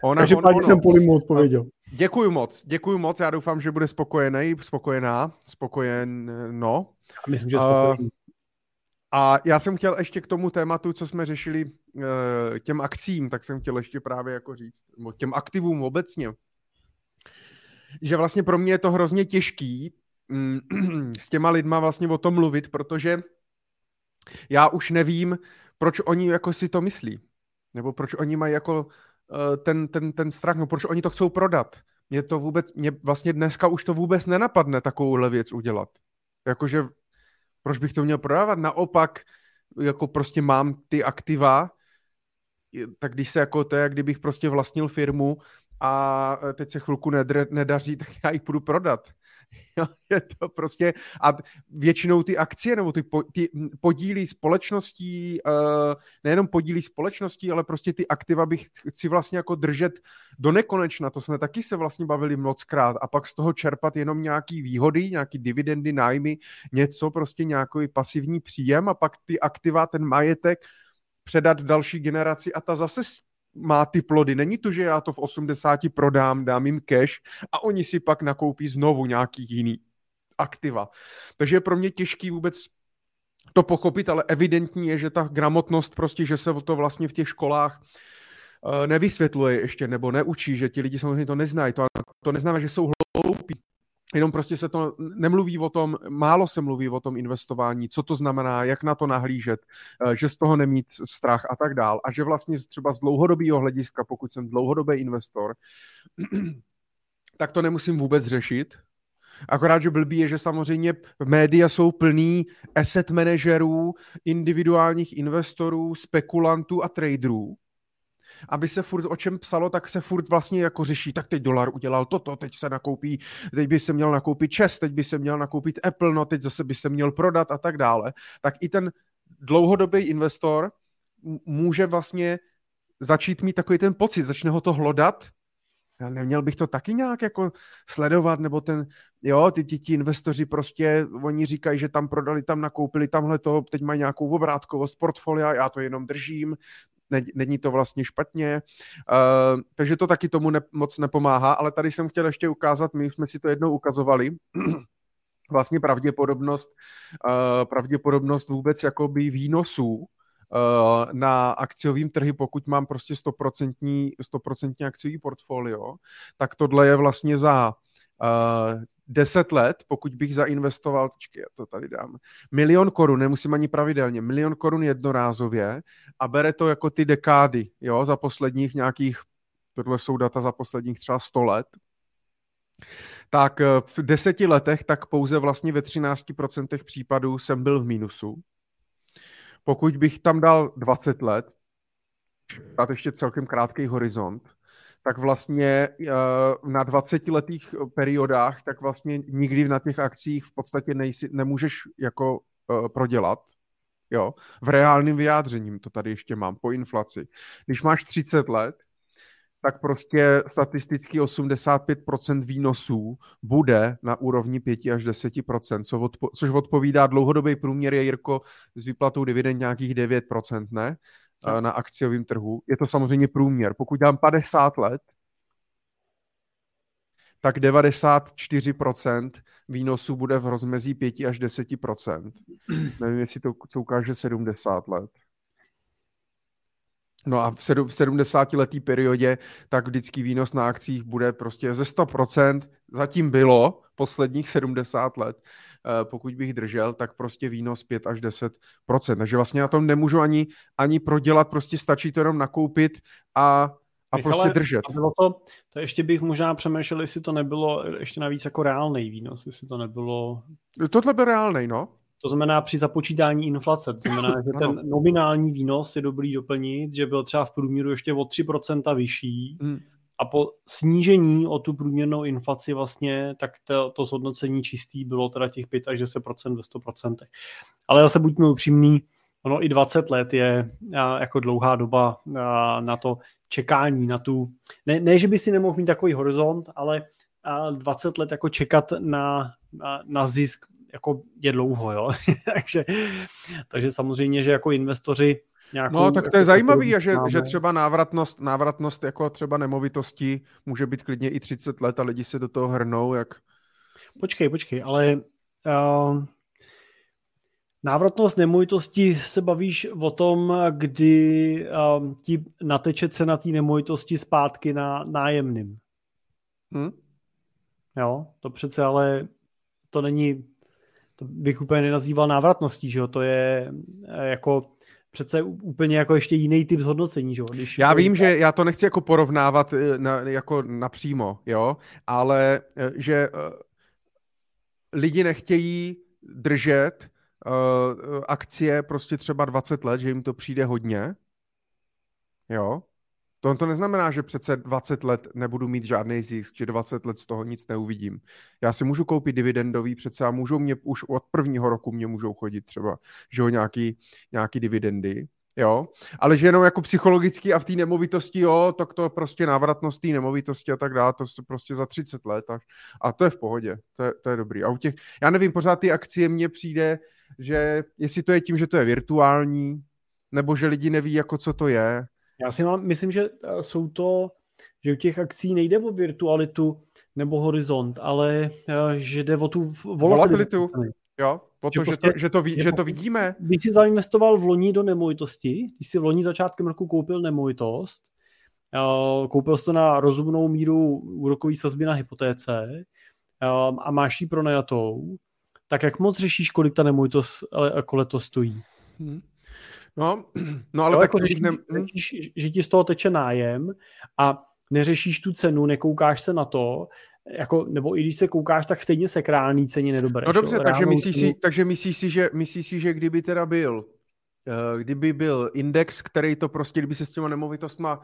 Ona, Takže on, on, jsem Polimu odpověděl. Děkuju moc, děkuju moc, já doufám, že bude spokojený, spokojená, spokojen, no. Myslím, že spokojený. Uh, a já jsem chtěl ještě k tomu tématu, co jsme řešili uh, těm akcím, tak jsem chtěl ještě právě jako říct, těm aktivům obecně, že vlastně pro mě je to hrozně těžký mm, s těma lidma vlastně o tom mluvit, protože já už nevím, proč oni jako si to myslí. Nebo proč oni mají jako Eh, ten, ten, ten strach, no proč oni to chcou prodat. Mě to vůbec, mě vlastně dneska už to vůbec nenapadne takovouhle věc udělat. Jakože, proč bych to měl prodávat? Naopak, jako prostě mám ty aktiva, tak když se jako to je, kdybych prostě vlastnil firmu a teď se chvilku nedr, nedaří, tak já ji půjdu prodat. je to prostě, a většinou ty akcie nebo ty, po, ty podíly společností, uh, nejenom podíly společností, ale prostě ty aktiva bych chci vlastně jako držet do nekonečna, to jsme taky se vlastně bavili mockrát. A pak z toho čerpat jenom nějaký výhody, nějaký dividendy, nájmy, něco, prostě nějaký pasivní příjem a pak ty aktiva, ten majetek předat další generaci a ta zase má ty plody. Není to, že já to v 80 prodám, dám jim cash a oni si pak nakoupí znovu nějaký jiný aktiva. Takže je pro mě těžký vůbec to pochopit, ale evidentní je, že ta gramotnost prostě, že se to vlastně v těch školách uh, nevysvětluje ještě nebo neučí, že ti lidi samozřejmě to neznají. To, to neznamená, že jsou hloupí. Jenom prostě se to nemluví o tom, málo se mluví o tom investování, co to znamená, jak na to nahlížet, eh, že z toho nemít strach a tak dál. A že vlastně třeba z dlouhodobého hlediska, pokud jsem dlouhodobý investor, tak to nemusím vůbec řešit. Akorát, že blbý je, že samozřejmě média jsou plný asset manažerů, individuálních investorů, spekulantů a traderů, aby se furt o čem psalo, tak se furt vlastně jako řeší, tak teď dolar udělal toto, teď se nakoupí, teď by se měl nakoupit čes, teď by se měl nakoupit Apple, no teď zase by se měl prodat a tak dále. Tak i ten dlouhodobý investor může vlastně začít mít takový ten pocit, začne ho to hlodat, neměl bych to taky nějak jako sledovat, nebo ten, jo, ty, ty, ty investoři prostě, oni říkají, že tam prodali, tam nakoupili, tamhle to, teď mají nějakou obrátkovost portfolia, já to jenom držím, není to vlastně špatně, uh, takže to taky tomu ne, moc nepomáhá, ale tady jsem chtěl ještě ukázat, my jsme si to jednou ukazovali, vlastně pravděpodobnost, uh, pravděpodobnost vůbec jakoby výnosů uh, na akciovým trhy, pokud mám prostě 100%, 100% akciový portfolio, tak tohle je vlastně za 10 let, pokud bych zainvestoval, počkej, já to tady dám, milion korun, nemusím ani pravidelně, milion korun jednorázově a bere to jako ty dekády, jo, za posledních nějakých, tohle jsou data za posledních třeba 100 let, tak eh, v deseti letech tak pouze vlastně ve 13% případů jsem byl v mínusu. Pokud bych tam dal 20 let, a ještě celkem krátký horizont, tak vlastně eh, na 20-letých periodách, tak vlastně nikdy na těch akcích v podstatě nejsi, nemůžeš jako uh, prodělat. Jo, v reálným vyjádřením to tady ještě mám po inflaci. Když máš 30 let, tak prostě statisticky 85% výnosů bude na úrovni 5 až 10%, co odpo- což odpovídá dlouhodobý průměr je, Jirko, s výplatou dividend nějakých 9%, ne? Tak. Na akciovém trhu. Je to samozřejmě průměr. Pokud dám 50 let, tak 94% výnosů bude v rozmezí 5 až 10%. Nevím, jestli to co ukáže 70 let. No a v 70-letý periodě tak vždycky výnos na akcích bude prostě ze 100%, zatím bylo posledních 70 let, eh, pokud bych držel, tak prostě výnos 5 až 10%. Takže vlastně na tom nemůžu ani, ani prodělat, prostě stačí to jenom nakoupit a a Michale, prostě držet. A bylo to, to ještě bych možná přemýšlel, jestli to nebylo ještě navíc jako reálný výnos, jestli to nebylo... Tohle byl reálný, no. To znamená při započítání inflace, to znamená, že ten nominální výnos je dobrý doplnit, že byl třeba v průměru ještě o 3% vyšší hmm. A po snížení o tu průměrnou inflaci vlastně, tak to, to zhodnocení čistý bylo teda těch 5 až 10% ve 100%. Ale zase buďme upřímní, ono i 20 let je jako dlouhá doba na to čekání, na tu, ne, ne že by si nemohl mít takový horizont, ale 20 let jako čekat na, na, na zisk jako je dlouho, jo. takže, takže samozřejmě, že jako investoři nějakou... No, tak to je jako zajímavý, že, že třeba návratnost, návratnost jako třeba nemovitosti může být klidně i 30 let a lidi se do toho hrnou, jak... Počkej, počkej, ale uh, návratnost nemovitosti se bavíš o tom, kdy uh, ti nateče cena té nemovitosti zpátky na nájemným. Hmm? Jo, to přece ale to není to bych úplně nenazýval návratností, že jo? to je eh, jako přece úplně jako ještě jiný typ zhodnocení, že? Když já vím, že já to nechci jako porovnávat eh, na, jako napřímo, jo, ale eh, že lidi nechtějí držet uh, akcie prostě třeba 20 let, že jim to přijde hodně, jo, to, to neznamená, že přece 20 let nebudu mít žádný zisk, že 20 let z toho nic neuvidím. Já si můžu koupit dividendový přece a můžou mě už od prvního roku mě můžou chodit třeba, že jo, nějaký, nějaký dividendy, jo, ale že jenom jako psychologicky a v té nemovitosti, jo, tak to prostě návratnost té nemovitosti a tak dále, to prostě za 30 let a, a to je v pohodě, to je, to je dobrý. A u těch, já nevím, pořád ty akcie mně přijde, že jestli to je tím, že to je virtuální, nebo že lidi neví, jako co to je, já si mám, myslím, že eh, jsou to, že u těch akcí nejde o virtualitu nebo horizont, ale eh, že jde o tu volatilitu. Jo, o to, že, prostě, že, to, že, to, že to vidíme. Když jsi zainvestoval v loni do nemovitosti, když jsi v loni začátkem roku koupil nemovitost, eh, koupil jsi to na rozumnou míru úrokové sazby na hypotéce a máš ji pronajatou, tak jak moc řešíš, kolik ta nemovitost jako letos stojí? Hmm. No, no ale jo, tak jako řešíš, ne... Řešíš, že ti z toho teče nájem a neřešíš tu cenu, nekoukáš se na to, jako, nebo i když se koukáš, tak stejně se k reální ceně nedobereš. No dobře, takže myslíš, si, takže myslíš si, že, myslíš si, že kdyby teda byl uh, kdyby byl index, který to prostě, kdyby se s těma nemovitostma,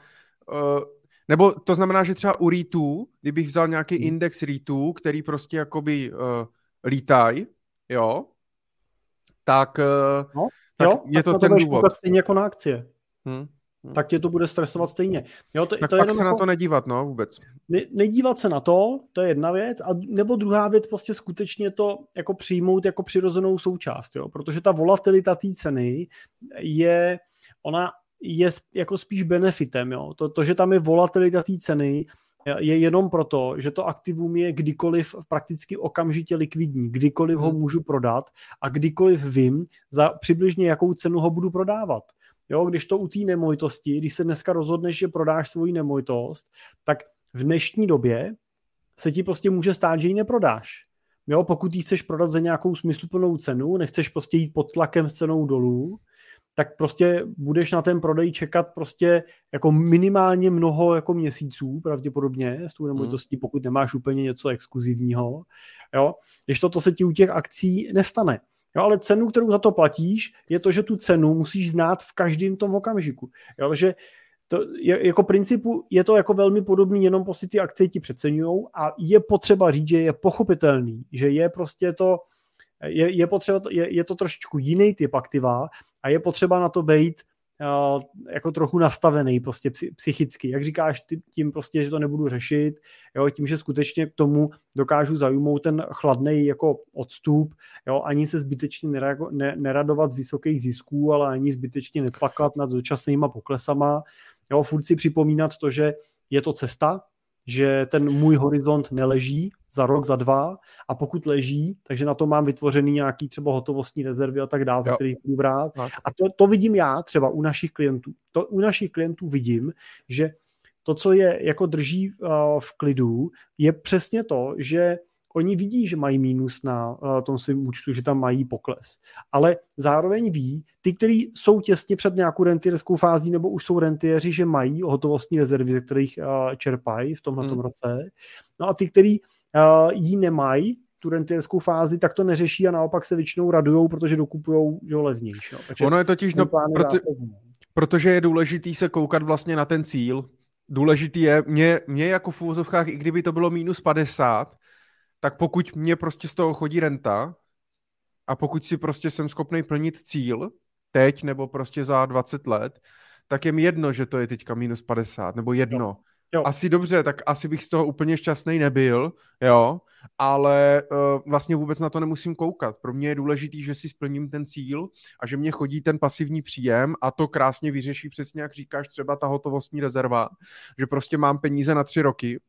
uh, nebo to znamená, že třeba u REITů, kdybych vzal nějaký hmm. index REITů, který prostě jakoby uh, lítaj, jo, tak, uh, no, tak jo, je tak to ten důvod. stejně jako na akcie. Hmm. Hmm. tak tě to bude stresovat stejně. Jo, to, tak to pak se jako, na to nedívat, no, vůbec. Ne, nedívat se na to, to je jedna věc, a nebo druhá věc, prostě skutečně to jako přijmout jako přirozenou součást, jo, protože ta volatilita té ceny je, ona je jako spíš benefitem, jo, to, to že tam je volatilita té ceny, je jenom proto, že to aktivum je kdykoliv prakticky okamžitě likvidní, kdykoliv ho hmm. můžu prodat a kdykoliv vím, za přibližně jakou cenu ho budu prodávat. Jo, když to u té nemovitosti, když se dneska rozhodneš, že prodáš svoji nemovitost, tak v dnešní době se ti prostě může stát, že ji neprodáš. Jo, pokud ji chceš prodat za nějakou smysluplnou cenu, nechceš prostě jít pod tlakem s cenou dolů, tak prostě budeš na ten prodej čekat prostě jako minimálně mnoho jako měsíců pravděpodobně s tou nemovitostí, hmm. pokud nemáš úplně něco exkluzivního. Jo? Když toto se ti u těch akcí nestane. Jo, ale cenu, kterou za to platíš, je to, že tu cenu musíš znát v každém tom okamžiku. Jo, takže to je, jako principu je to jako velmi podobný, jenom prostě ty akcie ti přeceňují a je potřeba říct, že je pochopitelný, že je prostě to, je, je potřeba, je, je to trošičku jiný typ aktiva a je potřeba na to být jako trochu nastavený prostě psychicky. Jak říkáš, tím prostě, že to nebudu řešit, jo, tím, že skutečně k tomu dokážu zajmout ten chladný jako odstup, jo, ani se zbytečně neradovat z vysokých zisků, ale ani zbytečně neplakat nad dočasnýma poklesama, jo, furt si připomínat to, že je to cesta, že ten můj horizont neleží za rok, za dva a pokud leží, takže na to mám vytvořený nějaký třeba hotovostní rezervy a tak dále, za který budu brát. A to, to vidím já třeba u našich klientů. To u našich klientů vidím, že to, co je jako drží uh, v klidu, je přesně to, že Oni vidí, že mají mínus na uh, tom svém účtu, že tam mají pokles. Ale zároveň ví, ty, kteří jsou těsně před nějakou rentierskou fází nebo už jsou rentieři, že mají hotovostní rezervy, ze kterých uh, čerpají v tomhle hmm. roce. No a ty, kteří ji nemají, tu rentierskou fázi, tak to neřeší a naopak se většinou radujou, protože dokupují že levnější. No. Takže ono je totiž, no, proto, protože je důležitý se koukat vlastně na ten cíl. Důležitý je, mě, mě jako v úvozovkách, i kdyby to bylo minus 50, tak pokud mě prostě z toho chodí renta a pokud si prostě jsem schopný plnit cíl teď nebo prostě za 20 let, tak je mi jedno, že to je teďka minus 50 nebo jedno. Jo. Jo. Asi dobře, tak asi bych z toho úplně šťastný nebyl, jo, ale uh, vlastně vůbec na to nemusím koukat. Pro mě je důležitý, že si splním ten cíl a že mě chodí ten pasivní příjem a to krásně vyřeší přesně, jak říkáš, třeba ta hotovostní rezerva, že prostě mám peníze na tři roky,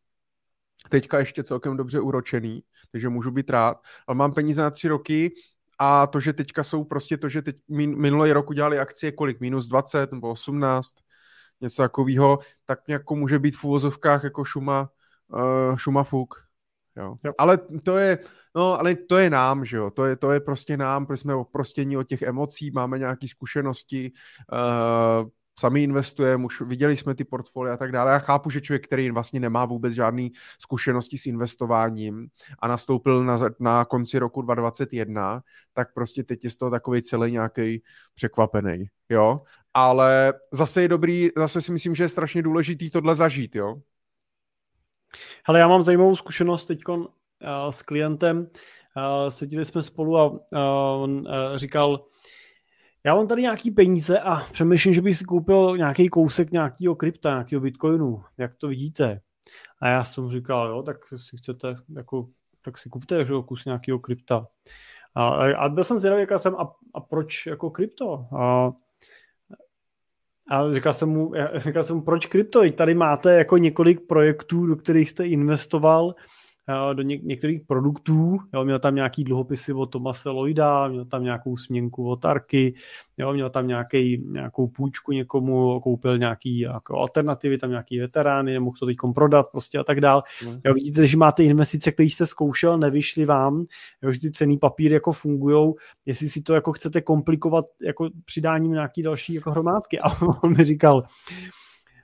teďka ještě celkem dobře uročený, takže můžu být rád, ale mám peníze na tři roky a to, že teďka jsou prostě to, že teď min, minulý rok udělali akcie kolik, minus 20 nebo 18, něco takového, tak jako může být v úvozovkách jako šuma, uh, šuma fuk. Jo. Jo. Ale to je, no, ale to je nám, že jo, to je, to je prostě nám, protože jsme oprostění od těch emocí, máme nějaké zkušenosti, uh, sami investujeme, už viděli jsme ty portfolia a tak dále. Já chápu, že člověk, který vlastně nemá vůbec žádné zkušenosti s investováním a nastoupil na, na konci roku 2021, tak prostě teď je z toho takový celý nějaký překvapený, jo. Ale zase je dobrý, zase si myslím, že je strašně důležitý tohle zažít, jo. Hele, já mám zajímavou zkušenost teď uh, s klientem. Uh, seděli jsme spolu a uh, on říkal, já mám tady nějaký peníze a přemýšlím, že bych si koupil nějaký kousek nějakého krypta, nějakého bitcoinu. Jak to vidíte? A já jsem říkal, jo, tak si chcete, jako, tak si kupte že, kus nějakého krypta. A, a byl jsem zvědavý, jaká jsem, a, a proč jako krypto? A, a říkal jsem mu, říkal jsem mu, proč krypto? Tady máte jako několik projektů, do kterých jste investoval, do něk- některých produktů. Jo, měl tam nějaký dluhopisy od Tomase Lloyda, měl tam nějakou směnku od Arky, jo, měl tam nějaký, nějakou půjčku někomu, koupil nějaký jako alternativy, tam nějaký veterány, nemohl to teď prodat prostě a tak dál. Mm. Jo, vidíte, že máte investice, které jste zkoušel, nevyšly vám, jo, že ty cený papíry jako fungují, jestli si to jako chcete komplikovat jako přidáním nějaký další jako hromádky. A on mi říkal,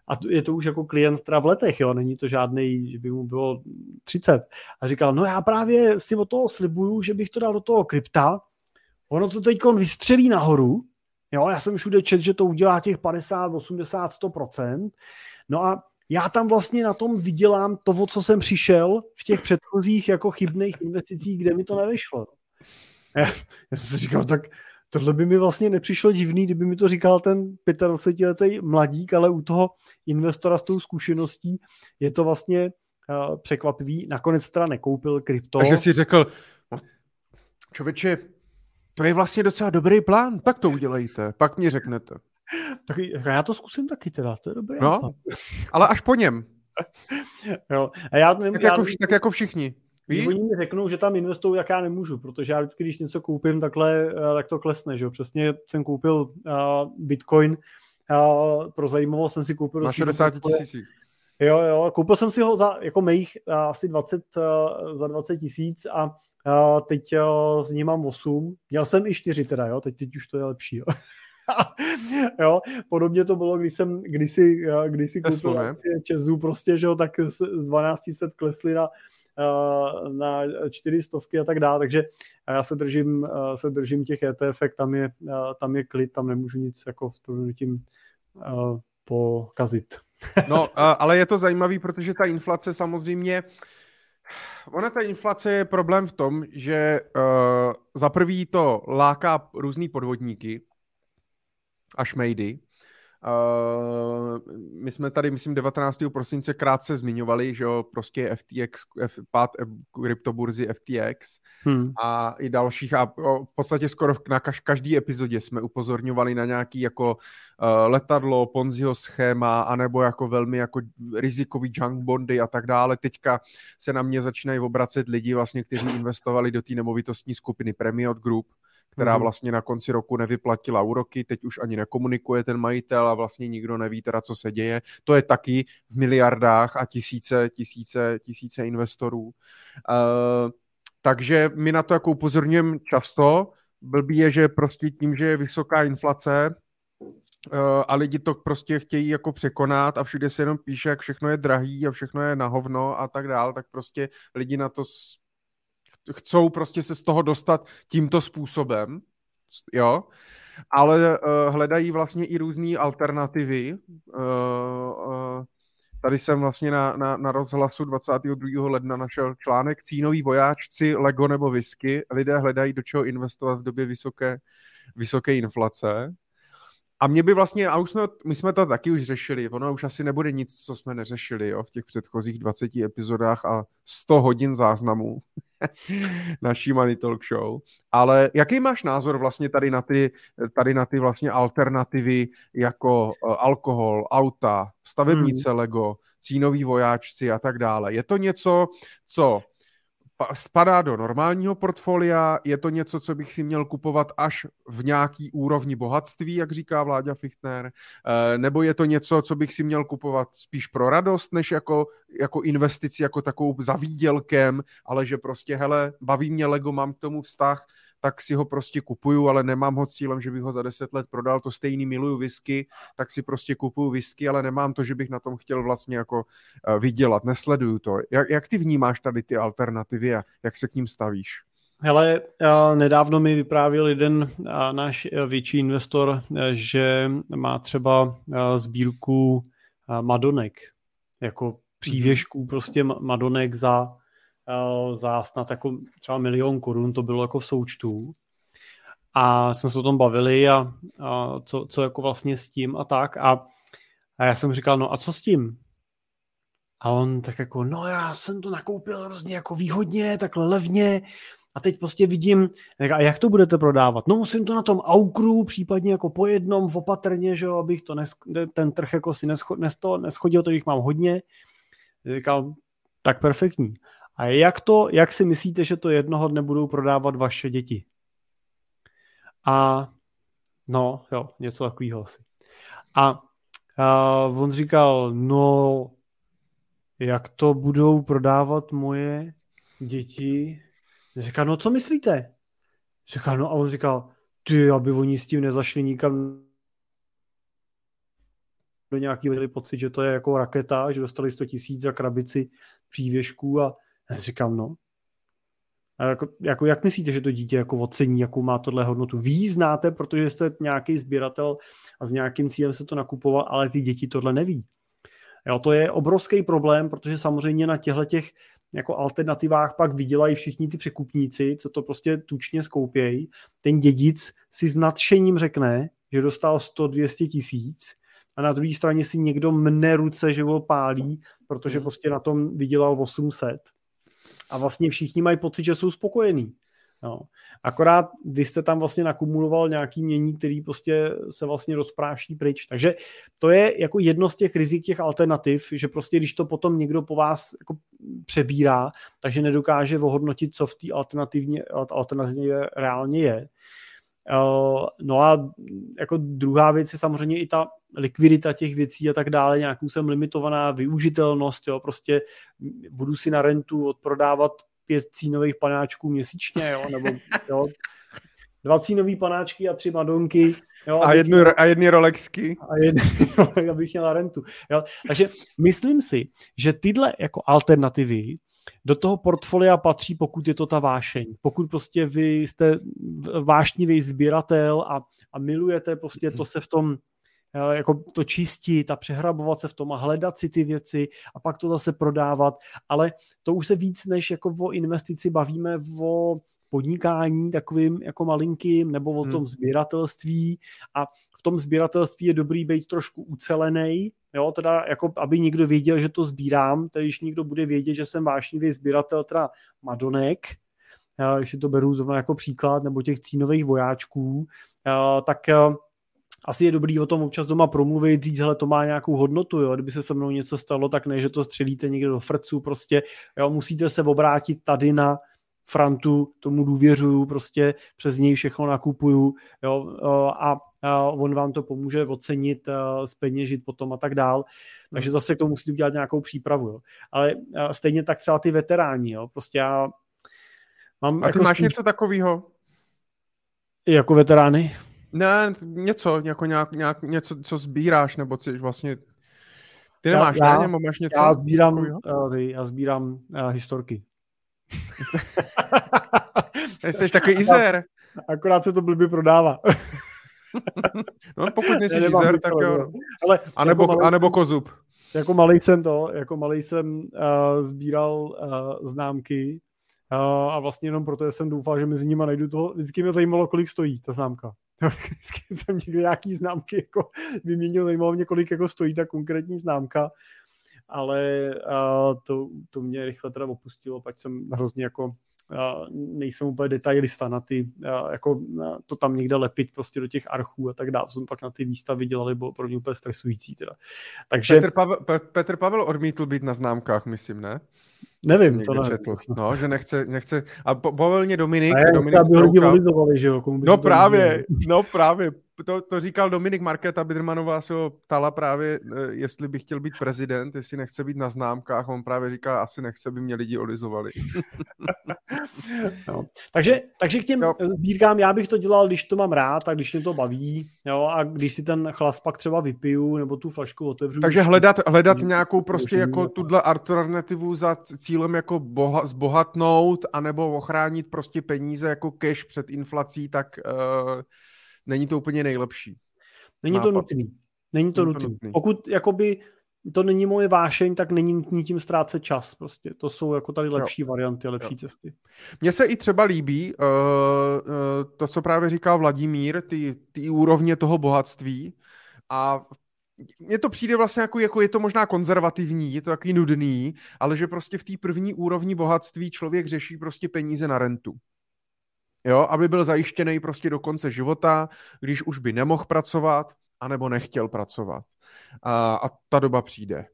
a je to už jako klient teda v letech, jo, není to žádný, že by mu bylo 30. A říkal, no já právě si od toho slibuju, že bych to dal do toho krypta, ono to teď vystřelí nahoru Jo, já jsem všude čet, že to udělá těch 50, 80, 100%. No a já tam vlastně na tom vydělám to, o co jsem přišel v těch předchozích jako chybných investicích, kde mi to nevyšlo. Já, já jsem si říkal, tak tohle by mi vlastně nepřišlo divný, kdyby mi to říkal ten 25-letý mladík, ale u toho investora s tou zkušeností je to vlastně uh, překvapivý. Nakonec teda nekoupil krypto. Takže si řekl, no, člověče, to je vlastně docela dobrý plán, tak to udělejte, pak mi řeknete. Tak já to zkusím taky teda, to je dobrý. No, ale až po něm. jo. A já, nevím, tak, já, jako, tak jako všichni. Víš? Oni mi řeknou, že tam investují, jak já nemůžu, protože já vždycky, když něco koupím, takhle, eh, tak to klesne. Že? Přesně jsem koupil uh, Bitcoin, uh, pro zajímavost jsem si koupil... Na 60 tisících. Jo, jo, koupil jsem si ho za jako mých uh, asi 20, uh, za 20 tisíc a uh, teď uh, z ní mám 8. Měl jsem i 4 teda, jo, teď, teď už to je lepší. Jo. jo, podobně to bylo, když jsem kdysi, kdysi koupil akcie Česu, prostě, že jo, tak z 1200 klesly na, na čtyři stovky a tak dále, takže já se držím, se držím těch ETF, tam je, tam je klid, tam nemůžu nic jako s tím pokazit. no, ale je to zajímavý, protože ta inflace samozřejmě Ona ta inflace je problém v tom, že za prvý to láká různý podvodníky a šmejdy, Uh, my jsme tady, myslím, 19. prosince krátce zmiňovali, že jo, prostě FTX, F, pád kryptoburzy FTX hmm. a i dalších a v podstatě skoro na každý epizodě jsme upozorňovali na nějaký jako uh, letadlo, Ponziho schéma, anebo jako velmi jako rizikový junk bondy a tak dále. Teďka se na mě začínají obracet lidi vlastně, kteří investovali do té nemovitostní skupiny Premiot Group, která mhm. vlastně na konci roku nevyplatila úroky, teď už ani nekomunikuje ten majitel a vlastně nikdo neví teda, co se děje. To je taky v miliardách a tisíce, tisíce, tisíce investorů. Uh, takže my na to jako upozorňujeme často. Blbý je, že prostě tím, že je vysoká inflace, uh, a lidi to prostě chtějí jako překonat a všude se jenom píše, jak všechno je drahý a všechno je na hovno a tak dál, tak prostě lidi na to chcou prostě se z toho dostat tímto způsobem, jo, ale uh, hledají vlastně i různé alternativy. Uh, uh, tady jsem vlastně na, na, na rozhlasu 22. ledna našel článek Cínoví vojáčci, Lego nebo whisky. Lidé hledají, do čeho investovat v době vysoké, vysoké inflace. A mě by vlastně, a už jsme, my jsme to taky už řešili, ono už asi nebude nic, co jsme neřešili jo, v těch předchozích 20 epizodách a 100 hodin záznamů naší Money Talk Show. Ale jaký máš názor vlastně tady na ty, tady na ty vlastně alternativy jako uh, alkohol, auta, stavebnice hmm. Lego, cínoví vojáčci a tak dále? Je to něco, co spadá do normálního portfolia, je to něco, co bych si měl kupovat až v nějaký úrovni bohatství, jak říká Vláďa Fichtner, eh, nebo je to něco, co bych si měl kupovat spíš pro radost, než jako, jako investici, jako takovou za výdělkem, ale že prostě, hele, baví mě Lego, mám k tomu vztah, tak si ho prostě kupuju, ale nemám ho cílem, že bych ho za deset let prodal, to stejný miluju whisky, tak si prostě kupuju whisky, ale nemám to, že bych na tom chtěl vlastně jako eh, vydělat, nesleduju to. Jak, jak ty vnímáš tady ty alternativy a jak se k ním stavíš? Hele, nedávno mi vyprávěl jeden náš eh, větší investor, eh, že má třeba sbírku Madonek, jako přívěšků prostě Madonek za Eh, za snad jako třeba milion korun, to bylo jako v součtu. A jsme se o tom bavili a, a co, co jako vlastně s tím a tak. A, a já jsem říkal, no a co s tím? A on tak jako, no já jsem to nakoupil hrozně jako výhodně, takhle levně, a teď prostě vidím, a jak to budete prodávat? No musím to na tom aukru, případně jako po jednom, opatrně, že jo, abych to nes, ten trh jako si neschodil, neschodil, to jich mám hodně. Říkal, tak perfektní. A jak, to, jak si myslíte, že to jednoho dne budou prodávat vaše děti? A no, jo, něco takového asi. A, a on říkal, no, jak to budou prodávat moje děti? Říkal, no co myslíte? Říkal, no a on říkal, ty, aby oni s tím nezašli nikam do nějakého pocit, že to je jako raketa, že dostali 100 tisíc za krabici přívěšků a Říkám, no. A jako, jako, jak myslíte, že to dítě jako ocení, jakou má tohle hodnotu? Vy znáte, protože jste nějaký sběratel a s nějakým cílem se to nakupoval, ale ty děti tohle neví. Jo, to je obrovský problém, protože samozřejmě na těchto těch jako alternativách pak vydělají všichni ty překupníci, co to prostě tučně skoupějí. Ten dědic si s nadšením řekne, že dostal 100-200 tisíc a na druhé straně si někdo mne ruce, že ho pálí, protože hmm. prostě na tom vydělal 800. A vlastně všichni mají pocit, že jsou spokojení. No. Akorát vy jste tam vlastně nakumuloval nějaký mění, který prostě se vlastně rozpráší pryč. Takže to je jako jedno z těch rizik těch alternativ, že prostě když to potom někdo po vás jako přebírá, takže nedokáže ohodnotit, co v té alternativně, alternativně reálně je. Eh, no a jako druhá věc je samozřejmě i ta likvidita těch věcí a tak dále, nějakou jsem limitovaná využitelnost, jo, prostě budu si na rentu odprodávat pět cínových panáčků měsíčně, jo, nebo jo, dva cínový panáčky a tři madonky. Jo, a, jednu, měl, a jedny Rolexky. A jedny, abych měl na rentu. Jo. Takže myslím si, že tyhle jako alternativy do toho portfolia patří, pokud je to ta vášeň. Pokud prostě vy jste vášnivý sběratel a, a milujete prostě to se v tom jako to čistit a přehrabovat se v tom a hledat si ty věci a pak to zase prodávat, ale to už se víc než jako o investici bavíme o podnikání takovým jako malinkým nebo o hmm. tom sběratelství a v tom sběratelství je dobrý být trošku ucelený, jo, teda jako aby někdo věděl, že to sbírám, tedy když někdo bude vědět, že jsem vášnivý sběratel teda Madonek, když si to beru zrovna jako příklad, nebo těch cínových vojáčků, tak asi je dobrý o tom občas doma promluvit, říct, hele, to má nějakou hodnotu, jo, kdyby se se mnou něco stalo, tak ne, že to střelíte někde do frcu, prostě, jo, musíte se obrátit tady na Frantu, tomu důvěřuju, prostě přes něj všechno nakupuju, jo, a, a on vám to pomůže ocenit, speněžit potom a tak dál. Takže zase k tomu musíte udělat nějakou přípravu, jo. Ale stejně tak třeba ty veteráni, jo, prostě já mám... A ty jako máš spíš... něco takového? Jako veterány? Ne, něco, jako nějak, nějak, něco, co sbíráš, nebo co vlastně... Ty nemáš, já, ne? Nebo máš něco? Já sbírám, uh, já sbírám uh, historky. Jsi takový izer. Akorát se to blbě prodává. no pokud nejsi izer, tak jo. Ale a nebo, jako malý, a nebo kozub. Jako malý jsem to, jako malý jsem uh, sbíral uh, známky uh, a vlastně jenom proto jsem doufal, že mezi nimi najdu toho. Vždycky mě zajímalo, kolik stojí ta známka. Vždycky jsem někde nějaký známky jako vyměnil, zajímalo mě, kolik jako stojí ta konkrétní známka, ale uh, to, to mě rychle teda opustilo, pak jsem hrozně jako nejsem úplně detailista na ty, jako na to tam někde lepit prostě do těch archů a tak dále, jsem pak na ty výstavy dělali, bylo pro mě úplně stresující teda. Takže... Petr Pavel, Petr Pavel odmítl být na známkách, myslím, ne? Nevím, to nevím. Četl. No, že nechce, nechce, a povolil mě Dominik. A Dominik aby lidi volizovali, že jo? Komu no právě, no právě, to, to říkal Dominik Markéta Bidrmanová se ho ptala právě, eh, jestli by chtěl být prezident, jestli nechce být na známkách, on právě říká, asi nechce, by mě lidi olizovali. no. takže, takže k těm jo. sbírkám, já bych to dělal, když to mám rád a když mě to baví, jo, a když si ten chlas pak třeba vypiju, nebo tu flašku otevřu. Takže hledat, hledat nějakou prostě jako tuhle alternativu za cílem jako boha, zbohatnout, anebo ochránit prostě peníze jako cash před inflací, tak uh, není to úplně nejlepší. Není nápad. to nutný. Není to, není nutný. to nutný. Pokud jakoby to není moje vášeň, tak není nutný tím ztrácet čas. Prostě. To jsou jako tady lepší jo. varianty a lepší jo. cesty. Mně se i třeba líbí uh, uh, to, co právě říkal Vladimír, ty, ty úrovně toho bohatství a mně to přijde vlastně jako, jako je to možná konzervativní, je to takový nudný, ale že prostě v té první úrovni bohatství člověk řeší prostě peníze na rentu. Jo, aby byl zajištěný prostě do konce života, když už by nemohl pracovat, anebo nechtěl pracovat. A, a ta doba přijde.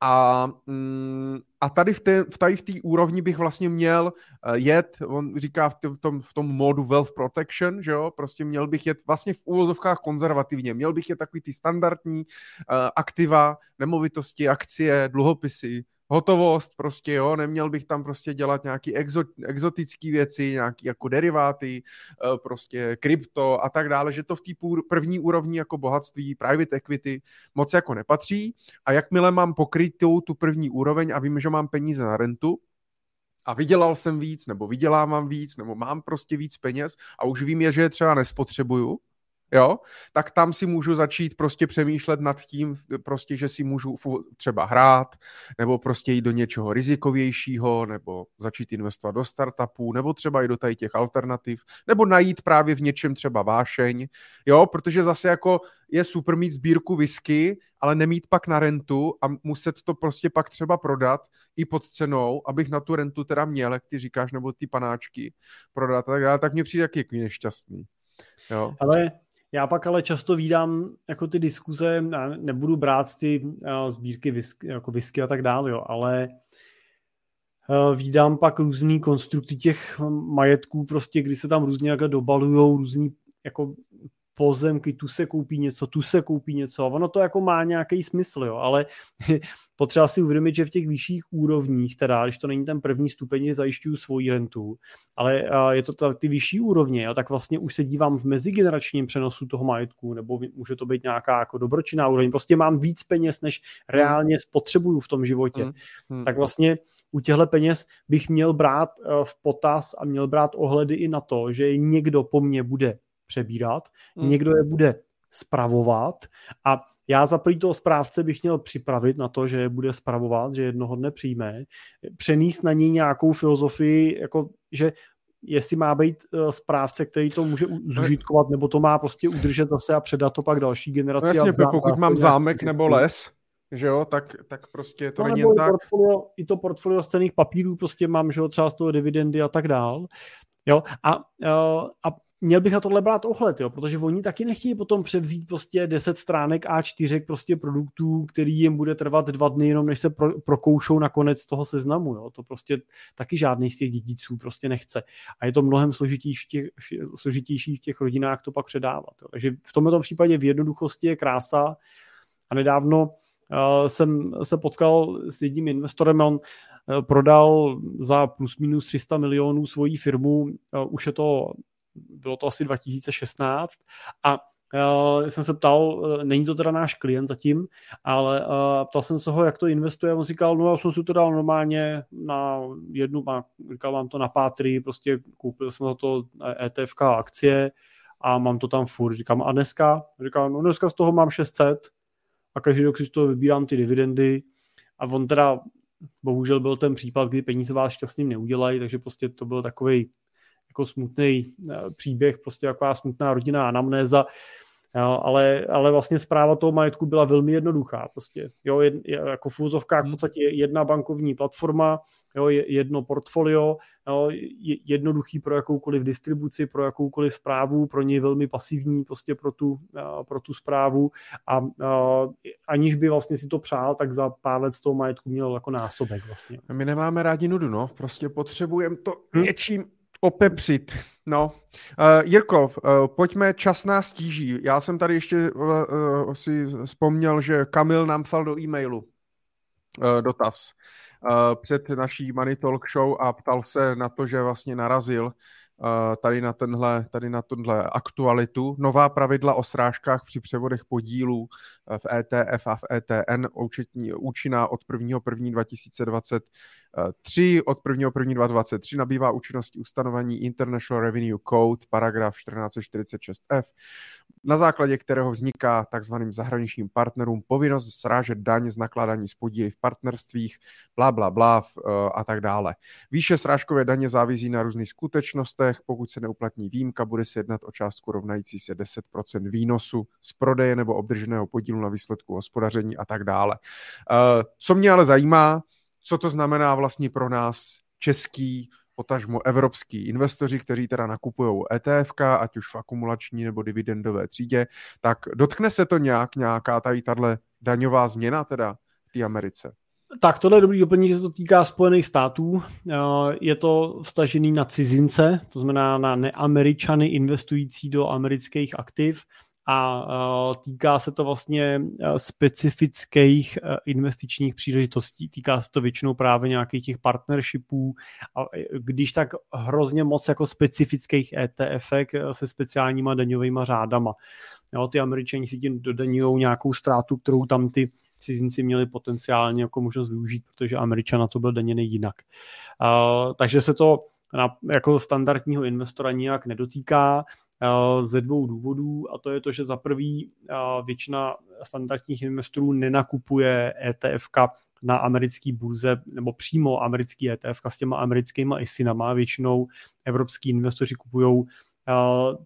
A, mm, a tady v té, tady v té úrovni bych vlastně měl uh, jet, on říká v, v, tom, v tom modu wealth protection, že jo, prostě měl bych jet vlastně v úvozovkách konzervativně, měl bych jet takový ty standardní uh, aktiva, nemovitosti, akcie, dluhopisy, hotovost prostě, jo, neměl bych tam prostě dělat nějaký exot, exotické věci, nějaký jako deriváty, eh, prostě krypto a tak dále, že to v té první úrovni jako bohatství, private equity moc jako nepatří. A jakmile mám pokrytou tu první úroveň a vím, že mám peníze na rentu, a vydělal jsem víc, nebo vydělávám víc, nebo mám prostě víc peněz a už vím je, že je třeba nespotřebuju, jo, tak tam si můžu začít prostě přemýšlet nad tím, prostě, že si můžu třeba hrát, nebo prostě jít do něčeho rizikovějšího, nebo začít investovat do startupů, nebo třeba i do tady těch alternativ, nebo najít právě v něčem třeba vášeň, jo, protože zase jako je super mít sbírku whisky, ale nemít pak na rentu a muset to prostě pak třeba prodat i pod cenou, abych na tu rentu teda měl, jak ty říkáš, nebo ty panáčky prodat tak dále, tak mě přijde taky nešťastný. Jo. Ale já pak ale často vídám jako ty diskuze, nebudu brát ty uh, sbírky whisky, jako whisky a tak dále, jo, ale uh, vídám pak různý konstrukty těch majetků, prostě, kdy se tam různě jako dobalujou různý jako pozemky, tu se koupí něco, tu se koupí něco. Ono to jako má nějaký smysl, jo, ale potřeba si uvědomit, že v těch vyšších úrovních, teda, když to není ten první stupeň, zajišťuju svoji rentu, ale je to ta, ty vyšší úrovně, jo, tak vlastně už se dívám v mezigeneračním přenosu toho majetku, nebo může to být nějaká jako dobročinná úroveň. Prostě mám víc peněz, než reálně spotřebuju v tom životě. Hmm. Hmm. Tak vlastně u těchto peněz bych měl brát e, v potaz a měl brát ohledy i na to, že někdo po mně bude přebírat, mm. někdo je bude spravovat a já za prvý toho správce bych měl připravit na to, že je bude spravovat, že jednoho dne přijme, přenést na něj nějakou filozofii, jako že jestli má být uh, správce, který to může zužitkovat, nebo to má prostě udržet zase a předat to pak další generaci. No jasně, a pokud mám zámek nebo les, že jo, tak, tak prostě to no, není tak. Portfolio, I to portfolio z cených papírů prostě mám, že jo, třeba z toho dividendy a tak dál. Jo, a, uh, a měl bych na tohle brát ohled, jo, protože oni taky nechtějí potom převzít prostě 10 stránek A4 prostě produktů, který jim bude trvat dva dny, jenom než se pro, prokoušou na konec toho seznamu. Jo. To prostě taky žádný z těch dědiců prostě nechce. A je to mnohem složitější v těch, složitější v těch rodinách to pak předávat. Jo. Takže v tomto případě v jednoduchosti je krása. A nedávno uh, jsem se potkal s jedním investorem, on uh, prodal za plus minus 300 milionů svoji firmu, uh, už je to bylo to asi 2016 a Uh, jsem se ptal, uh, není to teda náš klient zatím, ale uh, ptal jsem se ho, jak to investuje. On říkal, no já jsem si to dal normálně na jednu, má, říkal, mám to na pátry, prostě koupil jsem za to ETFK akcie a mám to tam furt. Říkám, a dneska? Říkal, no dneska z toho mám 600 a každý rok si z toho vybírám ty dividendy a on teda bohužel byl ten případ, kdy peníze vás šťastným neudělají, takže prostě to byl takový jako smutný eh, příběh, prostě taková smutná rodinná anamnéza, Jo, ale, ale vlastně zpráva toho majetku byla velmi jednoduchá. Prostě, jo, jed, jako v úzovkách v hmm. podstatě jedna bankovní platforma, jo, jedno portfolio, jo, jednoduchý pro jakoukoliv distribuci, pro jakoukoliv zprávu, pro něj velmi pasivní prostě pro tu, pro tu zprávu a, a aniž by vlastně si to přál, tak za pár let z toho majetku měl jako násobek vlastně. My nemáme rádi nudu, no. Prostě potřebujeme to hm? něčím opepřit. No, uh, Jirko, uh, pojďme, čas nás stíží. Já jsem tady ještě uh, uh, si vzpomněl, že Kamil nám psal do e-mailu uh, dotaz uh, před naší Money Talk Show a ptal se na to, že vlastně narazil tady na, tenhle, tady na tenhle aktualitu. Nová pravidla o srážkách při převodech podílů v ETF a v ETN účetní, účinná od 1. 1. 2023. Od 1. 1. 2023 nabývá účinnosti ustanovení International Revenue Code, paragraf 1446F, na základě kterého vzniká takzvaným zahraničním partnerům povinnost srážet daň z nakládání s podíly v partnerstvích, bla, bla, bla a tak dále. Výše srážkové daně závisí na různých skutečnostech. Pokud se neuplatní výjimka, bude se jednat o částku rovnající se 10% výnosu z prodeje nebo obdrženého podílu na výsledku hospodaření a tak dále. Eh, co mě ale zajímá, co to znamená vlastně pro nás český potažmo evropský investoři, kteří teda nakupují ETF, ať už v akumulační nebo dividendové třídě, tak dotkne se to nějak, nějaká tady tahle daňová změna teda v té Americe? Tak tohle je dobrý doplnění, že se to týká Spojených států. Eh, je to vstažený na cizince, to znamená na neameričany investující do amerických aktiv a týká se to vlastně specifických investičních příležitostí. Týká se to většinou právě nějakých těch partnershipů a když tak hrozně moc jako specifických ETF se speciálníma daňovými řádama. Jo, ty američani si tím dodaňují nějakou ztrátu, kterou tam ty cizinci měli potenciálně jako možnost využít, protože Američan na to byl daněný jinak. Uh, takže se to na, jako standardního investora nijak nedotýká ze dvou důvodů a to je to, že za prvý většina standardních investorů nenakupuje ETF na americké burze nebo přímo americký ETF s těma americkýma ISINama. Většinou evropský investoři kupují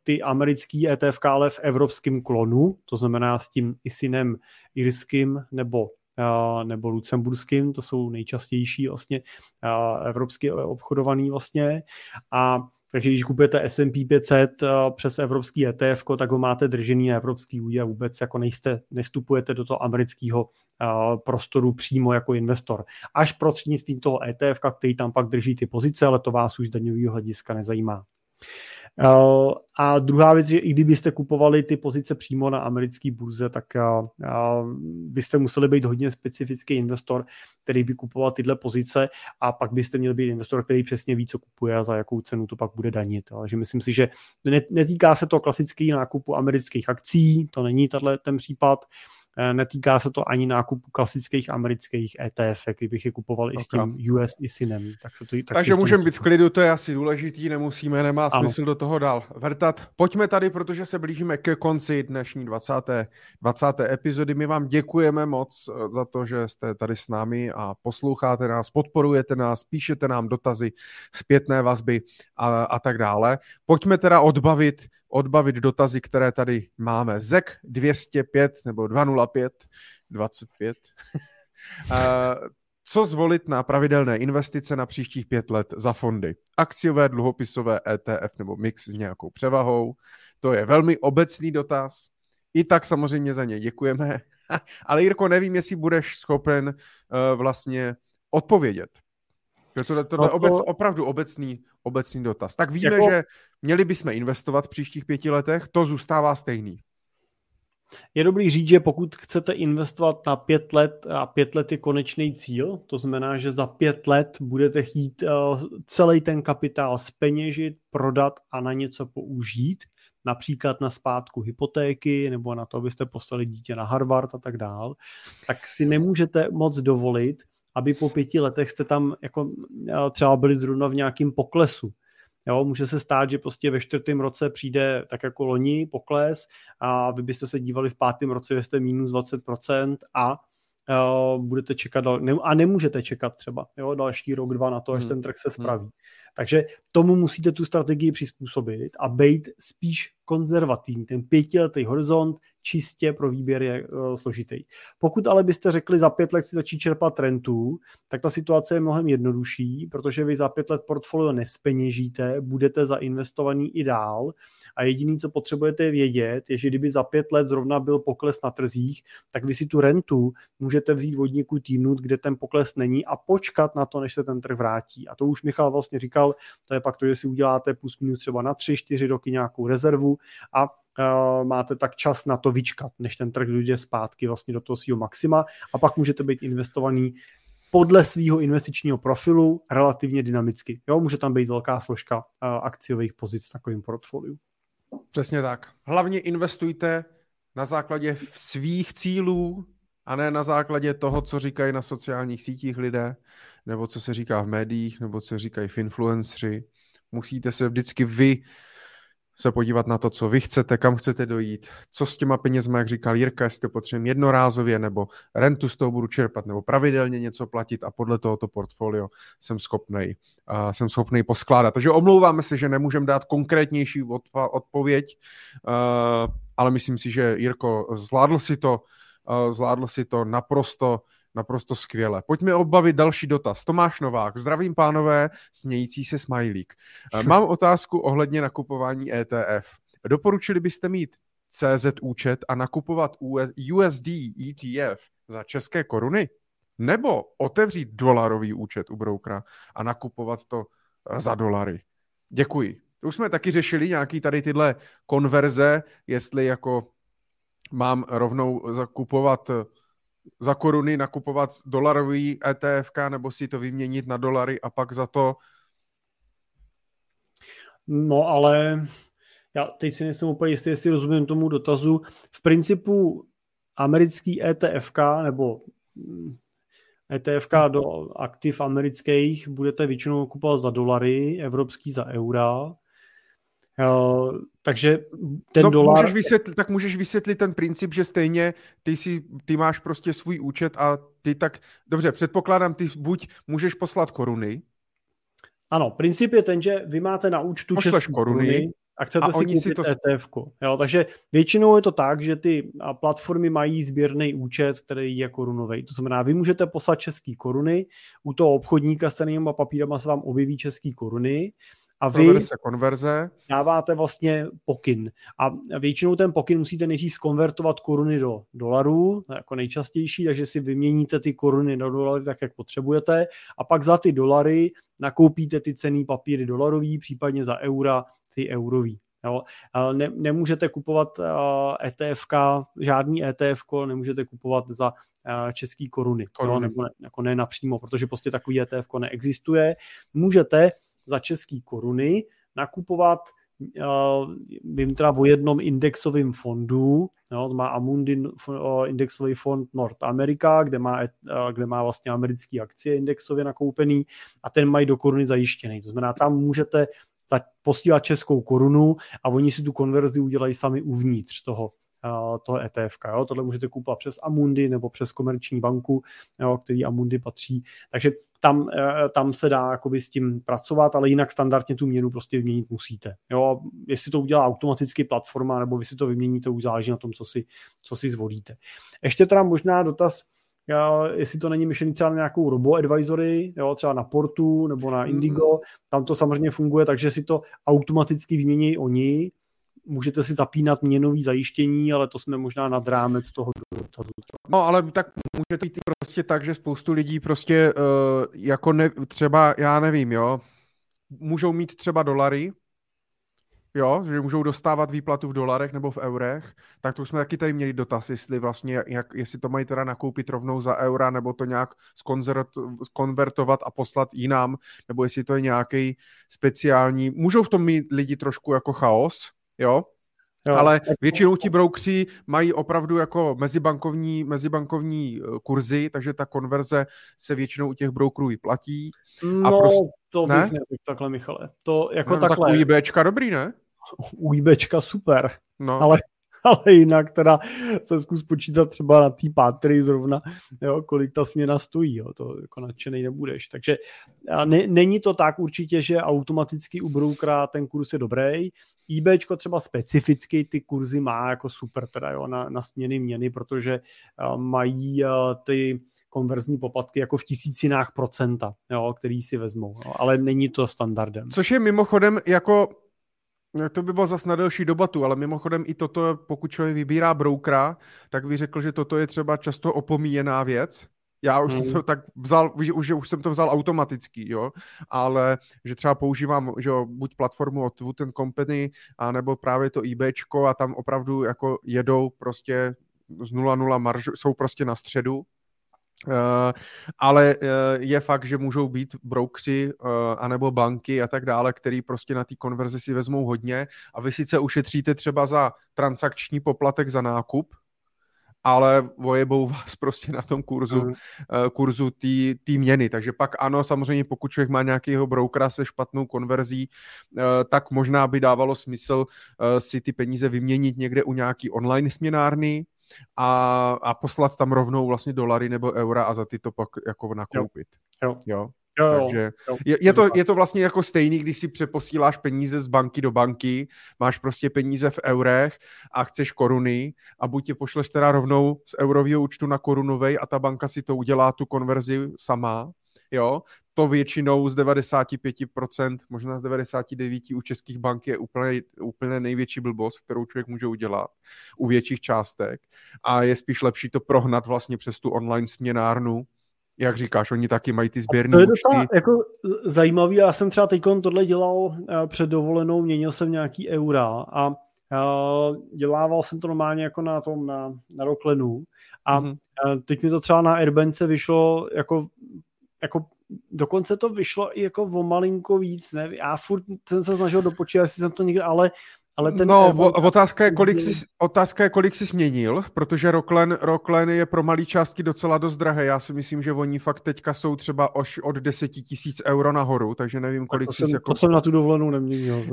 ty americký ETF, ale v evropském klonu, to znamená s tím ISINem irským nebo nebo lucemburským, to jsou nejčastější vlastně evropsky obchodovaný vlastně a takže když kupujete S&P 500 přes evropský ETF, tak ho máte držený na evropský údě a vůbec jako nejste, nestupujete do toho amerického prostoru přímo jako investor. Až prostřednictvím toho ETF, který tam pak drží ty pozice, ale to vás už z daňového hlediska nezajímá. Eh, a druhá věc, že i kdybyste kupovali ty pozice přímo na americké burze, tak eh, eh, byste museli být hodně specifický investor, který by kupoval tyhle pozice a pak byste měli být investor, který přesně ví, co kupuje a za jakou cenu to pak bude danit. Takže myslím si, že netýká se to klasický nákupu amerických akcí, to není tato, ten případ, netýká se to ani nákupu klasických amerických ETF, kdybych je kupoval okay. i s tím US ISINem. Tak se to, tak Takže můžeme být v klidu, to je asi důležitý, nemusíme, nemá ano. smysl do toho dál vrtat. Pojďme tady, protože se blížíme ke konci dnešní 20. 20. epizody. My vám děkujeme moc eh, za to, že jste tady s námi a posloucháte nás, podporujete nás, píšete nám dotazy, zpětné vazby a, a tak dále. Pojďme teda odbavit odbavit dotazy, které tady máme. ZEK 205 nebo 205, 25. Co zvolit na pravidelné investice na příštích pět let za fondy? Akciové, dluhopisové, ETF nebo mix s nějakou převahou? To je velmi obecný dotaz. I tak samozřejmě za ně děkujeme. Ale Jirko, nevím, jestli budeš schopen uh, vlastně odpovědět. To, to, to, to je obec, opravdu obecný, obecný dotaz. Tak víme, jako... že měli bychom investovat v příštích pěti letech, to zůstává stejný. Je dobrý říct, že pokud chcete investovat na pět let a pět let je konečný cíl, to znamená, že za pět let budete chtít uh, celý ten kapitál speněžit, prodat a na něco použít, například na zpátku hypotéky nebo na to, abyste poslali dítě na Harvard a tak dál, tak si nemůžete moc dovolit aby po pěti letech jste tam jako třeba byli zrovna v nějakém poklesu. Jo, může se stát, že prostě ve čtvrtém roce přijde tak jako loni pokles a vy byste se dívali v pátém roce, že jste minus 20% a uh, budete čekat ne, a nemůžete čekat třeba jo, další rok, dva na to, až hmm. ten trh se hmm. spraví. Hmm. Takže tomu musíte tu strategii přizpůsobit a být spíš konzervativní. Ten pětiletý horizont čistě pro výběr je uh, složitý. Pokud ale byste řekli za pět let si začít čerpat rentů, tak ta situace je mnohem jednodušší, protože vy za pět let portfolio nespeněžíte, budete zainvestovaný i dál a jediný, co potřebujete vědět, je, že kdyby za pět let zrovna byl pokles na trzích, tak vy si tu rentu můžete vzít od někud týdnut, kde ten pokles není a počkat na to, než se ten trh vrátí. A to už Michal vlastně říkal, to je pak to, že si uděláte plus minus třeba na tři, čtyři roky nějakou rezervu a uh, máte tak čas na to vyčkat, než ten trh dojde zpátky vlastně do toho svého maxima a pak můžete být investovaný podle svého investičního profilu relativně dynamicky. Jo, může tam být velká složka uh, akciových pozic v takovém portfoliu. Přesně tak. Hlavně investujte na základě svých cílů a ne na základě toho, co říkají na sociálních sítích lidé, nebo co se říká v médiích, nebo co říkají v influenceri. Musíte se vždycky vy se podívat na to, co vy chcete, kam chcete dojít, co s těma penězma, jak říkal Jirka, jestli to potřebujeme jednorázově, nebo rentu z toho budu čerpat, nebo pravidelně něco platit a podle tohoto portfolio jsem schopný, uh, jsem schopný poskládat. Takže omlouváme se, že nemůžeme dát konkrétnější odpověď, uh, ale myslím si, že Jirko zvládl si to, uh, zvládl si to naprosto Naprosto skvěle. Pojďme obavit další dotaz. Tomáš Novák, zdravím pánové, smějící se smajlík. Eh, mám otázku ohledně nakupování ETF. Doporučili byste mít CZ účet a nakupovat USD ETF za české koruny? Nebo otevřít dolarový účet u broukra a nakupovat to za dolary? Děkuji. To už jsme taky řešili nějaký tady tyhle konverze, jestli jako mám rovnou zakupovat za koruny nakupovat dolarový ETF, nebo si to vyměnit na dolary a pak za to... No ale já teď si nejsem úplně jistý, jestli rozumím tomu dotazu. V principu americký ETFK nebo ETFK do aktiv amerických budete většinou kupovat za dolary, evropský za eura. Uh, takže ten no, dolar... Můžeš vysvětlit, tak můžeš vysvětlit ten princip, že stejně ty, si, ty máš prostě svůj účet a ty tak... Dobře, předpokládám, ty buď můžeš poslat koruny. Ano, princip je ten, že vy máte na účtu české koruny, koruny a chcete a si koupit si to... ETF. Jo, takže většinou je to tak, že ty platformy mají sběrný účet, který je korunový. To znamená, vy můžete poslat český koruny, u toho obchodníka s cenými papírama se vám objeví český koruny a vy konverze, konverze. dáváte vlastně pokyn. A většinou ten pokyn musíte nejdřív skonvertovat koruny do dolarů, jako nejčastější, takže si vyměníte ty koruny do dolary tak, jak potřebujete a pak za ty dolary nakoupíte ty cený papíry dolarový, případně za eura ty eurový. Jo. Ne, nemůžete kupovat ETF, žádný ETF, nemůžete kupovat za český koruny, koruny. Jo, nebo ne, jako ne napřímo, protože prostě takový ETF neexistuje. Můžete za český koruny nakupovat uh, vím teda o jednom indexovém fondu, jo, to má Amundi uh, indexový fond North America, kde má, uh, kde má vlastně americké akcie indexově nakoupený a ten mají do koruny zajištěný. To znamená, tam můžete posílat českou korunu a oni si tu konverzi udělají sami uvnitř toho, toho ETF. Jo? Tohle můžete kupovat přes Amundi nebo přes komerční banku, jo, který Amundi patří. Takže tam, e, tam se dá jakoby s tím pracovat, ale jinak standardně tu měnu prostě vyměnit musíte. Jo? Jestli to udělá automaticky platforma, nebo vy si to vyměníte, už záleží na tom, co si, co si zvolíte. Ještě teda možná dotaz, jestli to není myšlený třeba na nějakou robo-advisory, jo, třeba na Portu nebo na Indigo, mm. tam to samozřejmě funguje, takže si to automaticky vymění oni, můžete si zapínat měnový zajištění, ale to jsme možná nad rámec toho dotazu. No, ale tak může to jít prostě tak, že spoustu lidí prostě uh, jako ne, třeba, já nevím, jo, můžou mít třeba dolary, jo, že můžou dostávat výplatu v dolarech nebo v eurech, tak to jsme taky tady měli dotaz, jestli vlastně, jak, jestli to mají teda nakoupit rovnou za eura, nebo to nějak skonvertovat a poslat jinam, nebo jestli to je nějaký speciální, můžou v tom mít lidi trošku jako chaos, jo, Jo. Ale většinou ti broukři mají opravdu jako mezibankovní, mezibankovní eh, kurzy, takže ta konverze se většinou u těch brokerů vyplatí. No, a prostě, to ne? bych neřekl takhle, Michale. To jako no, takhle. Tak u IBčka dobrý, ne? U IBčka super, no. ale ale jinak teda se zkus počítat třeba na té pátry zrovna, jo, kolik ta směna stojí, jo, to jako nadšený nebudeš. Takže ne, není to tak určitě, že automaticky u broukra ten kurz je dobrý, eBayčko třeba specificky ty kurzy má jako super teda jo, na, na směny měny, protože uh, mají uh, ty konverzní poplatky jako v tisícinách procenta, jo, který si vezmou, jo, ale není to standardem. Což je mimochodem jako to by bylo zase na delší debatu, ale mimochodem i toto, pokud člověk vybírá broukra, tak bych řekl, že toto je třeba často opomíjená věc, já už hmm. jsem to tak vzal, už, už jsem to vzal automaticky, jo, ale že třeba používám, že jo, buď platformu od Wood Company, a nebo právě to eBayčko a tam opravdu jako jedou prostě z 0,0 marž, jsou prostě na středu, Uh, ale uh, je fakt, že můžou být broukři uh, anebo banky a tak dále, který prostě na té konverzi si vezmou hodně a vy sice ušetříte třeba za transakční poplatek za nákup, ale vojebou vás prostě na tom kurzu, mm. kurzu té měny. Takže pak ano, samozřejmě pokud člověk má nějakého broukera se špatnou konverzí, eh, tak možná by dávalo smysl eh, si ty peníze vyměnit někde u nějaký online směnárny, a, a poslat tam rovnou vlastně dolary nebo eura a za ty to pak jako nakoupit. Jo. jo. jo. Jo, Takže jo. Je, je, to, je to vlastně jako stejný, když si přeposíláš peníze z banky do banky, máš prostě peníze v eurech a chceš koruny a buď je pošleš teda rovnou z eurového účtu na korunovej a ta banka si to udělá tu konverzi sama, jo, to většinou z 95%, možná z 99% u českých bank je úplně, úplně největší blbost, kterou člověk může udělat u větších částek a je spíš lepší to prohnat vlastně přes tu online směnárnu, jak říkáš, oni taky mají ty sběrné To je docela jako zajímavý, já jsem třeba teď tohle dělal eh, před dovolenou, měnil jsem nějaký eura a uh, dělával jsem to normálně jako na tom, na, na roklenu a mm-hmm. teď mi to třeba na Airbnce vyšlo jako, jako dokonce to vyšlo i jako o malinko víc, ne? Já furt jsem se snažil dopočítat, jestli jsem to někde, ale ale ten... No, vo, otázka je, kolik jsi, otázka je, kolik jsi změnil, protože Rocklen, Rocklen je pro malé částky docela dost drahé. Já si myslím, že oni fakt teďka jsou třeba až od 10 tisíc euro nahoru, takže nevím, kolik to jsi... Jsem, jako... To jsem na tu dovolenou neměnil.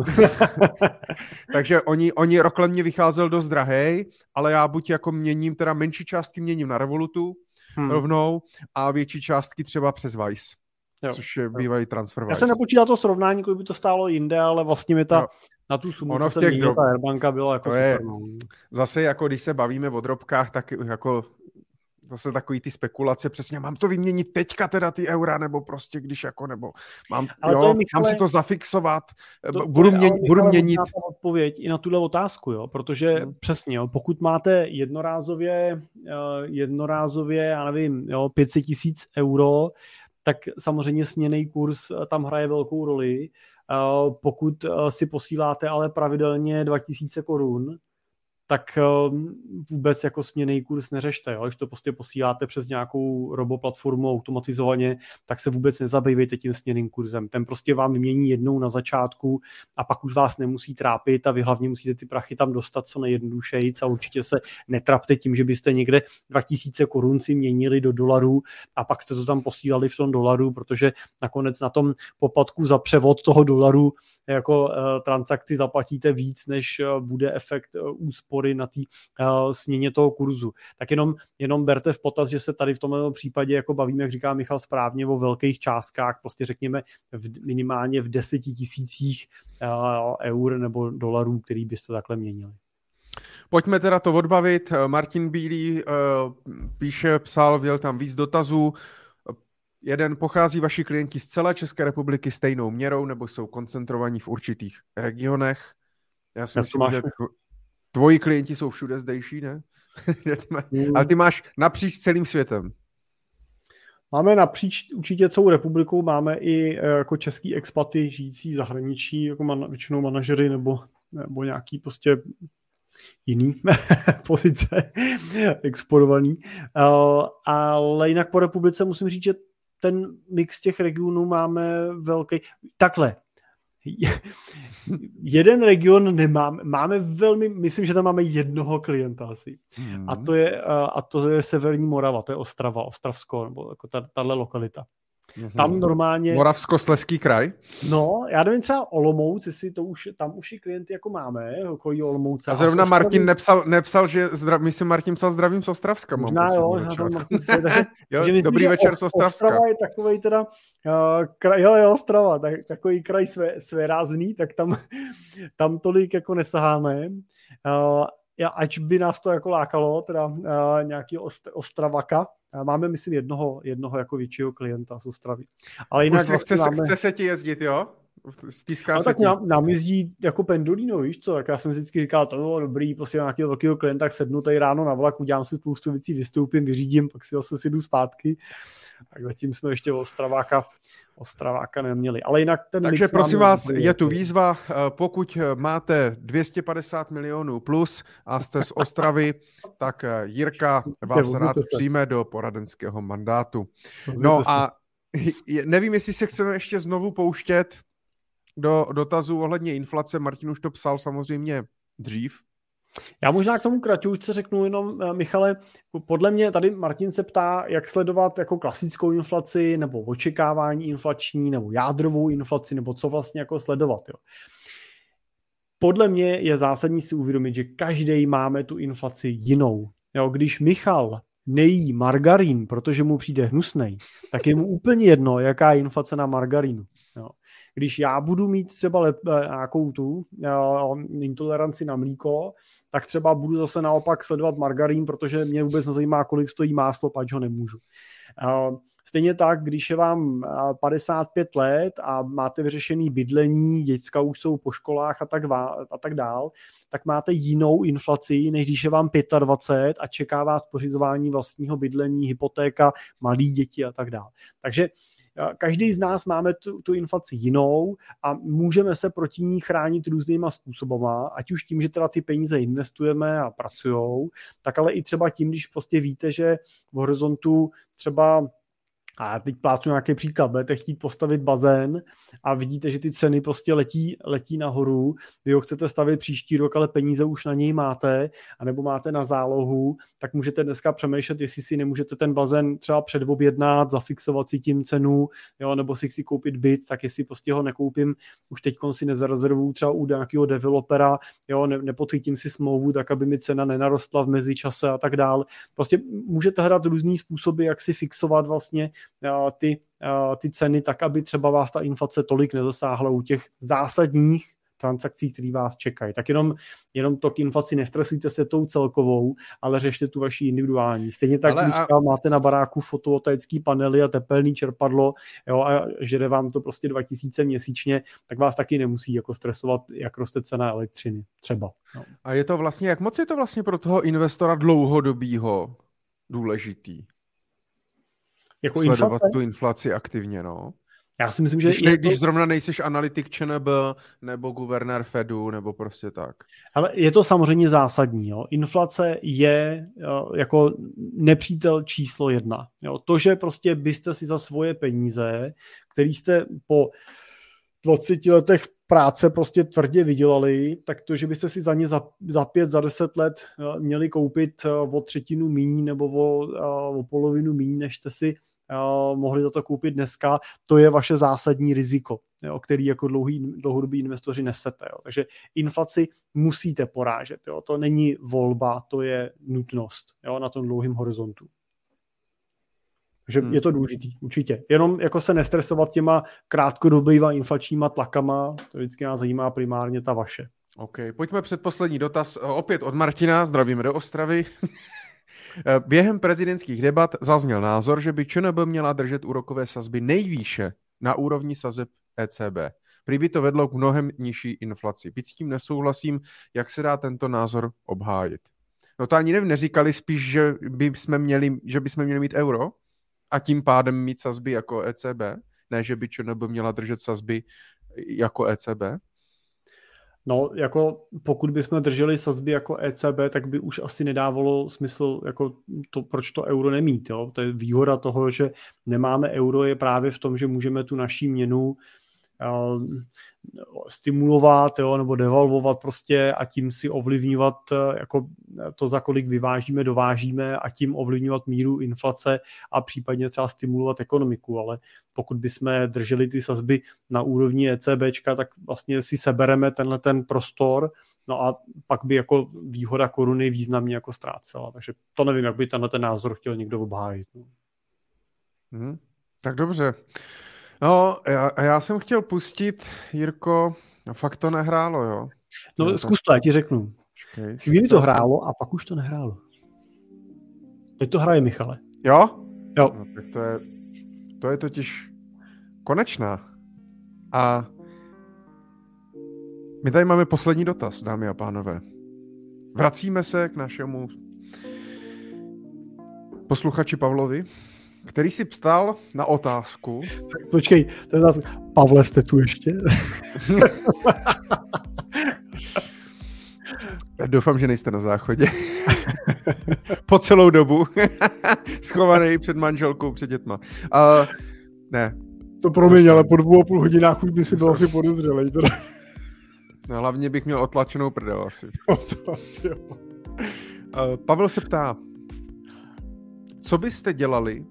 takže oni, oni Rocklen mě vycházel dost drahý, ale já buď jako měním, teda menší částky měním na Revolutu hmm. rovnou a větší částky třeba přes Vice. Jo. což je bývalý transfer. Já jsem nepočítal to srovnání, kolik by to stálo jinde, ale vlastně mi ta, jo na tu sumu, ono v těch drob... ta Airbanka byla jako to super. No. Zase jako když se bavíme o drobkách, tak jako zase takový ty spekulace, přesně mám to vyměnit teďka teda ty eura, nebo prostě když jako, nebo mám, ale jo, to je, Michale, mám si to zafixovat, to, budu, to měnit, budu měnit. odpověď i na tuhle otázku, jo, protože hmm. přesně, jo, pokud máte jednorázově, uh, jednorázově, já nevím, jo, 500 tisíc euro, tak samozřejmě směný kurz eh, tam hraje velkou roli Eh, pokud eh, si posíláte ale pravidelně 2000 korun, tak ehm, vůbec jako směný kurz neřešte. Jo? Když to prostě posíláte přes nějakou roboplatformu automatizovaně, tak se vůbec nezabývejte tím směným kurzem. Ten prostě vám vymění jednou na začátku a pak už vás nemusí trápit a vy hlavně musíte ty prachy tam dostat co nejjednodušeji a určitě se netrapte tím, že byste někde 2000 korun si měnili do dolarů a pak jste to tam posílali v tom dolaru, protože nakonec na tom poplatku za převod toho dolaru jako uh, transakci zaplatíte víc, než uh, bude efekt uh, úspory na té uh, směně toho kurzu. Tak jenom, jenom berte v potaz, že se tady v tomto případě jako bavíme, jak říká Michal správně, o velkých částkách, prostě řekněme v, minimálně v deseti tisících uh, eur nebo dolarů, který byste takhle měnili. Pojďme teda to odbavit. Martin Bílý uh, píše, psal, věl tam víc dotazů. Jeden pochází vaši klienti z celé České republiky stejnou měrou nebo jsou koncentrovaní v určitých regionech? Já si Já myslím, že tvoji klienti jsou všude zdejší, ne? mm. Ale ty máš napříč celým světem. Máme napříč určitě celou republikou, máme i e, jako český expaty žijící v zahraničí, jako man, většinou manažery nebo, nebo nějaký prostě jiný pozice exportovaný. Uh, ale jinak po republice musím říct, že ten mix těch regionů máme velký. Takhle, jeden region nemáme, máme velmi, myslím, že tam máme jednoho klienta asi. Hmm. A to je, a to je Severní Morava, to je Ostrava, Ostravsko, nebo jako tahle lokalita. Mm-hmm. Tam normálně... Moravskosleský kraj? No, já nevím třeba Olomouc, jestli to už, tam už i klienty jako máme, okolí Olomouce. A zrovna a Martin nepsal, nepsal, že zdrav, myslím Martin psal zdravím z Ostravska. Možná jo, na tom Martin se, takže, jo, myslím, dobrý večer z Ostravska. Ostrava je takový teda, uh, kraj, jo, jo, Ostrava, tak, takový kraj své, své rázný, tak tam, tam tolik jako nesaháme. Uh, já, ať by nás to jako lákalo, teda uh, nějaký ost, Ostravaka, Máme, myslím, jednoho, jednoho jako většího klienta z Ostravy. Ale jinak vlastně chce, máme... chce se ti jezdit, jo? Stýská no, se tak nám, nám, jezdí jako pendolino, víš co, tak já jsem vždycky říkal, to bylo dobrý, prostě nějakého velkého klienta, tak sednu tady ráno na vlak, udělám si spoustu věcí, vystoupím, vyřídím, pak si zase si jdu zpátky. Tak zatím jsme ještě Ostraváka, Ostraváka neměli. Ale jinak ten Takže prosím vás, je tu výzva, eh, pokud eh, máte 250 milionů plus a jste z Ostravy, tak eh, Jirka vás rád přijme do poradenského mandátu. No a nevím, jestli se chceme ještě znovu pouštět do dotazů ohledně inflace. Martin už to psal samozřejmě dřív, já možná k tomu kraťůčce řeknu jenom, eh, Michale, podle mě tady Martin se ptá, jak sledovat jako klasickou inflaci, nebo očekávání inflační, nebo jádrovou inflaci, nebo co vlastně jako sledovat. Jo. Podle mě je zásadní si uvědomit, že každý máme tu inflaci jinou. Jo, když Michal nejí margarín, protože mu přijde hnusnej, tak je mu úplně jedno, jaká je inflace na margarínu. Jo. Když já budu mít třeba lep, eh, nějakou tu uh, intoleranci na mlíko, tak třeba budu zase naopak sledovat margarín, protože mě vůbec nezajímá, kolik stojí máslo, pač ho nemůžu. Uh, Stejně tak, když je vám 55 let a máte vyřešený bydlení, děcka už jsou po školách a tak, a tak dál, tak máte jinou inflaci, než když je vám 25 a čeká vás pořizování vlastního bydlení, hypotéka, malí děti a tak dál. Takže Každý z nás máme tu, tu inflaci jinou a můžeme se proti ní chránit různýma způsobama, ať už tím, že teda ty peníze investujeme a pracujou, tak ale i třeba tím, když prostě víte, že v horizontu třeba A teď plácnu nějaký příklad, budete chtít postavit bazén a vidíte, že ty ceny prostě letí, letí nahoru, vy ho chcete stavit příští rok, ale peníze už na něj máte, anebo máte na zálohu, tak můžete dneska přemýšlet, jestli si nemůžete ten bazén třeba předobjednat, zafixovat si tím cenu, jo, nebo si chci koupit byt, tak jestli prostě ho nekoupím, už teď si nezarezervuju třeba u nějakého developera, jo, ne, nepodchytím si smlouvu, tak aby mi cena nenarostla v mezičase a tak dál. Prostě můžete hledat různý způsoby, jak si fixovat vlastně ty, ty ceny tak, aby třeba vás ta inflace tolik nezasáhla u těch zásadních transakcí, které vás čekají. Tak jenom, jenom to k inflaci nestresujte se tou celkovou, ale řešte tu vaši individuální. Stejně tak, ale když a... máte na baráku fotovoltaický panely a tepelný čerpadlo jo, a žere vám to prostě 2000 měsíčně, tak vás taky nemusí jako stresovat, jak roste cena elektřiny třeba. No. A je to vlastně, jak moc je to vlastně pro toho investora dlouhodobýho důležitý? Jako Sledovat inflace? tu inflaci aktivně, no. Já si myslím, že... Když, ne, to... když zrovna nejseš analytik ČNB nebo guvernér Fedu nebo prostě tak. Ale je to samozřejmě zásadní. Jo. Inflace je jo, jako nepřítel číslo jedna. Jo. To, že prostě byste si za svoje peníze, který jste po 20 letech práce prostě tvrdě vydělali, tak to, že byste si za ně za, za pět, za deset let měli koupit o třetinu míní nebo o, o polovinu míní, než jste si mohli za to koupit dneska, to je vaše zásadní riziko, jo, který jako dlouhý, dlouhodobí investoři nesete. Jo. Takže inflaci musíte porážet. Jo. To není volba, to je nutnost jo, na tom dlouhém horizontu. Takže hmm. je to důležitý, určitě. Jenom jako se nestresovat těma krátkodobýma inflačníma tlakama, to vždycky nás zajímá primárně ta vaše. OK, pojďme před poslední dotaz. Opět od Martina, zdravíme do Ostravy. Eh, během prezidentských debat zazněl názor, že by ČNB měla držet úrokové sazby nejvýše na úrovni sazeb ECB. Prý by to vedlo k mnohem nižší inflaci. Byť s tím nesouhlasím, jak se dá tento názor obhájit. No to ani nevím, neříkali spíš, že by jsme měli, že by jsme měli mít euro a tím pádem mít sazby jako ECB, ne, že by ČNB měla držet sazby jako ECB. No, jako pokud bychom drželi sazby jako ECB, tak by už asi nedávalo smysl, jako to, proč to euro nemít. Jo? To je výhoda toho, že nemáme euro, je právě v tom, že můžeme tu naší měnu Eh, stimulovat jo, nebo devalvovat prostě a tím si ovlivňovat eh, jako to, za kolik vyvážíme, dovážíme a tím ovlivňovat míru inflace a případně třeba stimulovat ekonomiku, ale pokud bychom drželi ty sazby na úrovni ECBčka, tak vlastně si sebereme tenhle ten prostor, no a pak by jako výhoda koruny významně jako ztrácela, takže to nevím, jak by tenhle ten názor chtěl někdo obhájit. Hmm, tak dobře. No, já, já jsem chtěl pustit, Jirko, no fakt to nehrálo, jo. No já zkus to, já ti řeknu. Počkej, Chvíli to hrálo a pak už to nehrálo. Teď to hraje Michale. Jo? Jo. No, tak to je, to je totiž konečná. A my tady máme poslední dotaz, dámy a pánové. Vracíme se k našemu posluchači Pavlovi, který si psal na otázku. Tak počkej, to je zase, Pavle, jste tu ještě? Doufám, že nejste na záchodě. po celou dobu. Schovaný před manželkou, před dětma. Uh, ne. To promiň, ale po dvou a půl hodinách už by si byl asi podezřelý. No, hlavně bych měl otlačenou prdel asi. uh, Pavel se ptá, co byste dělali,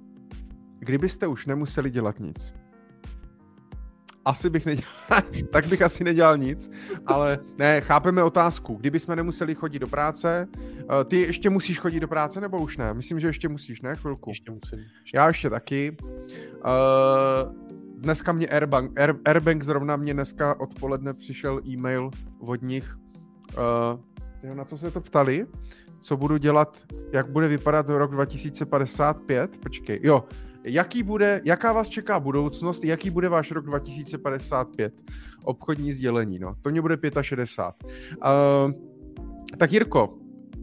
kdybyste už nemuseli dělat nic. Asi bych nedělal, tak bych asi nedělal nic, ale ne, chápeme otázku. Kdyby jsme nemuseli chodit do práce, eh, ty ještě musíš chodit do práce nebo už ne? Myslím, že ještě musíš, ne? Chvilku. Ještě musím. Já ještě taky. Uh, dneska mě Airbank, Air, Airbank zrovna mě dneska odpoledne přišel e-mail od nich. Uh, na co se to ptali? Co budu dělat, jak bude vypadat rok 2055? Počkej, jo, jaký bude, jaká vás čeká budoucnost, jaký bude váš rok 2055. Obchodní sdělení, no. To mě bude 65. Uh, tak Jirko,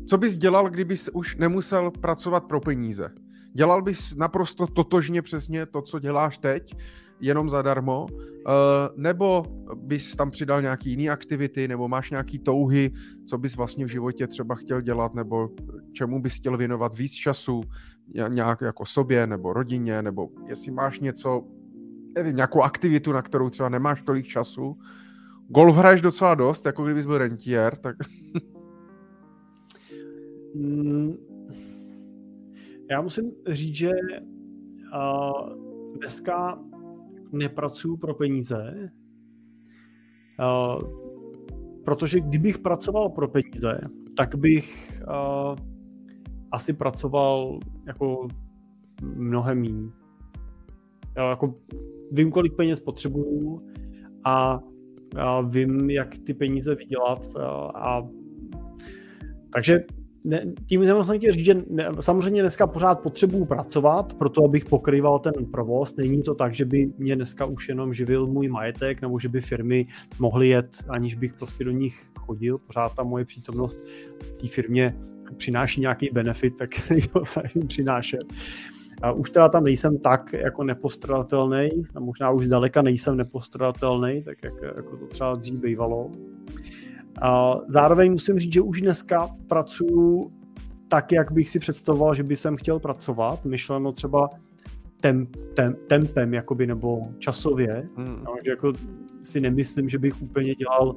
co bys dělal, kdybys už nemusel pracovat pro peníze? Dělal bys naprosto totožně přesně to, co děláš teď, jenom zadarmo, uh, nebo bys tam přidal nějaký jiný aktivity, nebo máš nějaký touhy, co bys vlastně v životě třeba chtěl dělat, nebo čemu bys chtěl věnovat víc času, nějak jako sobě nebo rodině, nebo jestli máš něco, nevím, nějakou aktivitu, na kterou třeba nemáš tolik času. Golf hraješ docela dost, jako kdybys byl rentier, tak... Mm, já musím říct, že dneska nepracuju pro peníze, protože kdybych pracoval pro peníze, tak bych asi pracoval jako mnohem méně. Jako vím, kolik peněz potřebuju a, a vím, jak ty peníze vydělat a, a takže ne, tím jsem chtěl říct, že ne, samozřejmě dneska pořád potřebuju pracovat, proto abych pokrýval ten provoz. Není to tak, že by mě dneska už jenom živil můj majetek, nebo že by firmy mohly jet, aniž bych prostě do nich chodil. Pořád ta moje přítomnost té firmě přináší nějaký benefit, tak ho snažím přinášet. A už teda tam nejsem tak jako nepostradatelný, a možná už daleka nejsem nepostradatelný, tak jak, jako to třeba dřív bývalo. A zároveň musím říct, že už dneska pracuju tak, jak bych si představoval, že by jsem chtěl pracovat, myšleno třeba temp, temp, tempem jakoby, nebo časově, hmm. no, že jako si nemyslím, že bych úplně dělal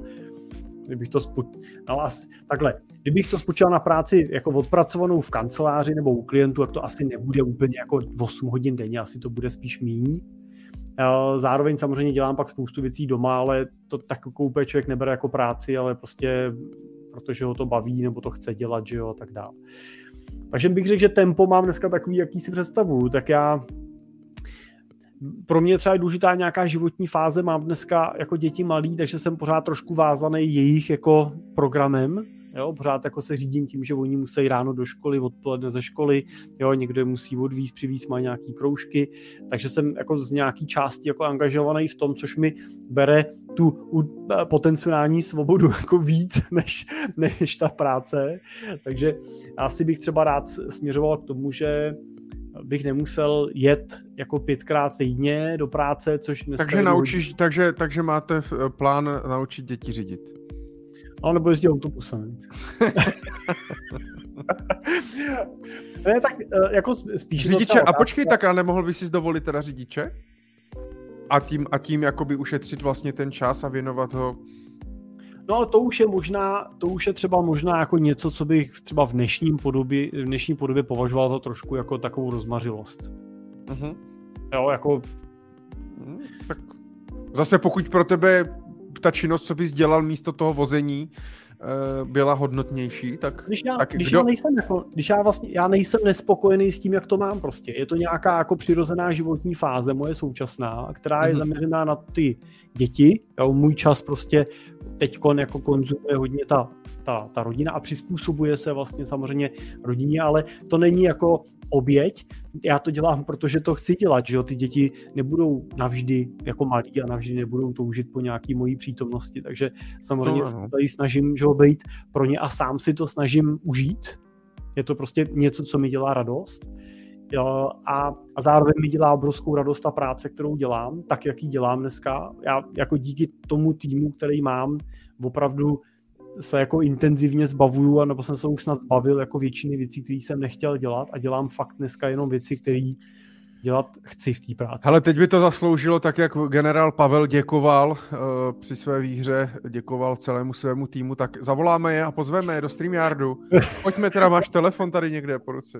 kdybych to spo... no, asi, takhle, kdybych to spočítal na práci jako odpracovanou v kanceláři nebo u klientů, tak to asi nebude úplně jako 8 hodin denně, asi to bude spíš míň. Zároveň samozřejmě dělám pak spoustu věcí doma, ale to tak jako úplně člověk nebere jako práci, ale prostě protože ho to baví nebo to chce dělat, že jo, a tak dále. Takže bych řekl, že tempo mám dneska takový, jaký si představuju, tak já pro mě třeba je důležitá nějaká životní fáze, mám dneska jako děti malý, takže jsem pořád trošku vázaný jejich jako programem, Jo, pořád jako se řídím tím, že oni musí ráno do školy, odpoledne ze školy, jo, někdo je musí odvíz, přivíz, má nějaký kroužky, takže jsem jako z nějaký části jako angažovaný v tom, což mi bere tu potenciální svobodu jako víc než, než ta práce. Takže asi bych třeba rád směřoval k tomu, že bych nemusel jet jako pětkrát týdně do práce, což dneska takže, naučíš, takže, takže máte plán naučit děti řídit. No, nebo jezdí autobusem. ne, tak eh, jako spíš... Řidiče, a počkej, tak a nemohl bys si dovolit teda řidiče? A tím, a tím jakoby ušetřit vlastně ten čas a věnovat ho No ale to už je možná, to už je třeba možná jako něco, co bych třeba v dnešním podobě, v dnešní podobě považoval za trošku jako takovou rozmařilost. Uh-huh. Jo, jako... Hmm, tak zase pokud pro tebe ta činnost, co bys dělal místo toho vození, byla hodnotnější, tak, když já, tak když kdo... já nejsem jako, když já vlastně, já nejsem nespokojený s tím, jak to mám prostě. Je to nějaká jako přirozená životní fáze, moje současná, která je mm-hmm. zaměřená na ty děti. Jo, můj čas prostě teď jako konzumuje hodně ta, ta, ta rodina a přizpůsobuje se vlastně samozřejmě rodině, ale to není jako oběť. Já to dělám, protože to chci dělat, že jo, ty děti nebudou navždy jako malí a navždy nebudou toužit po nějaký mojí přítomnosti, takže samozřejmě se tady snažím, že ho být pro ně a sám si to snažím užít. Je to prostě něco, co mi dělá radost. Jo, a, a zároveň mi dělá obrovskou radost ta práce, kterou dělám, tak, jak ji dělám dneska. Já jako díky tomu týmu, který mám, opravdu se jako intenzivně zbavuju, nebo jsem se už snad zbavil jako většiny věcí, které jsem nechtěl dělat a dělám fakt dneska jenom věci, které dělat chci v té práci. Ale teď by to zasloužilo tak, jak generál Pavel děkoval uh, při své výhře, děkoval celému svému týmu, tak zavoláme je a pozveme je do StreamYardu. Pojďme teda, máš telefon tady někde po ruce.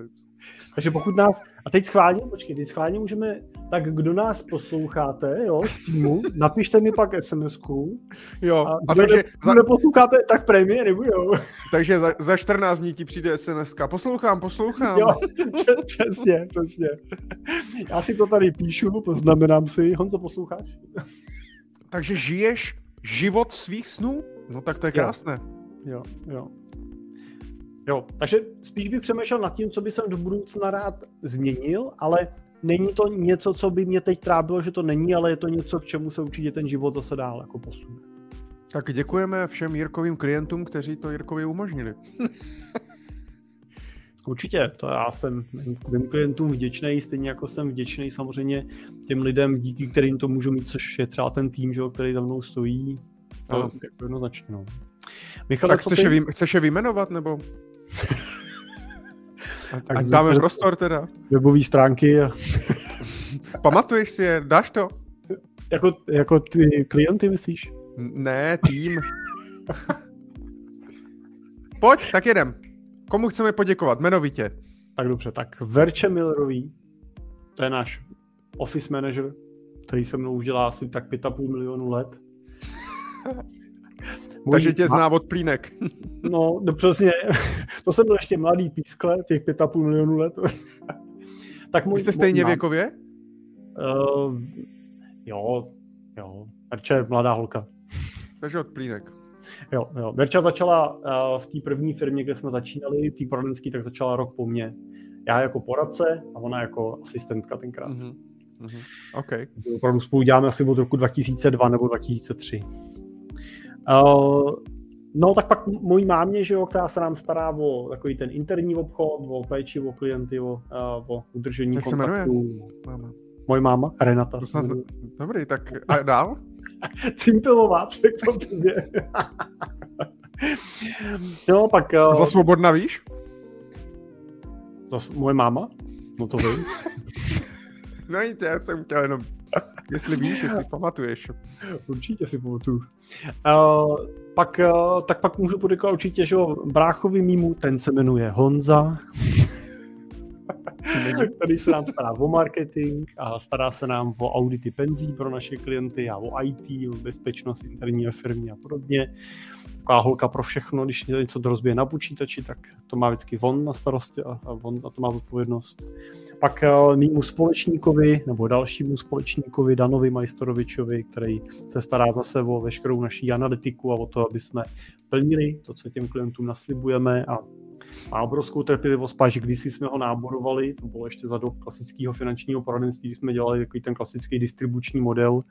Takže pokud nás, a teď schválně, počkej, teď schválně můžeme, tak kdo nás posloucháte, jo, z týmu, napište mi pak SMS-ku. Jo, a, a takže... Ne, za... neposloucháte, tak prémie nebudou. Takže za, za 14 dní ti přijde sms. Poslouchám, poslouchám. Jo, přesně, přesně. Já si to tady píšu, poznamenám si. Honzo, posloucháš? Takže žiješ život svých snů? No tak to je krásné. Jo, jo. Jo, takže spíš bych přemýšlel nad tím, co by jsem do budoucna rád změnil, ale není to něco, co by mě teď trábilo, že to není, ale je to něco, k čemu se určitě ten život zase dál jako posune. Tak děkujeme všem Jirkovým klientům, kteří to Jirkovi umožnili. Určitě, to já jsem tvým klientům vděčný, stejně jako jsem vděčný samozřejmě těm lidem, díky kterým to můžu mít, což je třeba ten tým, že, který za mnou stojí. To jako jednoznačně. No. Michal, tak chceš, ty... je chceš je vyjmenovat, nebo? Tak Ať dáme prostor teda. Webové stránky. A... Pamatuješ si je? Dáš to? Jako, jako ty klienty myslíš? Ne, tým. Pojď, tak jedem. Komu chceme poděkovat? Jmenovitě. Tak dobře, tak Verče Millerový, to je náš office manager, který se mnou už dělá asi tak 5,5 milionů let. Můj Takže tě zná od plínek. no, no přesně. To jsem byl ještě mladý pískle, těch 5,5 milionů let. tak můj, Vy jste stejně můj věkově? Uh, jo, jo. Verče je mladá holka. Takže od plínek. Jo, jo. Verča začala uh, v té první firmě, kde jsme začínali, tý poradenský, tak začala rok po mně. Já jako poradce a ona jako asistentka tenkrát. Mm-hmm. Mm-hmm. Okay. Opravdu spolu děláme asi od roku 2002 nebo 2003. Uh, no tak pak mojí mámě, že jo, která se nám stará o takový ten interní obchod, o péči o klienty, o, uh, o udržení Jak kontaktu. Máma. Moje máma, Renata. Snad, dobrý, tak a dál? Cimpelová, překvapivě. no, pak... Uh, Za svobodna víš? To moje máma? No to vím. no i já jsem chtěl jenom, jestli víš, jestli pamatuješ. Určitě si pamatuju. Uh, pak, uh, tak pak můžu poděkovat určitě, že bráchovi mýmu, ten se jmenuje Honza. který se nám stará o marketing a stará se nám o audity penzí pro naše klienty a o IT, o bezpečnost interní ve firmě a podobně. Taková holka pro všechno, když něco rozbije na počítači, tak to má vždycky on na starosti a on za to má odpovědnost. Pak mýmu společníkovi, nebo dalšímu společníkovi, Danovi Majstorovičovi, který se stará zase o veškerou naší analytiku a o to, aby jsme plnili to, co těm klientům naslibujeme a má obrovskou trpělivost, páč, když jsme ho náborovali, to bylo ještě za dob klasického finančního poradenství, když jsme dělali takový ten klasický distribuční model,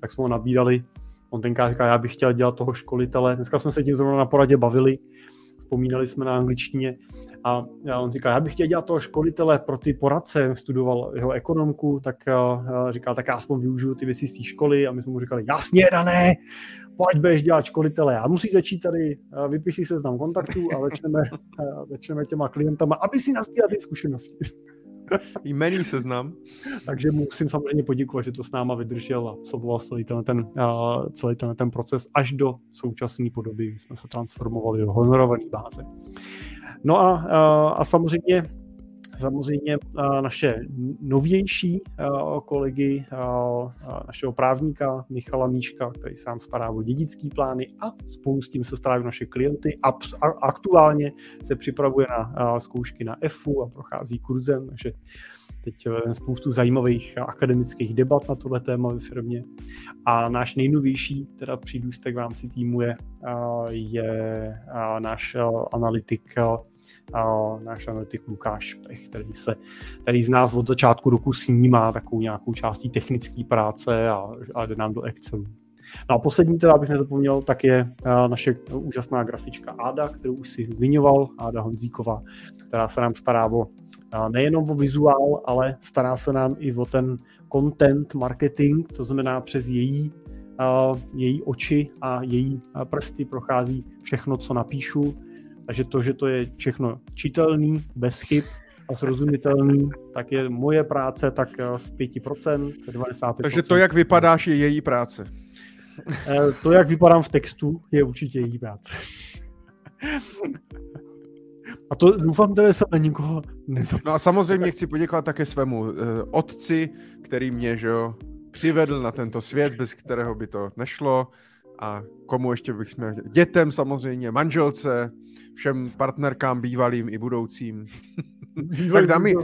tak jsme ho nabídali. On tenkrát říká, já bych chtěl dělat toho školitele. Dneska jsme se tím zrovna na poradě bavili, vzpomínali jsme na angličtině a on říká, já bych chtěl dělat toho školitele pro ty poradce, studoval jeho ekonomku, tak říká, tak já aspoň využiju ty věci z té školy a my jsme mu říkali, jasně, dané, pojď budeš dělat školitele a musí začít tady, vypiš si seznam kontaktů a začneme, začneme těma klientama, aby si nazbíral ty zkušenosti. Jmený seznam. Takže musím samozřejmě poděkovat, že to s náma vydržel a absolvoval celý ten, ten, celý ten, ten proces až do současné podoby, kdy jsme se transformovali do honorované báze. No a, a, a samozřejmě samozřejmě naše novější kolegy, našeho právníka Michala Míška, který sám stará o dědický plány a spolu s tím se starají naše klienty a aktuálně se připravuje na zkoušky na EFU a prochází kurzem, takže teď eh, spoustu zajímavých akademických debat na tohle téma ve firmě. A náš nejnovější teda přídůstek v rámci týmu je, je náš analytik náš analytik Lukáš Pech, který, se, který z nás od začátku roku snímá takovou nějakou částí technické práce a, a jde nám do Excelu. No a poslední, teda abych nezapomněl, tak je naše úžasná grafička Áda, kterou už si zmiňoval, Áda Honzíková, která se nám stará o nejenom o vizuál, ale stará se nám i o ten content marketing, to znamená přes její, její oči a její prsty prochází všechno, co napíšu, takže to, že to je všechno čitelný, bez chyb a srozumitelný, tak je moje práce tak eh, z 5%, z 95%. Takže to, jak vypadáš, je její práce. Eh, to, jak vypadám v textu, je určitě její práce. A to doufám, že se na nikoho nezapomněl. No a samozřejmě chci poděkovat také svému uh, otci, který mě že jo, přivedl na tento svět, bez kterého by to nešlo a komu ještě bych měl, dětem samozřejmě, manželce, všem partnerkám bývalým i budoucím. tak dámy,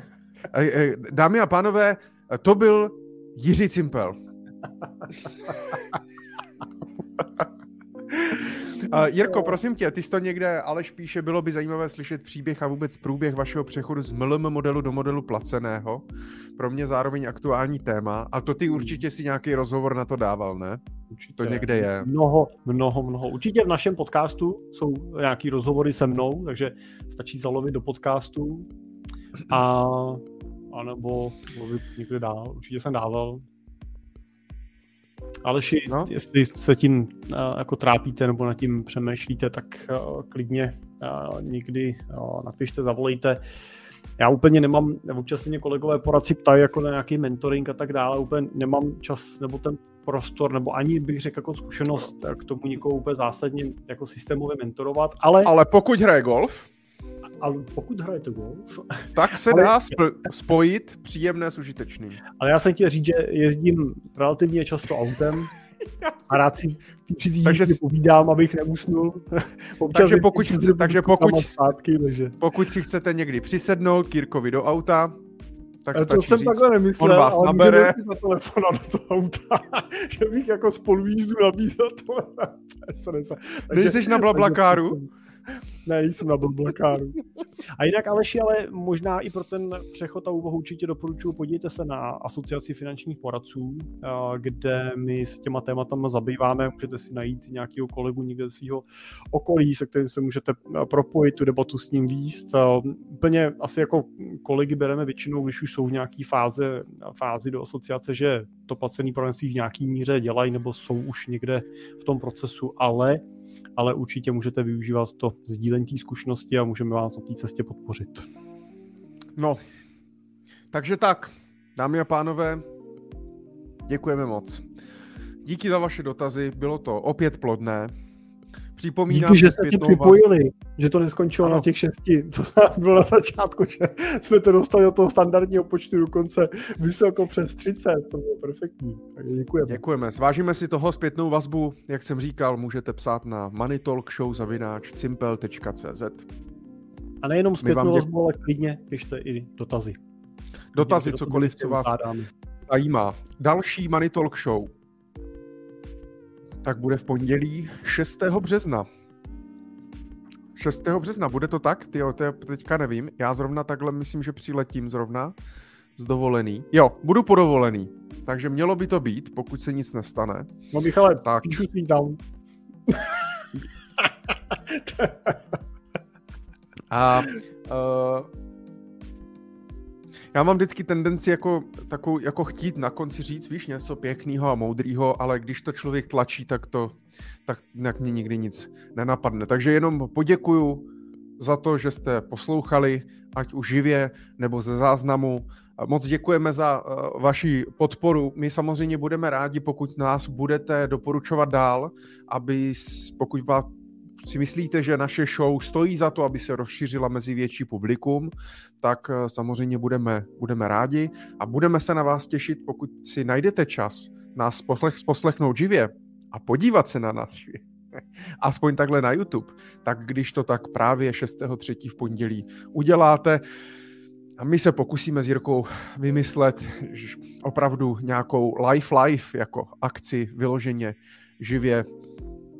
dámy a pánové, to byl Jiří Cimpel. Uh, Jirko, prosím tě, ty jsi to někde, Aleš píše, bylo by zajímavé slyšet příběh a vůbec průběh vašeho přechodu z MLM modelu do modelu placeného. Pro mě zároveň aktuální téma, a to ty určitě si nějaký rozhovor na to dával, ne? Určitě. To někde je. Mnoho, mnoho, mnoho. Určitě v našem podcastu jsou nějaký rozhovory se mnou, takže stačí zalovit do podcastu a anebo mluvit někde dál. Určitě jsem dával Aleši, no? jestli se tím uh, jako trápíte nebo nad tím přemýšlíte, tak uh, klidně uh, někdy uh, napište, zavolejte. Já úplně nemám, občas se mě kolegové poradci ptají jako na nějaký mentoring a tak dále, úplně nemám čas nebo ten prostor, nebo ani bych řekl jako zkušenost k tomu někoho úplně zásadně jako systémově mentorovat, ale... Ale pokud hraje golf, ale pokud hrajete golf... Tak se ale... dá sp- spojit příjemné s užitečným. Ale já jsem chtěl říct, že jezdím relativně často autem a rád si při té takže povídám, abych neusnul. Občas takže pokud, chce, takže pokud, zpátky, takže... pokud si chcete někdy přisednout Kirkovi do auta, tak to jsem říct, takhle nemyslel, on vás ale nabere. na telefona do toho auta, že bych jako spolu jízdu nabízel tohle. Nejseš na blablakáru? Takže, ne, jsem na blblakáru. A jinak Aleši, ale možná i pro ten přechod a úvahu určitě doporučuji, podívejte se na asociaci finančních poradců, kde my se těma tématama zabýváme, můžete si najít nějakého kolegu někde svého okolí, se kterým se můžete propojit, tu debatu s ním výst. Úplně asi jako kolegy bereme většinou, když už jsou v nějaké fáze, fázi do asociace, že to placený poradenství v nějaký míře dělají nebo jsou už někde v tom procesu, ale ale určitě můžete využívat to sdílení zkušenosti a můžeme vás na té cestě podpořit. No, takže tak, dámy a pánové, děkujeme moc. Díky za vaše dotazy, bylo to opět plodné. Připomínám, Díky, že jste ti připojili, vás... že to neskončilo ano. na těch šesti, co nás bylo na začátku, že jsme to dostali do toho standardního počtu dokonce vysoko přes 30, to bylo perfektní. Takže děkujeme. Děkujeme. Zvážíme si toho zpětnou vazbu, jak jsem říkal, můžete psát na moneytalkshow.cimpel.cz A nejenom zpětnou vazbu, ale klidně pište i dotazy. Dotazy, cokoliv, co vás zajímá. Další Money Talk Show tak bude v pondělí 6. března. 6. března, bude to tak? Ty to teďka nevím. Já zrovna takhle myslím, že přiletím zrovna z dovolený. Jo, budu podovolený. Takže mělo by to být, pokud se nic nestane. No Michale, tak. píšu down. A uh, já mám vždycky tendenci jako, takovou, jako chtít na konci říct, víš, něco pěkného a moudrého, ale když to člověk tlačí, tak to, tak nějak mě nikdy nic nenapadne. Takže jenom poděkuju za to, že jste poslouchali, ať už živě nebo ze záznamu. Moc děkujeme za uh, vaši podporu. My samozřejmě budeme rádi, pokud nás budete doporučovat dál, aby pokud vás si myslíte, že naše show stojí za to, aby se rozšířila mezi větší publikum, tak eh, samozřejmě budeme, budeme rádi a budeme se na vás těšit, pokud si najdete čas nás poslech, poslechnout živě a podívat se na nás aspoň takhle na YouTube, tak když to tak právě 6.3. v pondělí uděláte, a my se pokusíme s Jirkou vymyslet opravdu nějakou life life jako akci vyloženě živě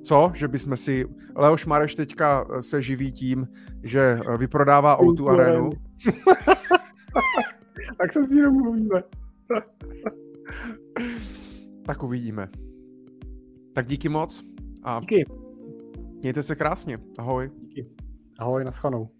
co? Že bychom si... Leoš Mareš teďka eh, se živí tím, že eh, vyprodává o arenu. tak se s ním mluvíme. tak uvidíme. Tak díky moc. A díky. Mějte se krásně. Ahoj. Díky. Ahoj, naschledanou.